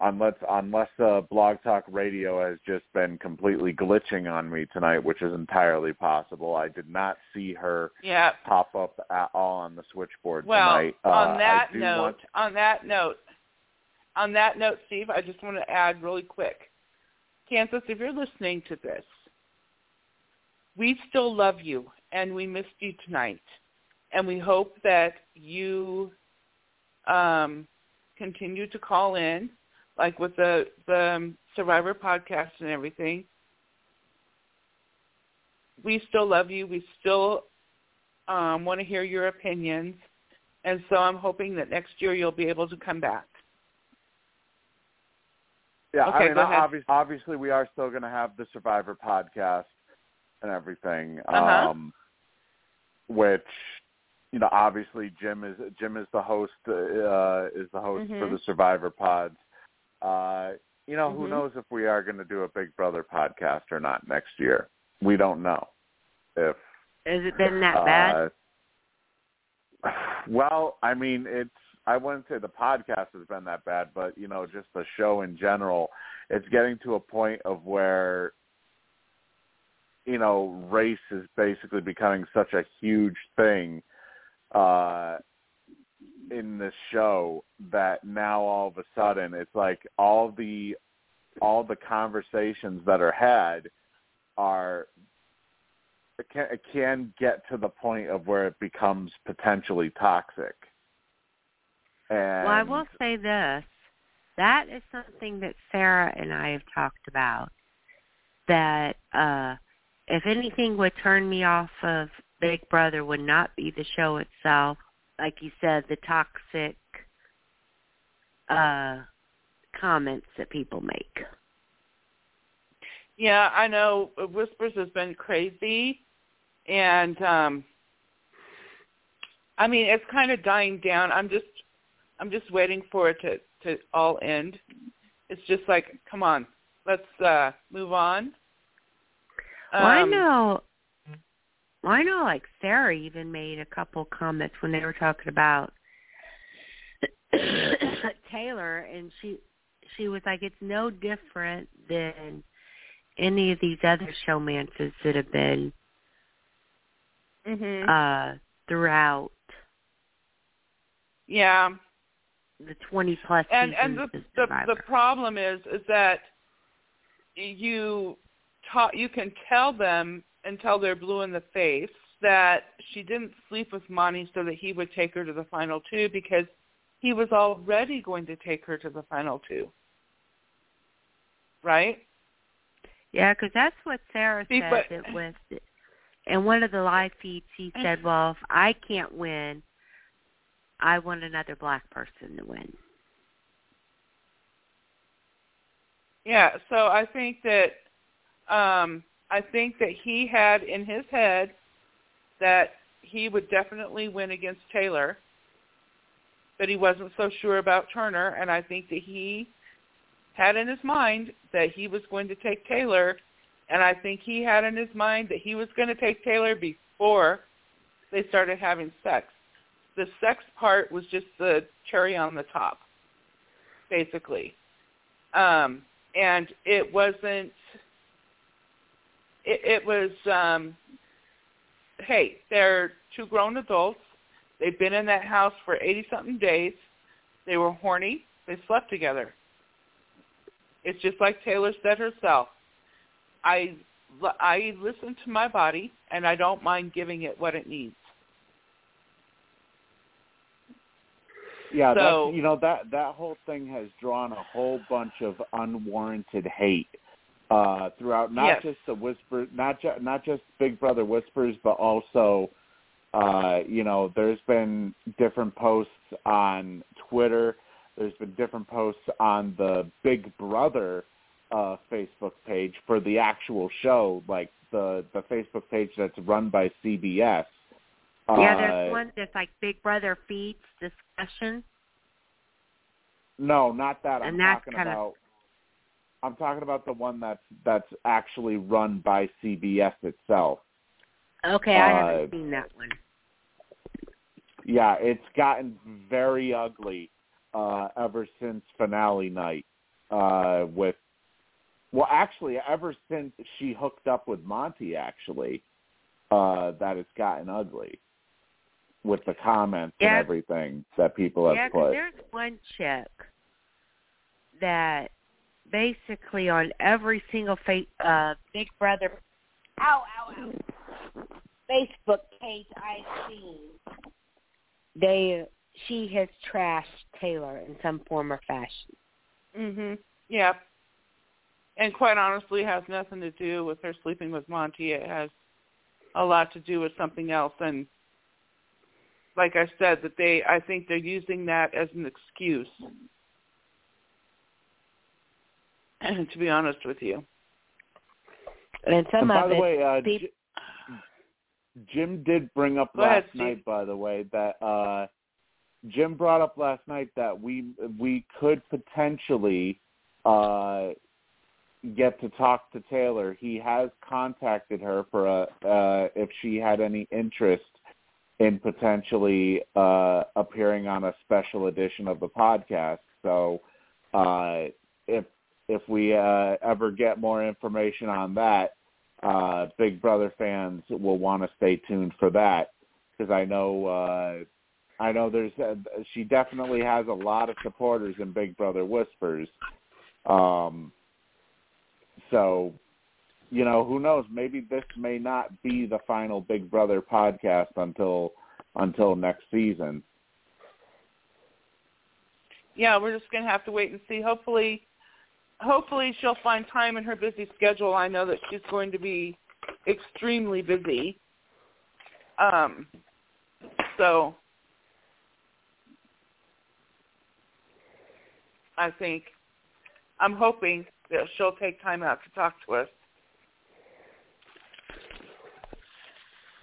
unless unless uh, Blog Talk Radio has just been completely glitching on me tonight, which is entirely possible. I did not see her Yeah. pop up at all on the switchboard Well, tonight. Uh, on that note, want- on that note, on that note, Steve, I just want to add really quick. Kansas, if you're listening to this, we still love you and we missed you tonight. And we hope that you um, continue to call in, like with the, the um, Survivor podcast and everything. We still love you. We still um, want to hear your opinions. And so I'm hoping that next year you'll be able to come back. Yeah, Okay, I mean, obviously, obviously, we are still going to have the Survivor podcast and everything. Uh-huh. Um, which, you know, obviously Jim is Jim is the host uh, is the host for Mhm. the Survivor pods. Uh, you know, who Mhm. knows if we are going to do a Big Brother podcast or not next year? We don't know. If Has it been that bad? uh, Well, I mean, it's I wouldn't say the podcast has been that bad, but you know, just the show in general, it's getting to a point of where you know, race is basically becoming such a huge thing uh in this show that now all of a sudden it's like all the all the conversations that are had are it can, it can get to the point of where it becomes potentially toxic. And Well, I will say this. That is something that Sarah and I have talked about. That uh if anything would turn me off of Big Brother would not be the show itself. Like you said, the toxic uh comments that people make. Yeah, I know Whispers has been crazy and um I mean it's kind of dying down. I'm just I'm just waiting for it to to all end. It's just like, come on, let's uh move on. Well, I Um, know. Well, I know. Like Sarah even made a couple comments when they were talking about Taylor, and she she was like, "It's no different than any of these other showmances that have been mhm. uh throughout yeah. the twenty plus and and the the, the problem is is that you ta- you can tell them until they're blue in the face that she didn't sleep with Monte so that he would take her to the final two because he was already going to take her to the final two. Right? Yeah, because that's what Sarah See, said. but- It was in one of the live feeds. He said, "Well, if I can't win, I want another black person to win." Yeah, so I think that um I think that he had in his head that he would definitely win against Taylor, but he wasn't so sure about Turner and I think that he had in his mind that he was going to take Taylor and I think he had in his mind that he was going to take Taylor before they started having sex. The sex part was just the cherry on the top, basically. Um and it wasn't it, it was um hey they're two grown adults. They've been in that house for eighty something days. They were horny. They slept together. It's just like taylor said herself. I i listen to my body and i don't mind giving it what it needs. Yeah, So- that's, you know that that whole thing has drawn a whole bunch of unwarranted hate uh throughout not Yes. just the whisper not just not just Big Brother whispers but also uh you know there's been different posts on Twitter there's been different posts on the Big Brother uh Facebook page for the actual show like the the Facebook page that's run by CBS yeah, Uh, there's one that's like Big Brother feeds discussion. No, not that. I'm that's talking about. I'm talking about the one that's that's actually run by CBS itself. Okay, I Uh, haven't seen that one. Yeah, it's gotten very ugly uh, ever since finale night. Uh, with well, actually, ever since she hooked up with Monte, actually, uh, that it's gotten ugly with the comments Yeah. and everything that people have Yeah, put. there's one chick that basically on every single fa- uh, Big Brother. Ow ow ow. Facebook page I've seen, they she has trashed Taylor in some form or fashion. mhm yeah. And quite honestly it has nothing to do with her sleeping with monte. It has a lot to do with something else. And like I said that they I think they're using that as an excuse to be honest with you. And some and by of the it, way, uh, peop- J- Jim did bring up Go last Steve. night, by the way, that uh, Jim brought up last night that we we could potentially uh, get to talk to Taylor. He has contacted her for a uh, if she had any interest in potentially uh, appearing on a special edition of the podcast. So uh, if if we uh, ever get more information on that, uh, Big Brother fans will want to stay tuned for that because I know uh, I know there's uh, she definitely has a lot of supporters in Big Brother Whispers. Um, so, you know, who knows? Maybe this may not be the final Big Brother podcast until until next season. Yeah, we're just gonna have to wait and see. Hopefully hopefully she'll find time in her busy schedule. I know that she's going to be extremely busy. Um, so I think I'm hoping that she'll take time out to talk to us.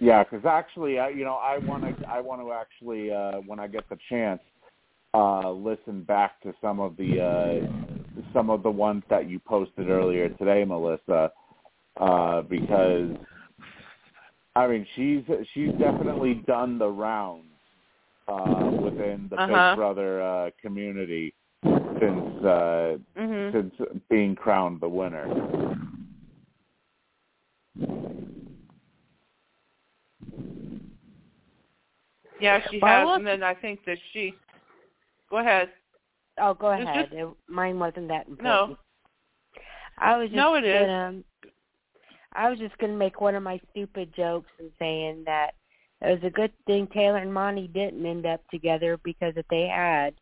Yeah, because actually, I, you know, I want to, I want to actually, uh, when I get the chance, uh, listen back to some of the, uh, some of the ones that you posted earlier today, Melissa, uh, because, I mean, she's she's definitely done the rounds uh, within the Uh-huh. Big Brother uh, community since uh, Mhm. since being crowned the winner. Yeah, she has, and then I think that she. Go ahead. Oh, go ahead. just- It, mine wasn't that important. No. I was just No, it is. gonna, I was just gonna make one of my stupid jokes and saying that it was a good thing Taylor and Monte didn't end up together because if they had,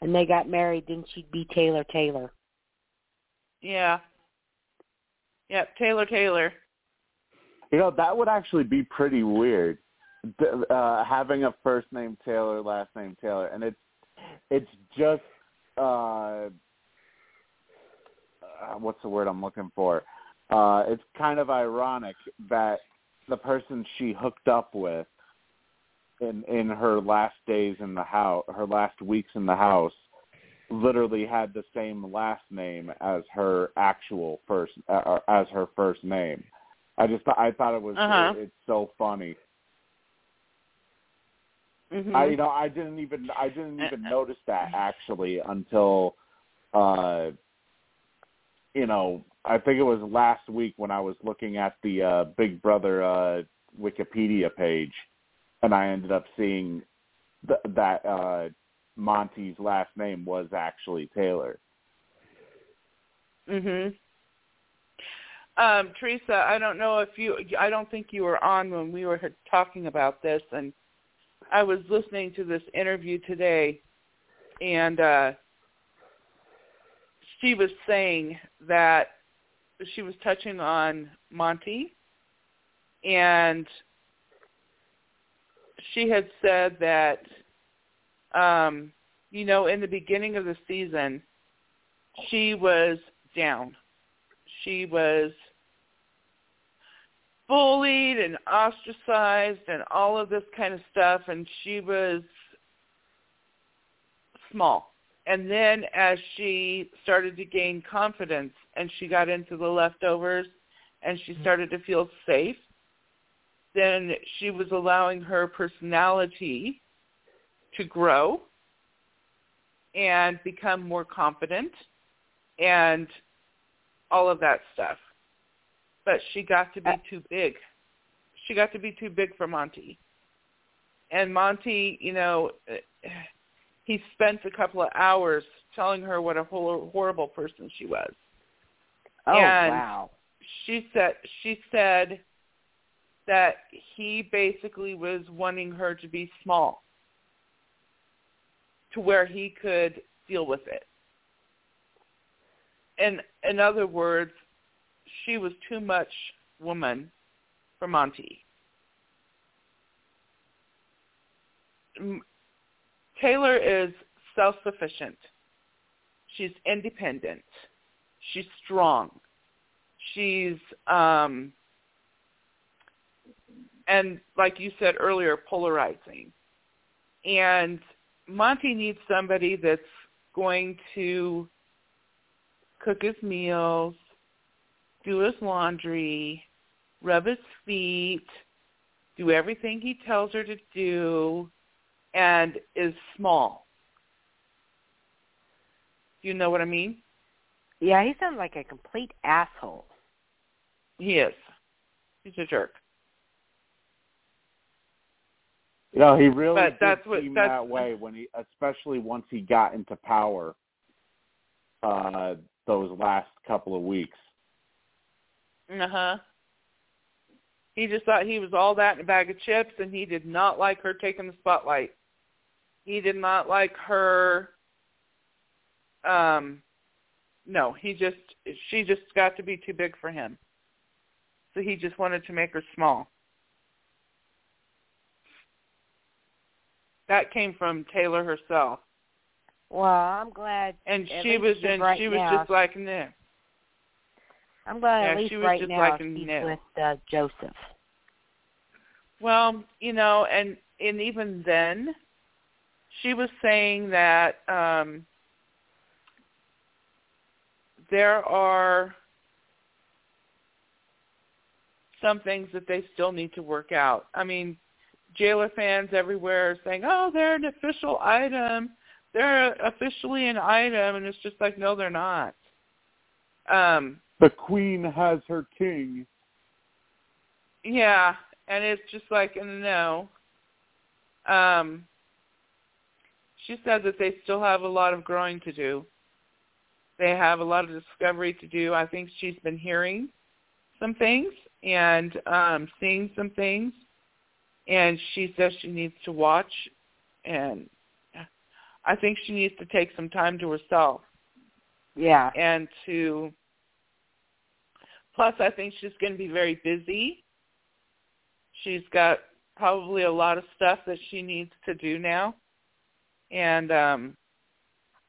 and they got married, then she'd be Taylor Taylor. Yeah. Yep, Taylor Taylor. You know, that would actually be pretty weird. Uh, having a first name Taylor, last name Taylor, and it's it's just uh, uh what's the word I'm looking for? Uh it's kind of ironic that the person she hooked up with in in her last days in the house, her last weeks in the house, literally had the same last name as her actual first uh, as her first name. I just thought I thought it was Uh-huh. it, it's so funny. Mhm. I you know I didn't even I didn't even notice that actually until uh you know I think it was last week when I was looking at the uh Big Brother uh Wikipedia page and I ended up seeing th- that uh Monte's last name was actually Taylor. Mhm. Um, Teresa, I don't know if you. I don't think you were on when we were talking about this, and I was listening to this interview today, and uh, she was saying that she was touching on Monte, and she had said that, um, you know, in the beginning of the season, she was down. She was bullied and ostracized and all of this kind of stuff and she was small. And then as she started to gain confidence and she got into the leftovers and she mm-hmm. started to feel safe, then she was allowing her personality to grow and become more confident and all of that stuff. But she got to be Uh, too big. She got to be too big for Monte. And Monte, you know, eh, he spent a couple of hours telling her what a hor- horrible person she was. Oh And- wow. She said she said that he basically was wanting her to be small to where he could deal with it. And in other words, she was too much woman for Monte. Taylor is self-sufficient. She's independent. She's strong. She's um and like you said earlier, polarizing. And Monte needs somebody that's going to cook his meals, do his laundry, rub his feet, do everything he tells her to do, and is small. Do you know what I mean? Yeah, he sounds like a complete asshole. He is. He's a jerk. You know, he really But did that's what- seem that's- that way when he, especially once he got into power. Uh, those last couple of weeks. Uh huh. He just thought he was all that in a bag of chips, and he did not like her taking the spotlight. He did not like her. Um, no, he just she just got to be too big for him. so he just wanted to make her small. That came from Taylor herself. Well, I'm glad. And she was and right she was now, just like no. I'm glad yeah, at least she was right just now like she's no. with uh, Joseph. Well, you know, and and even then, she was saying that um there are some things that they still need to work out. I mean, Jaylor fans everywhere are saying, "Oh, they're an official item. They're officially an item," and it's just like, no, they're not. Um, The queen has her king. yeah, and it's just like, no. Um, she said that they still have a lot of growing to do. They have a lot of discovery to do. I think she's been hearing some things and um, seeing some things, and she says she needs to watch, and I think she needs to take some time to herself Yeah. and to. Plus, I think she's going to be very busy. She's got probably a lot of stuff that she needs to do now, and um,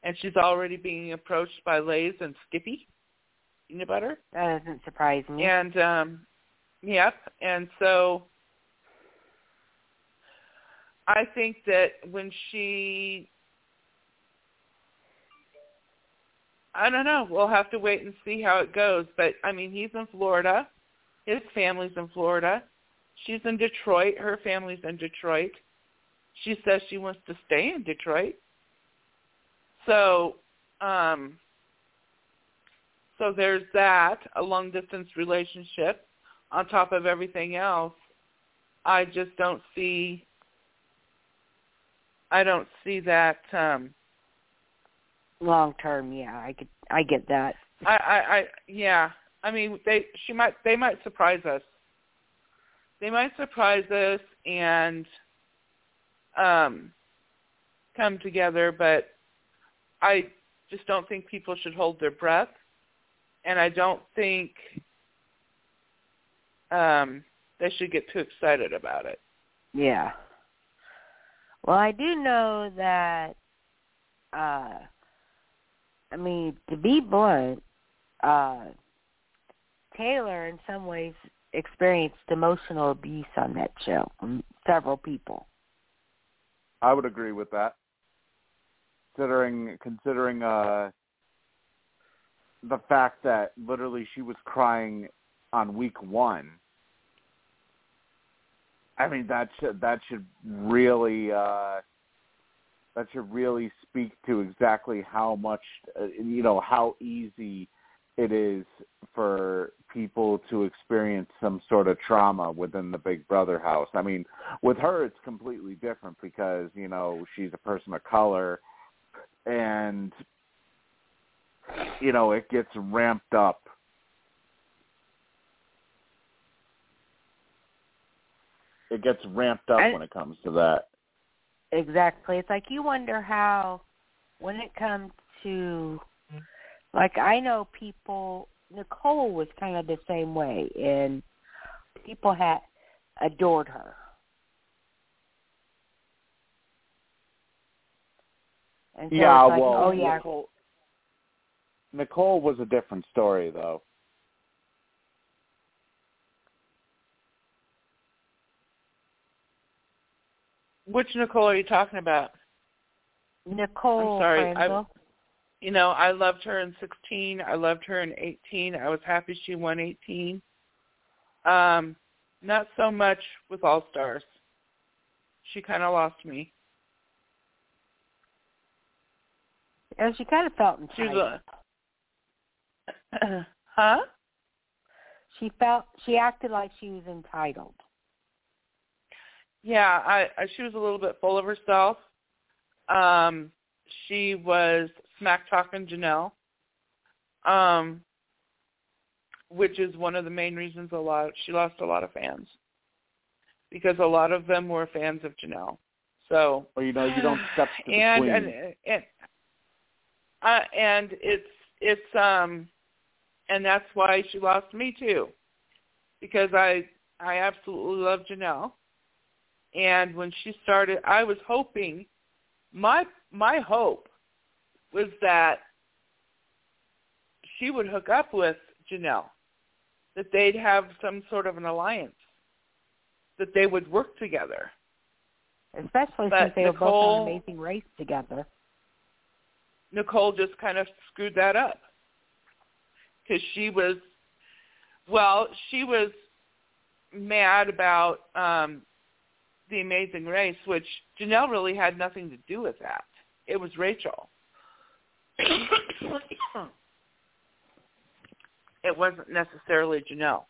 and she's already being approached by Lay's and Skippy, peanut butter. That doesn't surprise me. And um yep, and so I think that when she I don't know, we'll have to wait and see how it goes, but I mean, he's in Florida. His family's in Florida. She's in Detroit. Her family's in Detroit. She says she wants to stay in Detroit. So, um so there's that, a long distance relationship on top of everything else. I just don't see I don't see that um Long term, yeah, I get I get that. I, I, I yeah. I mean they she might they might surprise us. They might surprise us and um come together, but I just don't think people should hold their breath and I don't think um they should get too excited about it. Yeah. Well, I do know that uh I mean, to be blunt, uh Taylor in some ways experienced emotional abuse on that show from several people. I would agree with that. Considering considering uh the fact that literally she was crying on week one. I mean that should that should really uh that should really speak to exactly how much uh, you know how easy it is for people to experience some sort of trauma within the Big Brother house. I mean, with her it's completely different because, you know, she's a person of color and you know, it gets ramped up. It gets ramped up I- when it comes to that. Exactly. It's like you wonder how when it comes to like I know people Nicole was kind of the same way and people had adored her. And so yeah, like, well, oh yeah, Nicole, Nicole was a different story though. Which Nicole are you talking about? Nicole I'm sorry, I-. You know, I loved her in 16. I loved her in 18. I was happy she won 18. Um, not so much with All Stars. She kind of lost me. And she kind of felt She entitled. was a, huh? She felt she acted like she was entitled. Yeah, I, I she was a little bit full of herself. Um, she was smack talking Janelle, um, which is one of the main reasons a lot she lost a lot of fans because a lot of them were fans of Janelle. So Or you know, you don't step to the and queen. and and uh, and it's it's um and that's why she lost me too because I I absolutely love Janelle. And when she started, I was hoping my my hope was that she would hook up with Janelle, that they'd have some sort of an alliance, that they would work together. Especially But since they were both Nicole- on Amazing Race together. Nicole just kind of screwed that up because she was, well, she was mad about um, the Amazing Race, which Janelle really had nothing to do with that. It was Rachel. it wasn't necessarily Janelle.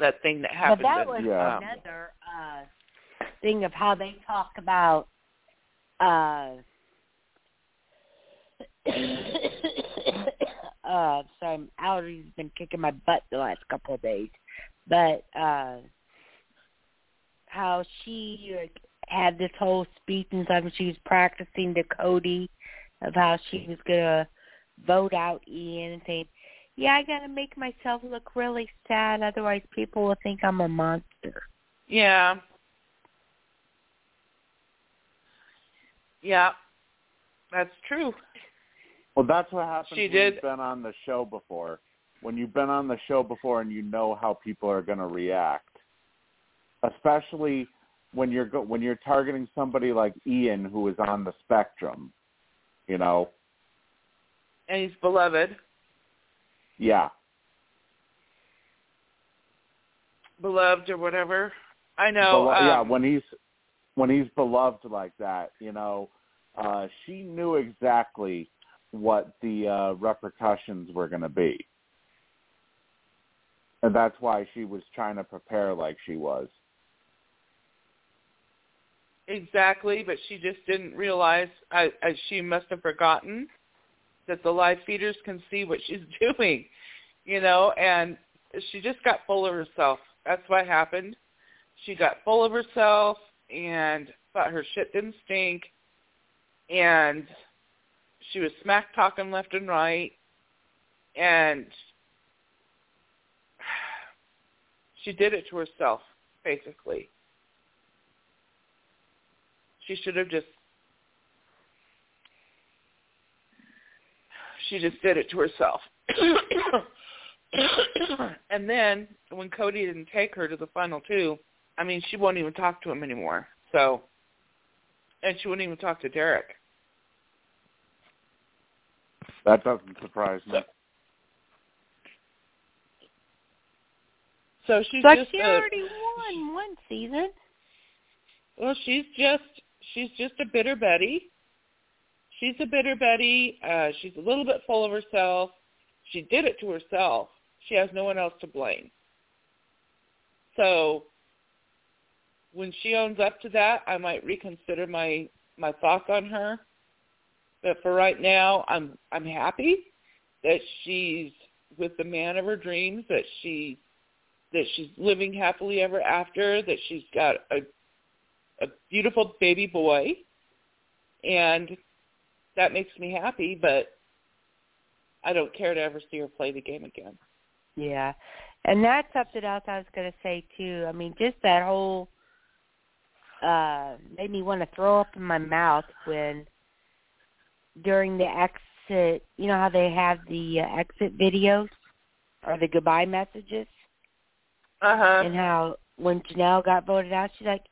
That thing that happened. But happened. that in, was Yeah. another uh thing of how they talk about uh uh my allergies been kicking my butt the last couple of days. But uh how she like, had this whole speech and stuff and she was practicing to Cody of how she was gonna vote out Ian and saying, Yeah, I gotta make myself look really sad, otherwise people will think I'm a monster. Yeah. Yeah. That's true. Well, that's what happens She when did- you've been on the show before. When you've been on the show before and you know how people are going to react, especially when you're go- when you're targeting somebody like Ian who is on the spectrum, you know. And he's beloved. Yeah. Beloved or whatever. I know. Belo- yeah, um, when he's when he's beloved like that, you know, uh she knew exactly what the uh repercussions were going to be. And that's why she was trying to prepare like she was. Exactly, but she just didn't realize. I, I she must have forgotten that the live feeders can see what she's doing, you know, and she just got full of herself. That's what happened. She got full of herself and thought her shit didn't stink, and she was smack talking left and right, and she did it to herself, basically. She should have just she just did it to herself. and then when Cody didn't take her to the final two, I mean she won't even talk to him anymore. So and she wouldn't even talk to Derrick. That doesn't surprise me. So she's But just she a, already won one season. well, she's just she's just a bitter Betty. She's a bitter Betty. Uh, she's a little bit full of herself. She did it to herself. She has no one else to blame. So when she owns up to that, I might reconsider my my thoughts on her. But for right now, I'm I'm happy that she's with the man of her dreams. That she that she's living happily ever after. That she's got a a beautiful baby boy, and that makes me happy. But I don't care to ever see her play the game again. Yeah. And that's something else I was going to say too. I mean, just that whole uh made me want to throw up in my mouth when during the exit, you know how they have the uh, exit videos or the goodbye messages Uh huh. and how when Janelle got voted out, she's like,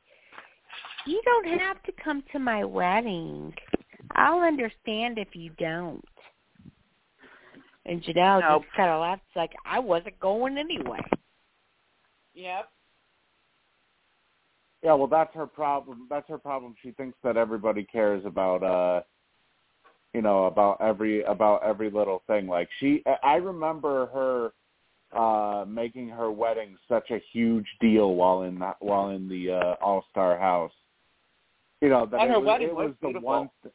"You don't have to come to my wedding. I'll understand if you don't." And Janelle Nope. just kind of laughed, She's like, "I wasn't going anyway." Yep. Yeah, well that's her problem. That's her problem. She thinks that everybody cares about uh you know, about every about every little thing. Like she I remember her uh making her wedding such a huge deal while in that while in the uh All-Star house. You know, that And it her was, wedding it was was the beautiful. one th-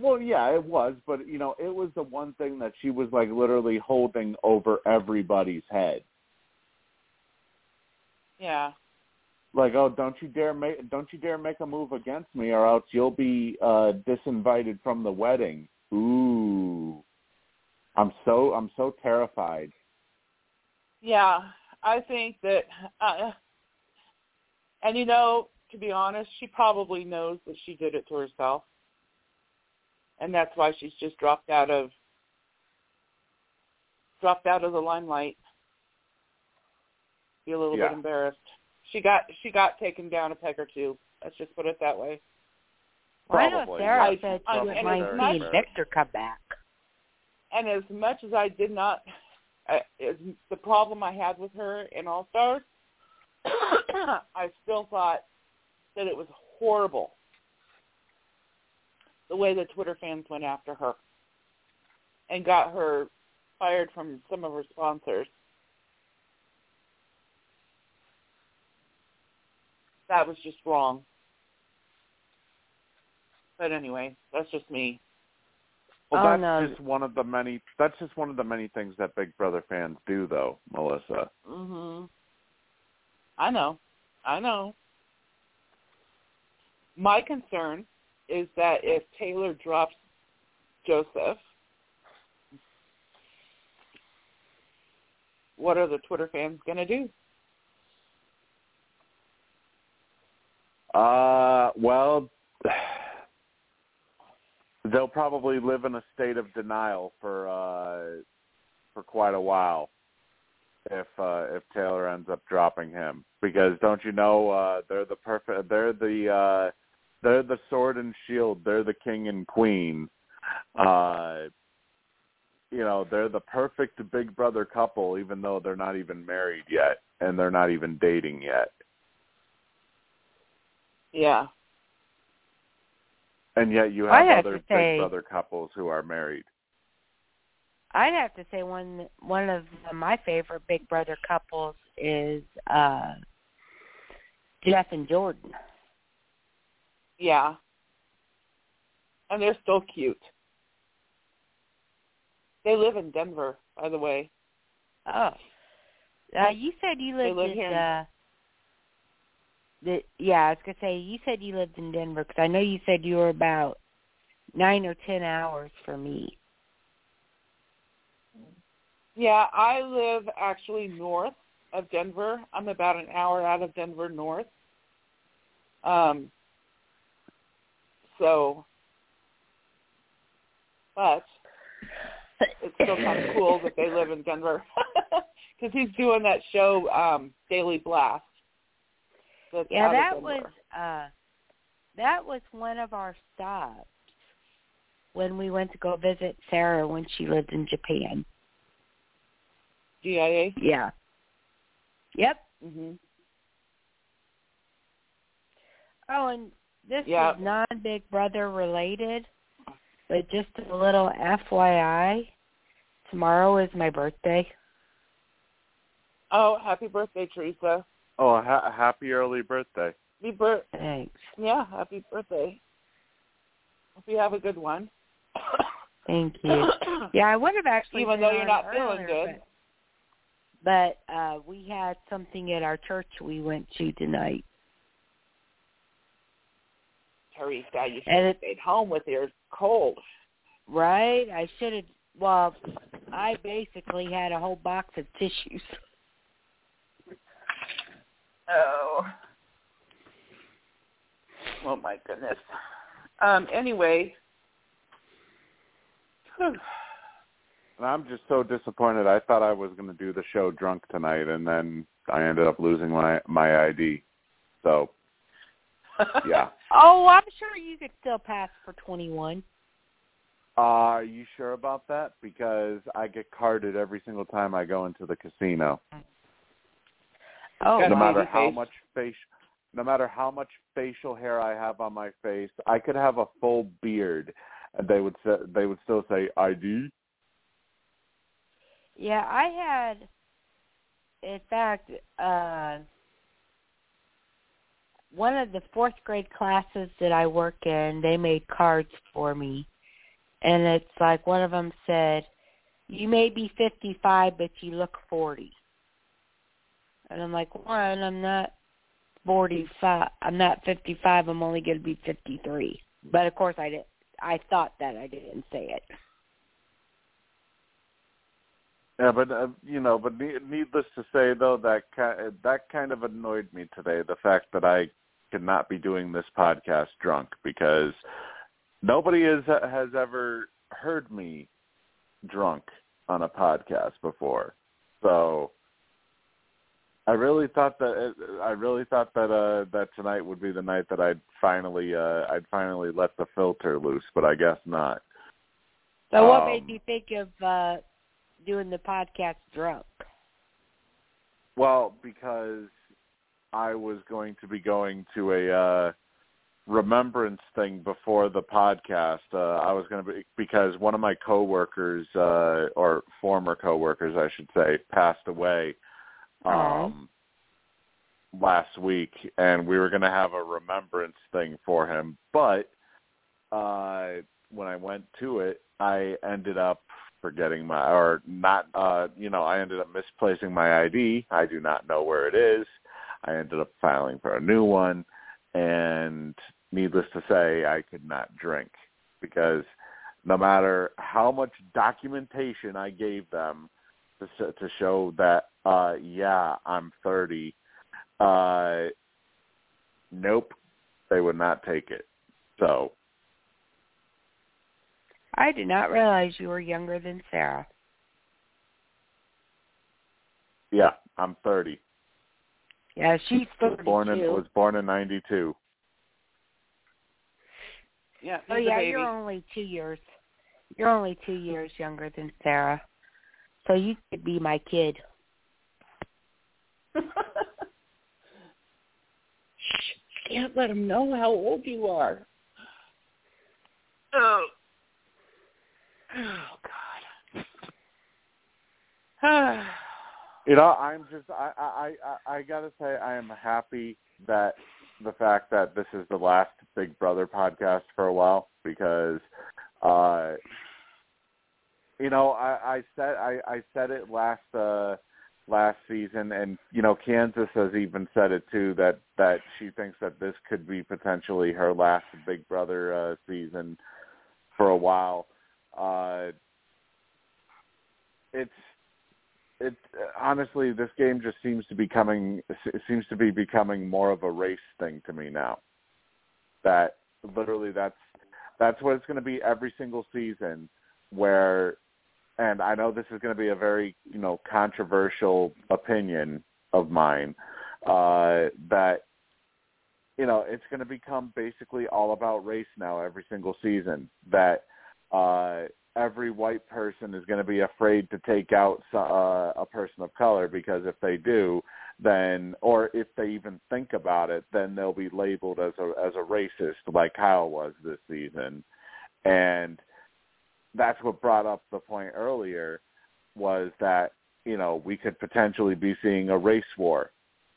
well, yeah, it was, but you know, it was the one thing that she was like literally holding over everybody's head. Yeah. Like, oh, don't you dare make don't you dare make a move against me, or else you'll be uh disinvited from the wedding. Ooh, I'm so I'm so terrified. Yeah, I think that, uh, and you know, to be honest, she probably knows that she did it to herself, and that's why she's just dropped out of dropped out of the limelight. Be a little Yeah. bit embarrassed. She got she got taken down a peg or two. Let's just put it that way. Well, I know Probably, Sarah yeah. said I- she and wouldn't it's mind not- seeing Victor come back. And as much as I did not, uh, is the problem I had with her in All Stars, I still thought that it was horrible the way the Twitter fans went after her and got her fired from some of her sponsors. That was just wrong. But anyway, that's just me. Well, Oh, that's no. just one of the many. That's just one of the many things that Big Brother fans do, though, Melissa. Mhm. I know. I know. My concern is that if Taylor drops Joseph, what are the Twitter fans going to do? Uh, well, they'll probably live in a state of denial for uh for quite a while if uh if Taylor ends up dropping him. Because don't you know uh they're the perfect they're the uh they're the sword and shield. They're the king and queen. Uh you know they're the perfect big brother couple even though they're not even married yet and they're not even dating yet Yeah. And yet you have have other say- Big Brother couples who are married. I'd have to say one one of my favorite Big Brother couples is uh Jeff and Jordan. Yeah. And they're still cute. They live in Denver, by the way. Oh, uh, you said you lived live in here in- uh, the yeah. I was gonna say you said you lived in Denver because I know you said you were about nine or ten hours from me. Yeah, I live actually north of Denver. I'm about an hour out of Denver north. Um so but it's still kind of cool that they live in Denver because he's doing that show um Daily Blast. Yeah, that was uh that was one of our stops when we went to go visit Sarah when she lived in Japan. GIA. Yeah. Yep. Mhm. Oh, and this Yeah. is non Big Brother related, but just a little FYI. Tomorrow is my birthday. Oh, happy birthday, Teresa. Oh, ha- happy early birthday! Happy bir- Thanks. yeah, happy birthday. Hope you have a good one. Thank you. Yeah, I would have actually Even though you're on not feeling good. But, but uh we had something at our church we went to tonight. Teresa, you should And have it- stayed home with your cold. Right? I should have well I basically had a whole box of tissues. Oh. Oh my goodness. Um. Anyway. And I'm just so disappointed. I thought I was going to do the show drunk tonight, and then I ended up losing my my ID. So yeah. Oh, I'm sure you could still pass for 21. Uh, are you sure about that? Because I get carded every single time I go into the casino. Oh, no matter how face. much face, no matter how much facial hair I have on my face, I could have a full beard, and they would say, they would still say ID. Yeah, I had, in fact, uh, one of the fourth grade classes that I work in, they made cards for me. And it's like one of them said, you may be 55, but you look 40. And I'm like, one, I'm not 45. I'm not 55. I'm only going to be 53. But of course, I did. I thought that I didn't say it. Yeah, but uh, you know, but needless to say, though, that that kind of annoyed me today. The fact that I could not be doing this podcast drunk because nobody has has ever heard me drunk on a podcast before. So I really thought that I really thought that uh that tonight would be the night that I'd finally uh I'd finally let the filter loose, but I guess not. So what Um, made you think of uh doing the podcast drunk? Well, because I was going to be going to a uh remembrance thing before the podcast. Uh I was going to be because one of my coworkers uh or former coworkers I should say passed away um last week and we were going to have a remembrance thing for him, but uh when I went to it, I ended up forgetting my or not uh you know, I ended up misplacing my ID. I do not know where it is. I ended up filing for a new one and needless to say I could not drink because no matter how much documentation I gave them to s- to show that uh yeah, I'm 30 uh nope, they would not take it. So, I did not realize you were younger than Sarah. yeah, I'm 30. Yeah, she's Was 32. born in was born in 92. Yeah. oh yeah, you're only two years. You're only two years younger than Sarah, so you could be my kid. Shh, can't let him know how old you are. Oh. Oh God. You know, I'm just I I I, I got to say I am happy that the fact that this is the last Big Brother podcast for a while because uh you know, I I said I I said it last uh last season and you know Kansas has even said it too that that she thinks that this could be potentially her last Big Brother uh season for a while. Uh it's it honestly this game just seems to be coming seems to be becoming more of a race thing to me now that literally that's that's what it's going to be every single season where and I know this is going to be a very you know controversial opinion of mine uh that you know it's going to become basically all about race now every single season that uh every white person is going to be afraid to take out uh, a person of color because if they do, then or if they even think about it, then they'll be labeled as a as a racist, like Kyle was this season, and that's what brought up the point earlier was that you know we could potentially be seeing a race war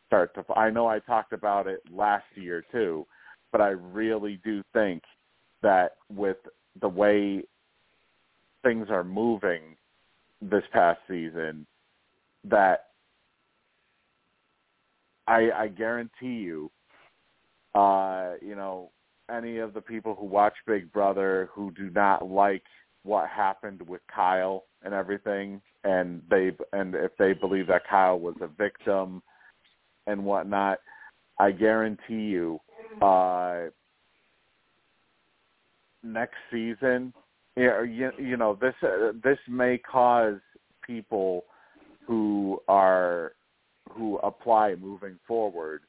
start to. I know I talked about it last year too, but I really do think that with the way things are moving this past season that I I guarantee you uh you know any of the people who watch Big Brother who do not like what happened with Kyle and everything and they and if they believe that Kyle was a victim and whatnot I guarantee you uh next season you, you know this uh, this may cause people who are who apply moving forward.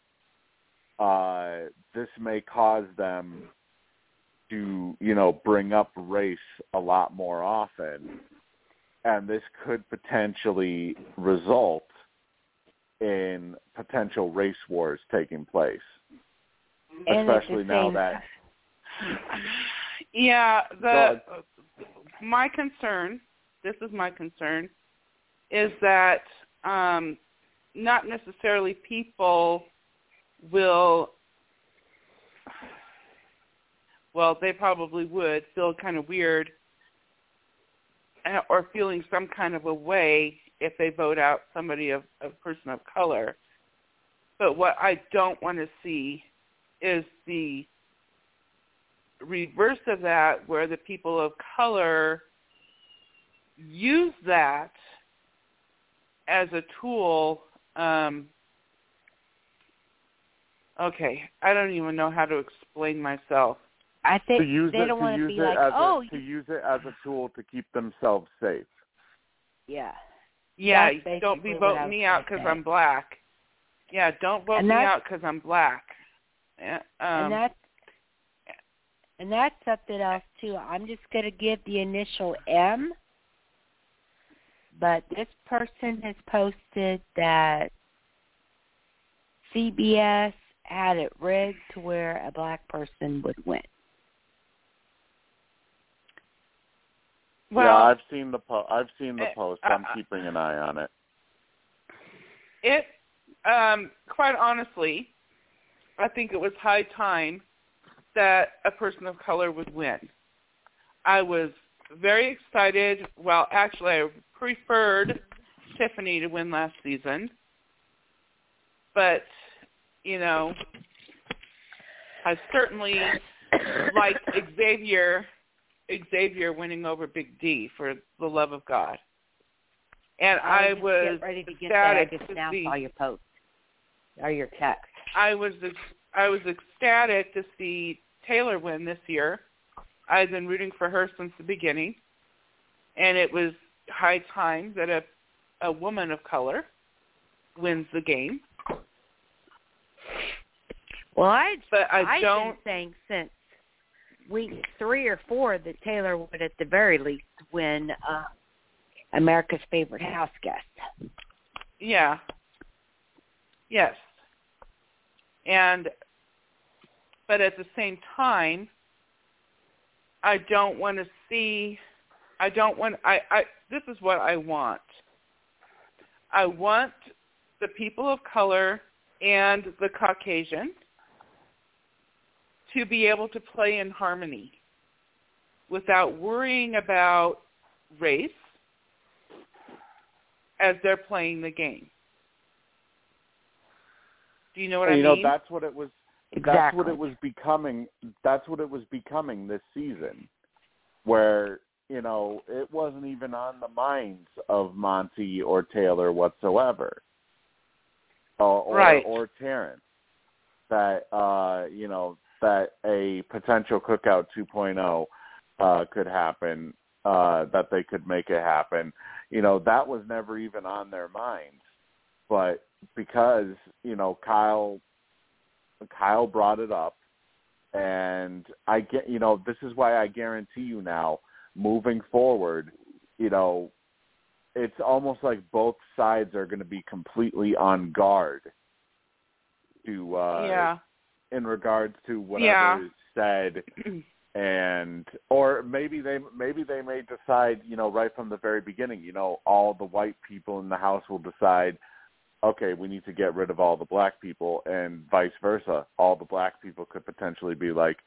Uh, this may cause them to you know bring up race a lot more often, and this could potentially result in potential race wars taking place, And especially now that Yeah, the my concern, this is my concern, is that um not necessarily people will well, they probably would feel kind of weird uh, or feeling some kind of a way if they vote out somebody of a person of color. But what I don't want to see is the reverse of that where the people of color use that as a tool um okay i don't even know how to explain myself I think to use they it don't to want use be it like, as oh, a, to use it as a tool to keep themselves safe. yeah. yeah don't be basically voting me out because i'm black yeah don't vote me out because i'm black Yeah, um, and that's and that's something else too. I'm just gonna give the initial M, but this person has posted that CBS had it rigged to where a black person would win. Well yeah, I've seen the po- I've seen the uh, post. I'm uh, keeping an eye on it. It, um, quite honestly, I think it was high time that a person of color would win. I was very excited. Well, actually, I preferred Tiffany to win last season, but you know, I certainly liked Xavier Xavier winning over Big D for the love of God. And I, just was ready to get that. I ecstatic just to now see. saw your post or your text. I was I was ecstatic to see Taylor win this year. I've been rooting for her since the beginning, and it was high time that a a woman of color wins the game. Well, I But I I've don't. been saying since week three or four that Taylor would at the very least win uh, America's Favorite House Guest. Yeah. Yes. And but at the same time I don't want to see I don't want I I this is what I want. I want the people of color and the Caucasian to be able to play in harmony without worrying about race as they're playing the game. Do you know what you I know, mean? that's what it was. Exactly. That's what it was becoming. That's what it was becoming this season, where you know it wasn't even on the minds of Monte or Taylor whatsoever, or or, Right. or Terrance that uh, you know that a potential cookout 2.0 uh, could happen, uh, that they could make it happen. You know that was never even on their minds, but because you know Kyle Kyle brought it up and I get you know this is why I guarantee you now moving forward you know it's almost like both sides are going to be completely on guard to uh yeah. In regards to whatever Yeah. is said and or maybe they maybe they may decide you know right from the very beginning you know all the white people in the house will decide okay we need to get rid of all the black people and vice versa. All the black people could potentially be like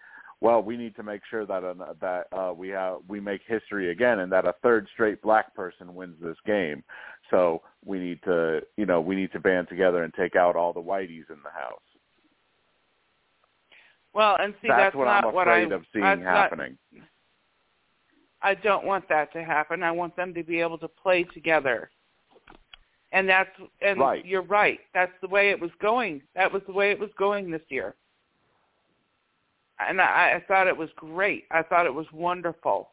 well we need to make sure that uh, that uh we have we make history again and that a third straight black person wins this game. So we need to you know we need to band together and take out all the whiteys in the house Well, and see, that's, that's, what not I'm what afraid I, of seeing that's not- happening I don't want that to happen. I want them to be able to play together. And that's and Right. you're right. That's the way it was going. That was the way it was going this year. And I, I thought it was great. I thought it was wonderful.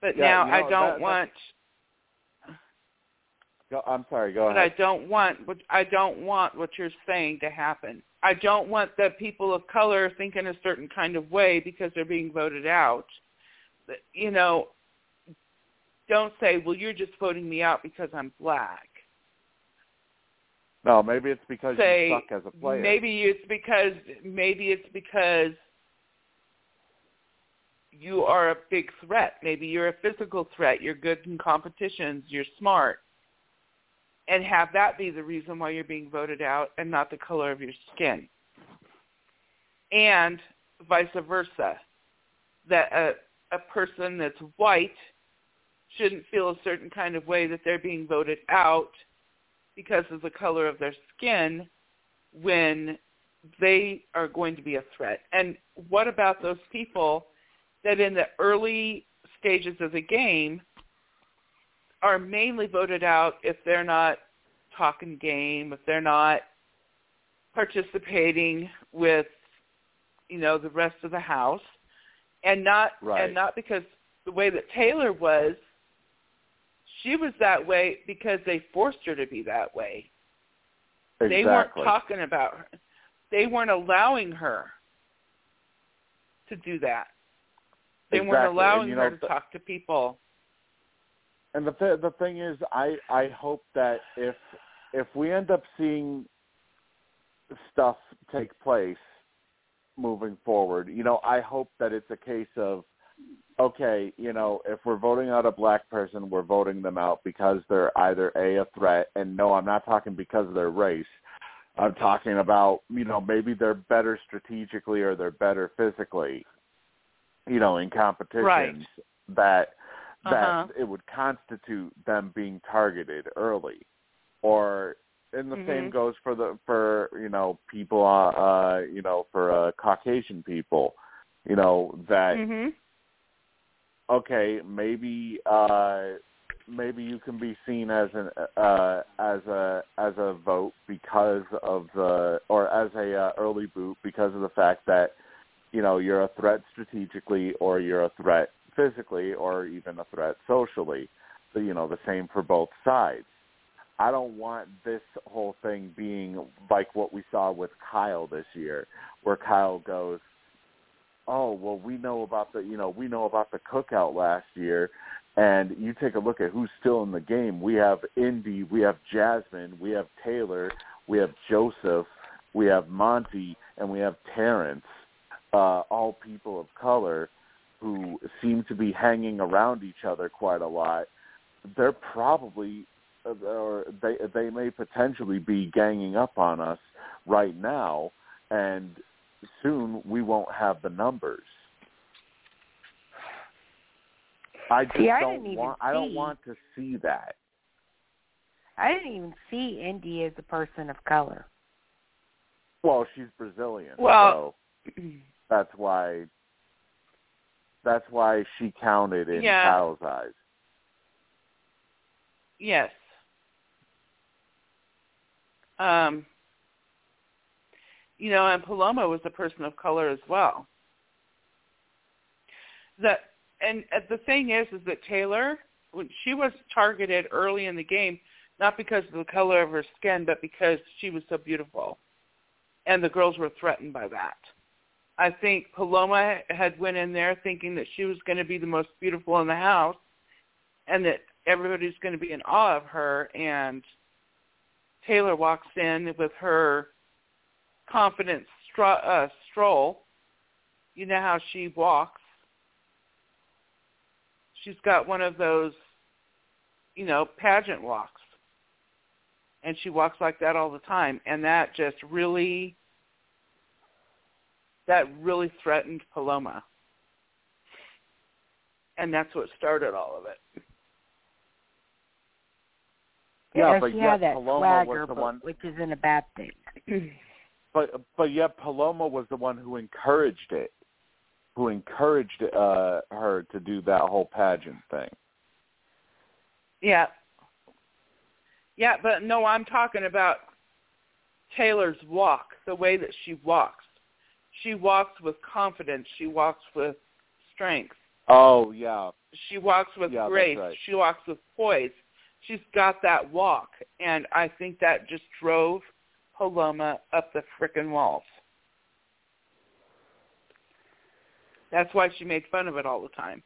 But Yeah, now you know, I don't that- want Go, I'm sorry. Go ahead. but I don't want what I don't want what you're saying to happen. I don't want the people of color thinking a certain kind of way because they're being voted out. You know, don't say, "Well, you're just voting me out because I'm black." no, maybe it's because say you suck as a player. maybe it's because maybe it's because you are a big threat. Maybe you're a physical threat. You're good in competitions. You're smart. And have that be the reason why you're being voted out and not the color of your skin. And vice versa. That a, a person that's white shouldn't feel a certain kind of way that they're being voted out because of the color of their skin when they are going to be a threat. And what about those people that in the early stages of the game are mainly voted out if they're not talking game, if they're not participating with you know the rest of the house and not Right. and not because the way that Taylor was she was that way because they forced her to be that way. Exactly. They weren't talking about her. They weren't allowing her to do that. They Exactly. weren't And, allowing her know, to th- talk to people. And the th- the thing is, I I hope that if if we end up seeing stuff take place moving forward, you know, I hope that it's a case of okay, you know, if we're voting out a black person, we're voting them out because they're either a a threat, and no, I'm not talking because of their race. I'm talking about, you know, maybe they're better strategically or they're better physically, you know, in competitions Right. that that Uh-huh. it would constitute them being targeted early or and the same Mhm. goes for the for you know people uh, uh you know for uh caucasian people you know that Mhm. okay maybe uh maybe you can be seen as an uh as a as a vote because of the or as a uh, early boot because of the fact that you know you're a threat strategically or you're a threat physically or even a threat socially so, you know the same for both sides. I don't want this whole thing being like what we saw with kyle this year where kyle goes oh well we know about the you know we know about the cookout last year. And you take a look at who's still in the game. We have indy we have jasmine we have taylor we have joseph we have monte and we have terrance uh all people of color who seem to be hanging around each other quite a lot they're probably or they they may potentially be ganging up on us right now and soon we won't have the numbers. I just See, I don't didn't even want I don't want to see that. I didn't even see Indy as a person of color. Well, she's Brazilian, Well- so that's why that's why she counted in Yeah. Kyle's eyes. Yes. Um, you know, and Paloma was a person of color as well. That and uh, the thing is, is that Taylor, when she was targeted early in the game, not because of the color of her skin, but because she was so beautiful, and the girls were threatened by that. I think Paloma had went in there thinking that she was going to be the most beautiful in the house, and that everybody's going to be in awe of her. And Taylor walks in with her confident stro- uh, stroll. You know how she walks. She's got one of those, you know, pageant walks. And she walks like that all the time. And that just really, that really threatened Paloma. And that's what started all of it. Yeah, Or but she yet had that Paloma swagger, was the but- one which isn't a bad thing. but but yet Paloma was the one who encouraged it, who encouraged uh her to do that whole pageant thing. Yeah. Yeah, but no, I'm talking about Taylor's walk, the way that she walks. She walks with confidence. She walks with strength. Oh yeah, She walks with Yeah, grace. right. She walks with poise. She's got that walk, and I think that just drove Paloma up the frickin' walls. That's why she made fun of it all the time.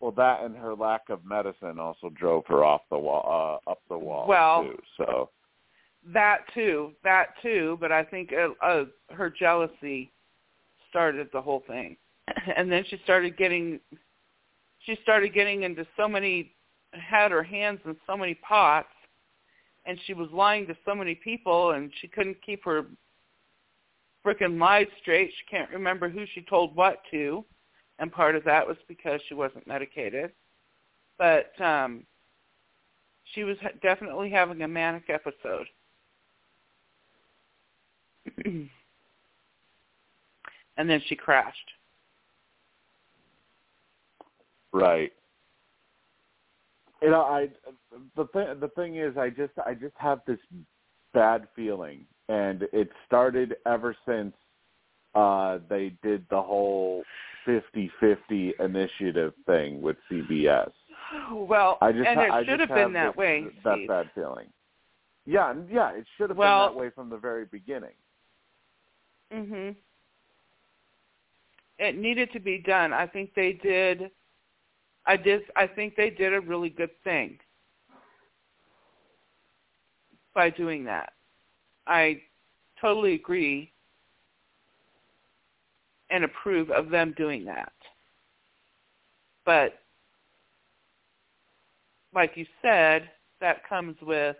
well that and her lack of medicine also drove her off the wall, uh, up the wall Well- too. So That too, that too, but I think uh, uh, her jealousy started the whole thing, and then she started getting, she started getting into so many, had her hands in so many pots, and she was lying to so many people, and she couldn't keep her frickin' lies straight. She can't remember who she told what to, and part of that was because she wasn't medicated. But um she was definitely having a manic episode. and then she crashed. Right. You know, I the thing the thing is, I just I just have this bad feeling, and it started ever since uh they did the whole fifty-fifty initiative thing with CBS. Well, I just, and it I should just have been this, that way. That Steve. bad feeling. Yeah, yeah, it should have Well- been that way from the very beginning. Mhm. It needed to be done. I think they did. I did. I think they did a really good thing by doing that. I totally agree and approve of them doing that. But like you said, that comes with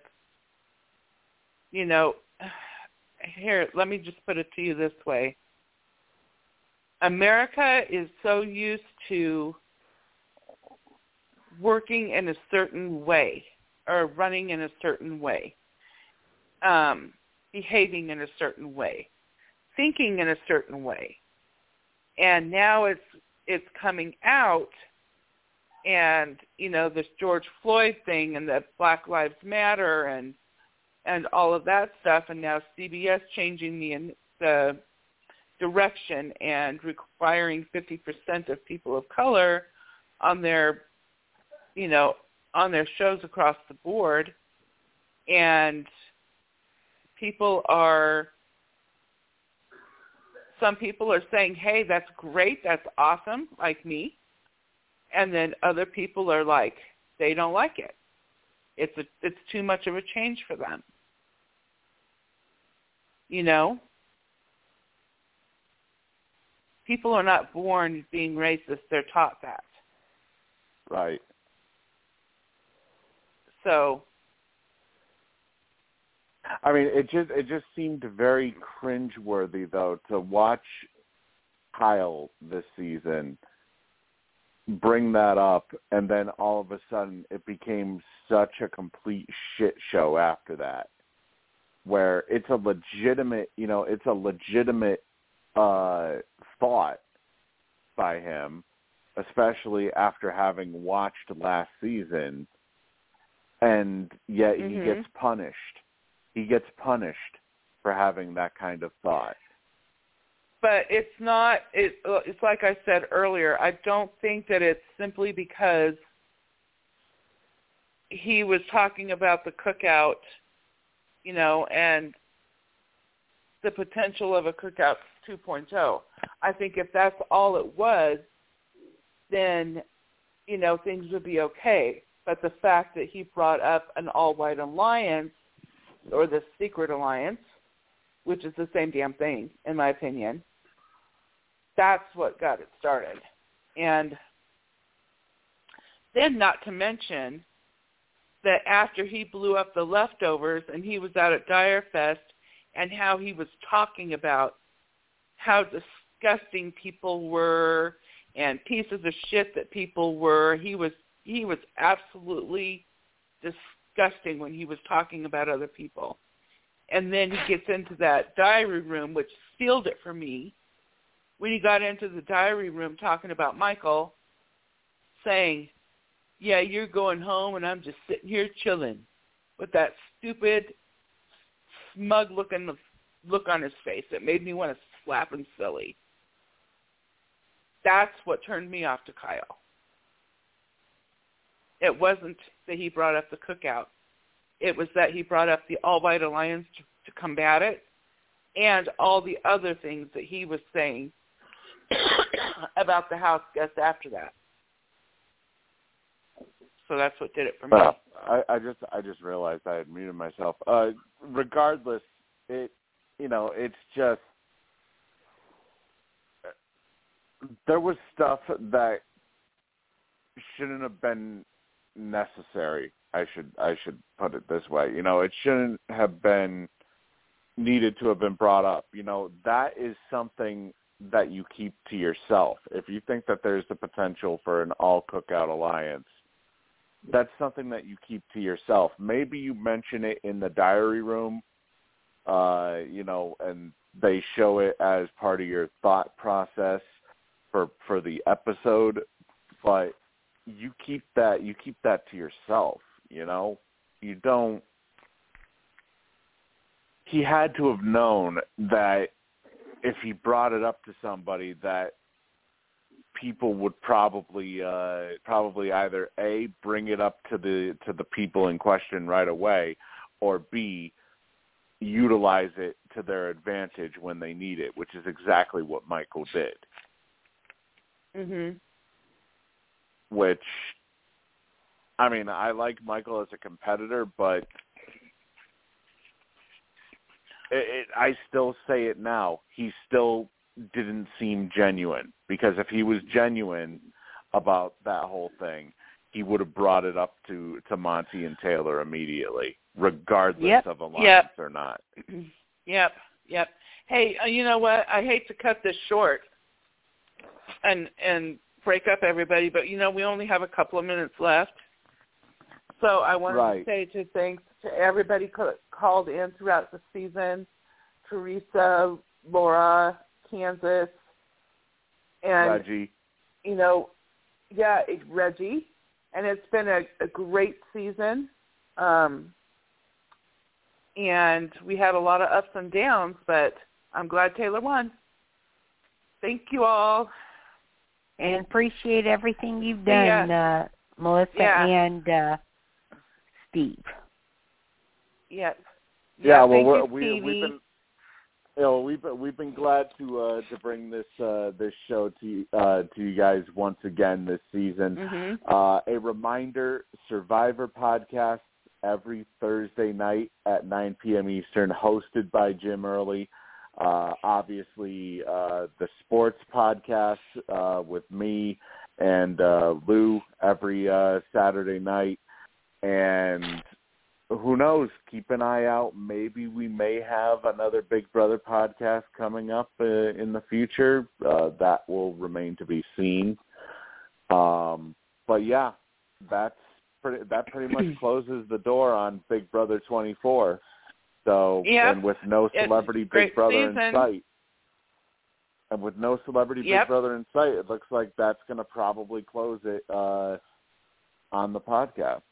you know here, let me just put it to you this way. America is so used to working in a certain way or running in a certain way, um, behaving in a certain way, thinking in a certain way. And now it's it's coming out and you know this George Floyd thing and the Black Lives Matter and and all of that stuff and now CBS changing the the direction and requiring 50% of people of color on their you know on their shows across the board. And people are some people are saying hey that's great that's awesome like me. And then other people are like they don't like it it's a it's too much of a change for them. You know? People are not born being racist. They're taught that. Right. so I mean, it just it just seemed very cringeworthy though to watch Kyle this season bring that up, and then all of a sudden it became such a complete shit show after that, where it's a legitimate, you know, it's a legitimate uh thought by him, especially after having watched last season, and yet he Mhm. gets punished he gets punished for having that kind of thought. But it's not it uh, it's like I said earlier I don't think that it's simply because he was talking about the cookout you know and the potential of a cookout 2.0 I think if that's all it was then you know things would be okay. But the fact that he brought up an all white alliance or the secret alliance which is the same damn thing in my opinion that's what got it started. And then not to mention that after he blew up the leftovers and he was out at Dyer Fest and how he was talking about how disgusting people were and pieces of shit that people were, he was he was absolutely disgusting when he was talking about other people. And then he gets into that diary room which sealed it for me when he got into the diary room talking about Michael, saying, "Yeah, you're going home, and I'm just sitting here chilling," with that stupid, smug-looking look on his face that made me want to slap him silly. That's what turned me off to Kyle. It wasn't that he brought up the cookout. It was that he brought up the All White Alliance to, to combat it and all the other things that he was saying about the house guests after that. So that's what did it for me. I, I just I just realized I had muted myself. Uh, regardless, it you know it's just there was stuff that shouldn't have been necessary. I should I should put it this way. You know, it shouldn't have been needed to have been brought up. You know, that is something that you keep to yourself. If you think that there's the potential for an all cookout alliance, that's something that you keep to yourself. Maybe you mention it in the diary room, uh, you know, and they show it as part of your thought process for for the episode, but you keep that you keep that to yourself, you know? You don't he had to have known that if he brought it up to somebody that people would probably uh probably either a bring it up to the to the people in question right away or b utilize it to their advantage when they need it which is exactly what Michael did Mhm. which I mean I like Michael as a competitor but it, it, I still say it now he still didn't seem genuine because if he was genuine about that whole thing, he would have brought it up to to Monte and Taylor immediately, regardless Yep. of alliance Yep. or not. Yep, yep. Hey, uh, you know what? I hate to cut this short and and break up everybody, but you know we only have a couple of minutes left. So I wanted Right. to say to thanks to everybody ca- called in throughout the season, Teresa, Laura, Kansas, and Reggie, you know, yeah, it- Reggie, and it's been a, a great season. Um, and we had a lot of ups and downs, but I'm glad Taylor won. Thank you all. And appreciate everything you've Yeah. done, uh, Melissa Yeah. and uh, Steve. Yep. yeah, well, we're, you, we we've been. You know, we've been, we've been glad to uh, to bring this uh, this show to you- uh, to you guys once again this season. Mhm. Uh, a reminder, Survivor podcast every Thursday night at 9 p.m. Eastern, hosted by Jim Early. Uh, obviously, uh, the sports podcast uh, with me and uh, Lou every uh, Saturday night. And who knows? Keep an eye out. Maybe we may have another Big Brother podcast coming up uh, in the future. Uh, that will remain to be seen. Um, but yeah, that's pretty, that pretty much closes the door on Big Brother 24. So, Yep. and with no It's celebrity Big great Brother in sight, and with no celebrity Yep. Big Brother in sight, it looks like that's going to probably close it uh, on the podcast.